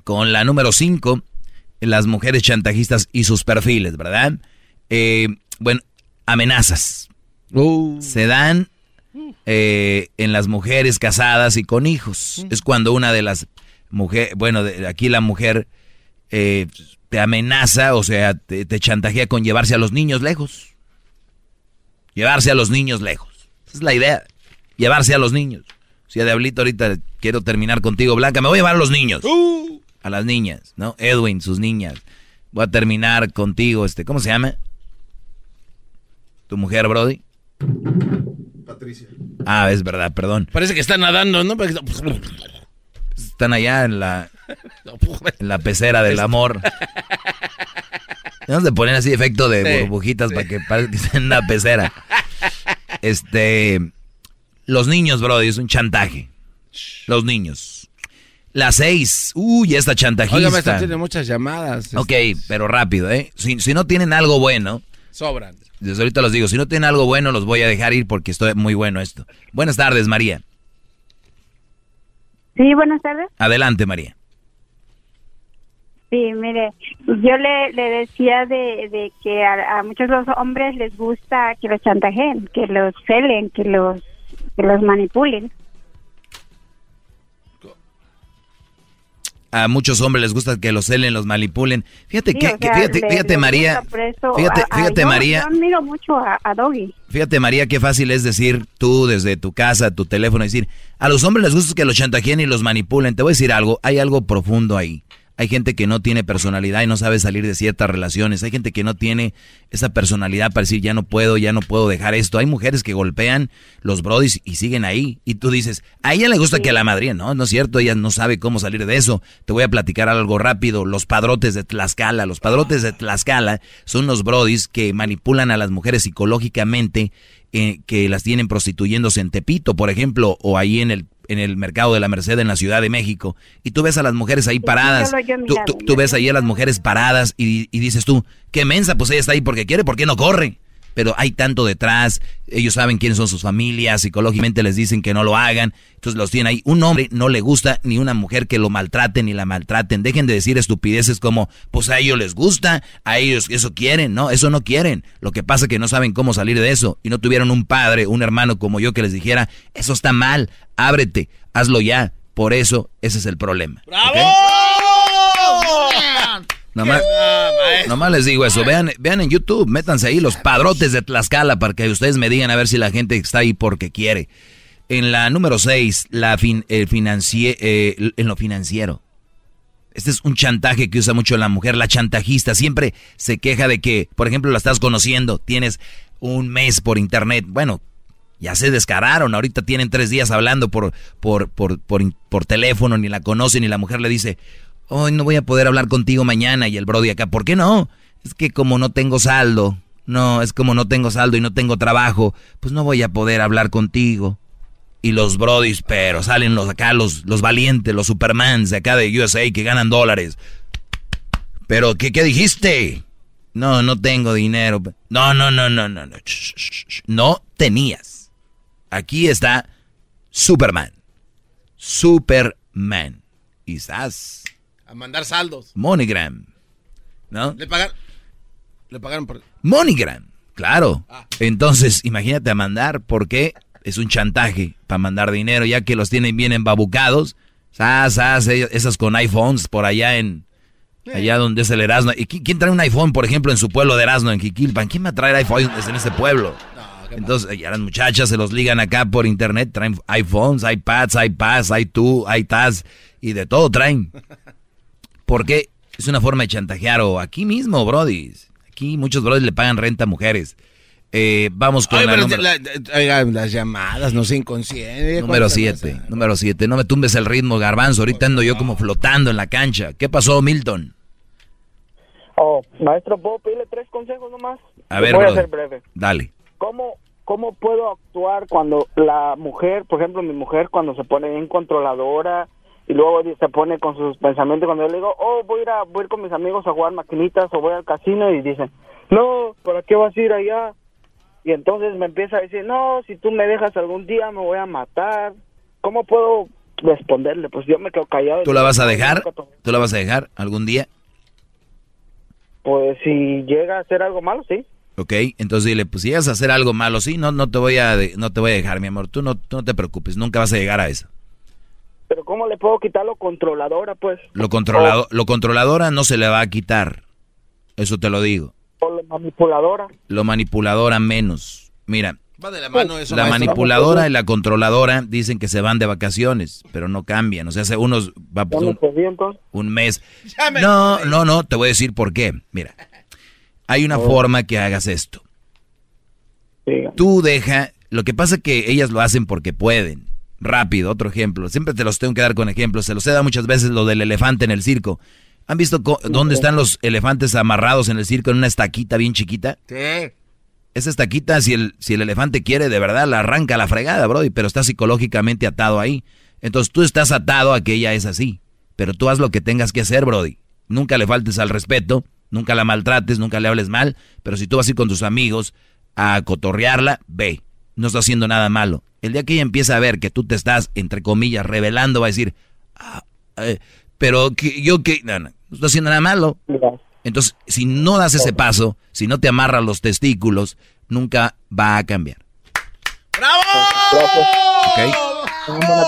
con la número 5, las mujeres chantajistas y sus perfiles, ¿verdad? Eh, bueno, amenazas. Uh. Se dan eh, en las mujeres casadas y con hijos. Es cuando una de las mujeres, bueno, aquí la mujer eh, te amenaza, o sea, te, chantajea con llevarse a los niños lejos. Llevarse a los niños lejos. Esa es la idea. Llevarse a los niños. Si de Diablito, ahorita quiero terminar contigo, Blanca. Me voy a llevar a los niños. Uh. A las niñas, ¿no? Edwin, sus niñas. Voy a terminar contigo, este, ¿cómo se llama? ¿Tu mujer, Brody? Patricia. Ah, es verdad, perdón. Parece que están nadando, ¿no? Están allá en la, [laughs] en la pecera del amor. Vamos a poner así efecto de burbujitas para que parezca que estén en la pecera. Este, los niños, Brody, es un chantaje. Los niños. Las seis. Uy, esta chantajista. Oiga, tiene muchas llamadas. Ok, pero rápido, ¿eh? Si, si no tienen algo bueno. Sobran. Desde ahorita los digo, si no tienen algo bueno, los voy a dejar ir porque estoy muy bueno esto. Buenas tardes, María. Sí, buenas tardes. Adelante, María. Sí, mire, yo le, le decía de, de que a, muchos los hombres les gusta que los chantajeen, que los celen, que los, que los manipulen. A muchos hombres les gusta que los celen, los manipulen. Fíjate que, fíjate, fíjate María, fíjate, fíjate María. Yo admiro mucho a, a, Doggy. Fíjate María, qué fácil es decir tú desde tu casa, tu teléfono, decir, a los hombres les gusta que los chantajeen y los manipulen. Te voy a decir algo, hay algo profundo ahí. Hay gente que no tiene personalidad y no sabe salir de ciertas relaciones. Hay gente que no tiene esa personalidad para decir, ya no puedo, ya no puedo dejar esto. Hay mujeres que golpean los brodis y siguen ahí. Y tú dices, a ella le gusta que a la madre, no, no es cierto, ella no sabe cómo salir de eso. Te voy a platicar algo rápido. Los padrotes de Tlaxcala. Los padrotes de Tlaxcala son los brodis que manipulan a las mujeres psicológicamente, eh, que las tienen prostituyéndose en Tepito, por ejemplo, o ahí en el en el mercado de la Merced en la Ciudad de México y tú ves a las mujeres ahí paradas, tú, ves ahí a las mujeres paradas y, y, dices tú, qué mensa, pues ella está ahí porque quiere, ¿por qué no corre? Pero hay tanto detrás, ellos saben quiénes son sus familias, psicológicamente les dicen que no lo hagan, entonces los tienen ahí. Un hombre no le gusta ni una mujer que lo maltraten ni la maltraten. Dejen de decir estupideces como, pues a ellos les gusta, a ellos eso quieren, no, eso no quieren. Lo que pasa es que no saben cómo salir de eso y no tuvieron un padre, un hermano como yo que les dijera, eso está mal, ábrete, hazlo ya. Por eso ese es el problema. ¡Bravo! Nomás, les digo eso. Vean, vean en YouTube, métanse ahí los padrotes de Tlaxcala para que ustedes me digan a ver si la gente está ahí porque quiere. En la número 6, la fin, el eh, en lo financiero. Este es un chantaje que usa mucho la mujer, la chantajista. Siempre se queja de que, por ejemplo, la estás conociendo, tienes un mes por internet. Bueno, ya se descararon, ahorita tienen tres días hablando por, por, por, por, por teléfono, ni la conocen, y la mujer le dice, hoy no voy a poder hablar contigo mañana y el Brody acá, ¿por qué no? Es que como no tengo saldo, no, es como no tengo saldo y no tengo trabajo, pues no voy a poder hablar contigo. Y los Brodis, pero salen los acá, los, los valientes, los Supermans de acá de USA que ganan dólares. Pero, ¿qué, qué dijiste? No, no tengo dinero. No, no, no, no, no, no. No tenías. Aquí está Superman. Superman. Quizás a mandar saldos. MoneyGram. ¿No? Le pagaron. Le pagaron por. MoneyGram, claro. Ah. Entonces, imagínate a mandar, porque es un chantaje para mandar dinero, ya que los tienen bien embabucados. Sas, esas con iPhones por allá en Allá donde es el Erasmo. ¿Y qui- quién trae un iPhone, por ejemplo, en su pueblo de Erasmo, en Jiquilpan? ¿Quién va a traer iPhone en ese pueblo? Entonces, ya las muchachas se los ligan acá por internet, traen iPhones, iPads, iPads, iTunes, iTaz y de todo traen. [laughs] Porque es una forma de chantajear o aquí mismo, Brody. Aquí muchos Brody le pagan renta a mujeres. Eh, vamos con Oye, la número- las llamadas, no sé, inconsciente. Número 7, número 7. No me tumbes el ritmo, garbanzo. Ahorita ando yo como flotando en la cancha. ¿Qué pasó, Milton? Oh, maestro, ¿puedo pedirle tres consejos nomás? A ver, Voy a ser breve. Dale. ¿Cómo, ¿Cómo puedo actuar cuando la mujer, por ejemplo, mi mujer, cuando se pone bien controladora y luego se pone con sus pensamientos, cuando yo le digo, oh, voy a ir, a, voy a ir con mis amigos a jugar maquinitas o voy al casino y dicen, no, ¿para qué vas a ir allá? Y entonces me empieza a decir, no, si tú me dejas algún día me voy a matar. ¿Cómo puedo responderle? Pues yo me quedo callado. ¿Tú la vas a "No, dejar? ¿Tú la vas a dejar algún día? Pues si llega a hacer algo malo, sí. Ok, entonces dile, pues si llegas a hacer algo malo, sí, no, no te voy a, no te voy a dejar, mi amor. Tú no, no te preocupes, nunca vas a llegar a eso. Pero ¿cómo le puedo quitar lo controladora, pues? Lo controlado, lo controladora no se le va a quitar. Eso te lo digo. O lo manipuladora. Lo manipuladora menos. Mira, Va de la mano eso, la maestro. manipuladora y la controladora dicen que se van de vacaciones, pero no cambian. O sea, hace unos va pues, un, un mes. [laughs] Me No, no, no, te voy a decir por qué. Mira, hay una forma que hagas esto. Tú deja, lo que pasa es que ellas lo hacen porque pueden. Rápido, otro ejemplo. Siempre te los tengo que dar con ejemplos. Se los he dado muchas veces lo del elefante en el circo. ¿Han visto dónde están los elefantes amarrados en el circo en una estaquita bien chiquita? Sí. Esa estaquita, si el, si el elefante quiere, de verdad la arranca a la fregada, Brody, pero está psicológicamente atado ahí. Entonces tú estás atado a que ella es así. Pero tú haz lo que tengas que hacer, Brody. Nunca le faltes al respeto, nunca la maltrates, nunca le hables mal. Pero si tú vas a ir con tus amigos a cotorrearla, ve. No está haciendo nada malo. El día que ella empieza a ver que tú te estás, entre comillas, revelando, va a decir, "Ah, eh, pero que, yo que, no, no, no estoy haciendo nada malo. Entonces, si no das ese paso, si no te amarras los testículos, nunca va a cambiar.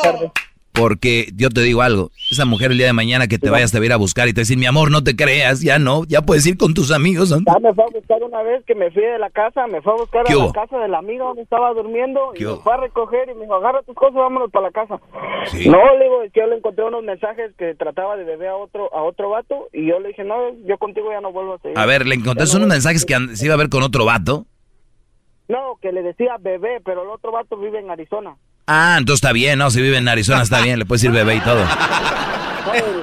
Tardes. Porque yo te digo algo, esa mujer el día de mañana que te vayas te va a ir a buscar y te va a decir, mi amor, no te creas, ya no, ya puedes ir con tus amigos. ¿no? Ya me fue a buscar una vez que me fui de la casa, me fue a buscar ¿Qué a la casa del amigo donde estaba durmiendo y ¿Qué me fue a recoger y me dijo, agarra tus cosas, vámonos para la casa. Sí. No, le digo, es que yo le encontré unos mensajes que trataba de beber a otro a otro vato y yo le dije, no, yo contigo ya no vuelvo a seguir. A ver, le encontraste unos mensajes que se iba a ver con otro vato. No, que le decía bebé, pero el otro vato vive en Arizona. Ah, entonces está bien, ¿no? Si vive en Arizona está bien, le puedes decir bebé y todo.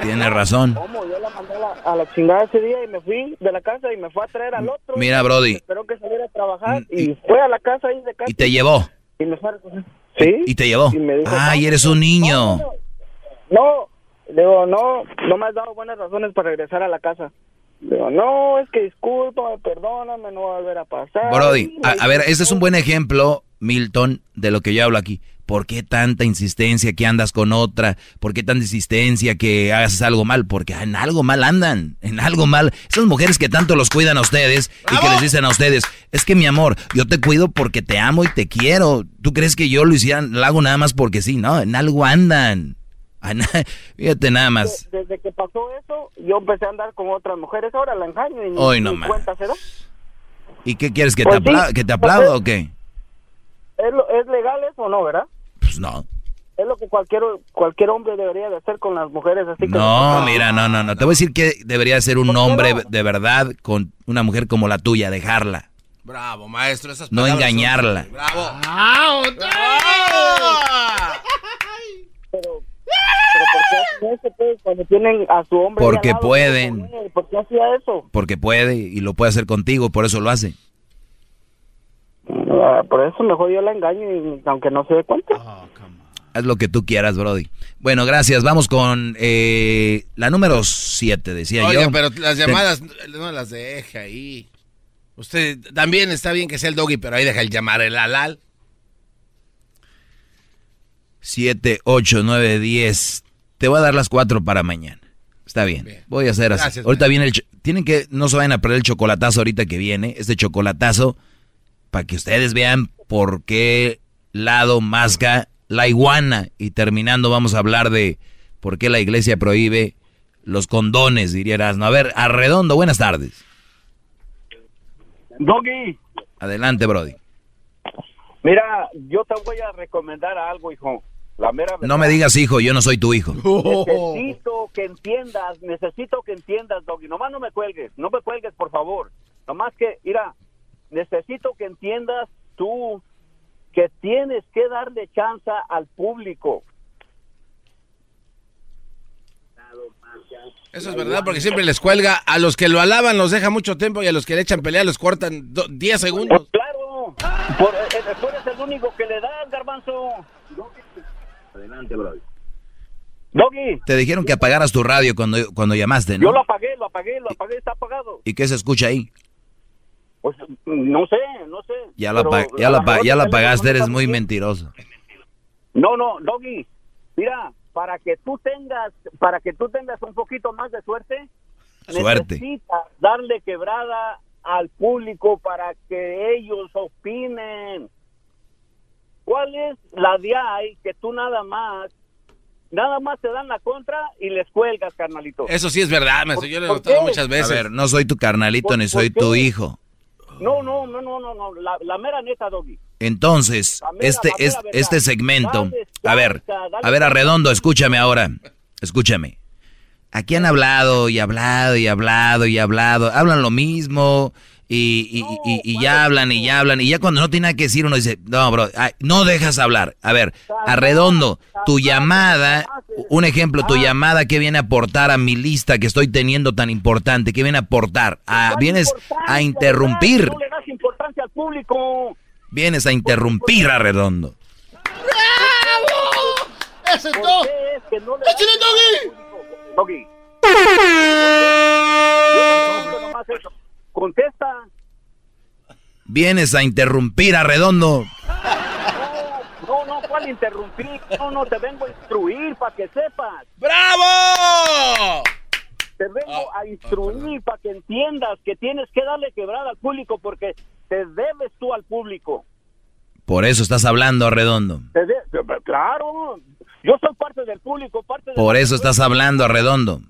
Tienes razón. ¿Cómo? Yo la mandé a la, a la chingada ese día y me fui de la casa y me fue a traer al otro. Mira, Brody. Esperó que saliera a trabajar y fue a la casa ahí de casa. Y te llevó. Y me fue a. ¿Sí? Y te llevó. Y me dijo, Ay, eres un niño. No, le digo, no, no me has dado buenas razones para regresar a la casa. Digo, no, es que discúlpame, perdóname, no va a volver a pasar. Brody, a, a ver, este es un buen ejemplo, Milton, de lo que yo hablo aquí. ¿Por qué tanta insistencia que andas con otra? ¿Por qué tanta insistencia que hagas algo mal? Porque en algo mal andan, en algo mal. Esas mujeres que tanto los cuidan a ustedes y que les dicen a ustedes, es que mi amor, yo te cuido porque te amo y te quiero. ¿Tú crees que yo lo hiciera, lo hago nada más porque sí? No, en algo andan. Fíjate nada más. Desde que pasó eso, yo empecé a andar con otras mujeres. Ahora la engaño y Hoy no ni más. cuenta se da. ¿Y qué quieres? ¿Que, Pues te, apla- sí, que te aplauda o qué? ¿Es, ¿Es legal eso o no, verdad? Pues no. Es lo que cualquier cualquier hombre debería de hacer con las mujeres así que No, mira, no, no, no. Te voy a decir que debería ser un hombre de verdad con una mujer como la tuya, dejarla, Bravo, maestro. Esas no palabras son- engañarla. Bravo. Pero, pero ¿por qué hacen eso, pues, cuando tienen a su hombre Porque lado? pueden. ¿Por qué hacía eso? Porque puede y lo puede hacer contigo, por eso lo hace. Ah, por eso mejor yo la engaño y aunque no se dé cuenta. Haz lo que tú quieras, Brody. Bueno, gracias. Vamos con eh, la número 7, decía yo. pero las llamadas no las deja ahí. Usted también está bien que sea el doggy, pero ahí deja el llamar el alal. 7, 8, 9, 10. Te voy a dar las 4 para mañana. Está bien. Voy a hacer así. Gracias, ahorita viene el... Tienen que... No se vayan a perder el chocolatazo ahorita que viene. Este chocolatazo para que ustedes vean por qué lado masca la iguana. Y terminando vamos a hablar de por qué la iglesia prohíbe Los condones, diría Erasmo. A ver, Arredondo, buenas tardes. Doggy, Adelante, Brody. mira, yo te voy a recomendar algo, hijo. La mera. No me digas hijo, yo no soy tu hijo. Necesito que entiendas, necesito que entiendas, Doggy. Nomás no me cuelgues, no me cuelgues, por favor. Nomás que, mira, necesito que entiendas tú que tienes que darle chance al público. Eso es verdad, porque siempre les cuelga. A los que lo alaban los deja mucho tiempo y a los que le echan pelea los cortan do- 10 segundos. Claro, por, eh, eh, tú eres el único que le das, garbanzo. Adelante, bro. Doggy, Te dijeron que apagaras tu radio cuando, cuando llamaste, ¿no? yo lo apagué, lo apagué, lo apagué, está apagado. ¿Y qué se escucha ahí? Pues no sé, no sé. Ya la, pero apa- ya a la, lo apa- mejor ya la el teléfono apagaste, no eres muy mentiroso. No, no, Doggy, mira, para que tú tengas, para que tú tengas un poquito más de suerte, Suerte. necesitas darle quebrada al público para que ellos opinen. ¿Cuál es la de ahí que tú nada más, nada más te dan la contra y les cuelgas, carnalito? Eso sí es verdad, maestro. Yo lo he ¿Por notado muchas veces. A ver, no soy tu carnalito ¿Por- ni soy qué? tu hijo. No, no, no, no, no, no, la, la mera neta, Doggy. Entonces, mera, este, es, este segmento, Dale a ver, dale a ver. Arredondo, escúchame ahora, escúchame. Aquí han hablado y hablado y hablado y hablado, hablan lo mismo y, y, y- y ya hablan y ya hablan y ya cuando no tiene nada que decir uno dice, no, bro, ay, no dejas hablar. A ver, Arredondo, tu llamada, un ejemplo, tu llamada, ¿qué viene a aportar a mi lista que estoy teniendo tan importante? ¿Qué viene a aportar? A, vienes a interrumpir, No le das importancia al público. vienes a interrumpir, Arredondo. ¡Ese ¿Por todo! qué es que no le ¡Échale, Doggy! Doggy. Contesta. Vienes a interrumpir a Redondo. No, no, ¿cuál interrumpir? No, no, te vengo a instruir para que sepas. ¡Bravo! Te vengo a instruir para que entiendas que tienes que darle quebrada al público porque te debes tú al público. Por eso estás hablando a Redondo. Claro, yo soy parte del público, parte Por eso estás hablando a Redondo.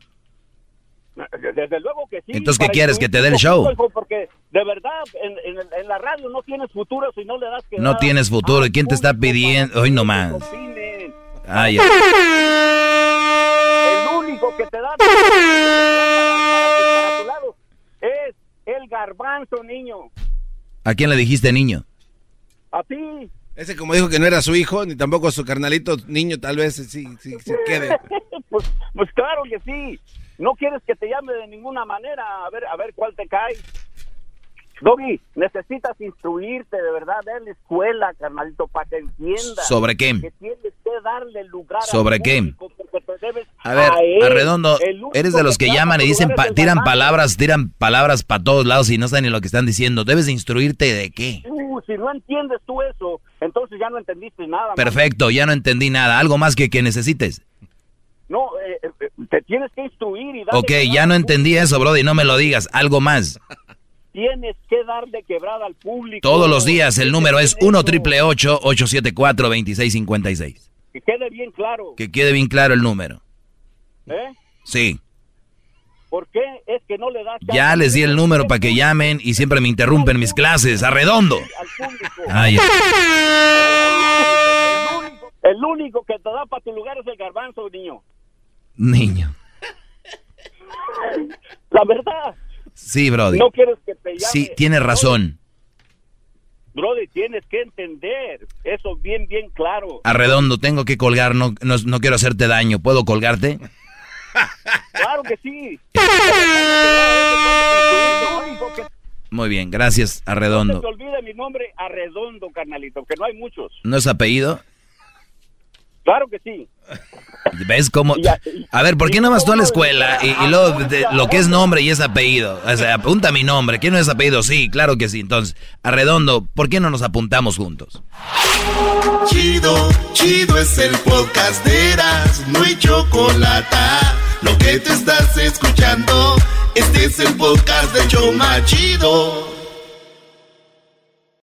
Desde luego que sí. Entonces, ¿qué quieres? ¿Que te dé el show? Porque de verdad, en, en- en la radio no tienes futuro si no le das quebrada. No tienes futuro. ¿Y quién te está pidiendo? Hoy nomás. Ay, El único que te da para, para tu lado es el garbanzo, niño. ¿A quién le dijiste niño? A ti. Ese como dijo que no era su hijo, ni tampoco su carnalito niño, tal vez sí, sí, sí quede. [laughs] pues, pues claro que sí. No quieres que te llame de ninguna manera. A ver, a ver cuál te cae. Doggy, necesitas instruirte de verdad, darle escuela, carnalito, para que entiendas. ¿Sobre qué? Que tienes que darle lugar ¿Sobre qué? A ver, él. Arredondo, El único eres de los que llaman y dicen, pa- tiran palabras, tiran palabras para todos lados y no saben ni lo que están diciendo. Debes de instruirte de qué. Uh, si no entiendes tú eso, entonces ya no entendiste nada. man. Perfecto, ya no entendí nada. ¿Algo más que, que necesites? No, eh, eh, te tienes que instruir y darle Ok, ya no entendí eso, Brody, no me lo digas. Algo más. [laughs] Tienes que darle quebrada al público. Todos los días el número es 1 triple 874 2656 Que quede bien claro. Que quede bien claro el número. ¿Eh? Sí. ¿Por qué es que no le das Ya les di el número para que llamen y siempre me interrumpen mis clases. Arredondo. al público? [laughs] Ay, El único, el único que te da para tu lugar es el garbanzo, niño. Niño. La verdad. Sí, Brody. No quieres que te llame. Sí, tienes razón. Brody, tienes que entender eso bien, bien claro. Arredondo, tengo que colgar, no, no, no quiero hacerte daño. ¿Puedo colgarte? Claro que sí. Muy bien, gracias, no Arredondo. se te olvide mi nombre, Arredondo, carnalito, que no hay muchos. ¿No es apellido? Claro que sí. ¿Ves cómo? A ver, ¿por qué no vas tú a la escuela y, y luego de- lo que es nombre y es apellido? O sea, apunta mi nombre. ¿Quién no es apellido? Sí, claro que sí. Entonces, Arredondo, ¿por qué no nos apuntamos juntos? Chido, chido es el podcast de Eras, no hay chocolate. Lo que te estás escuchando, este es el podcast de Choma Chido.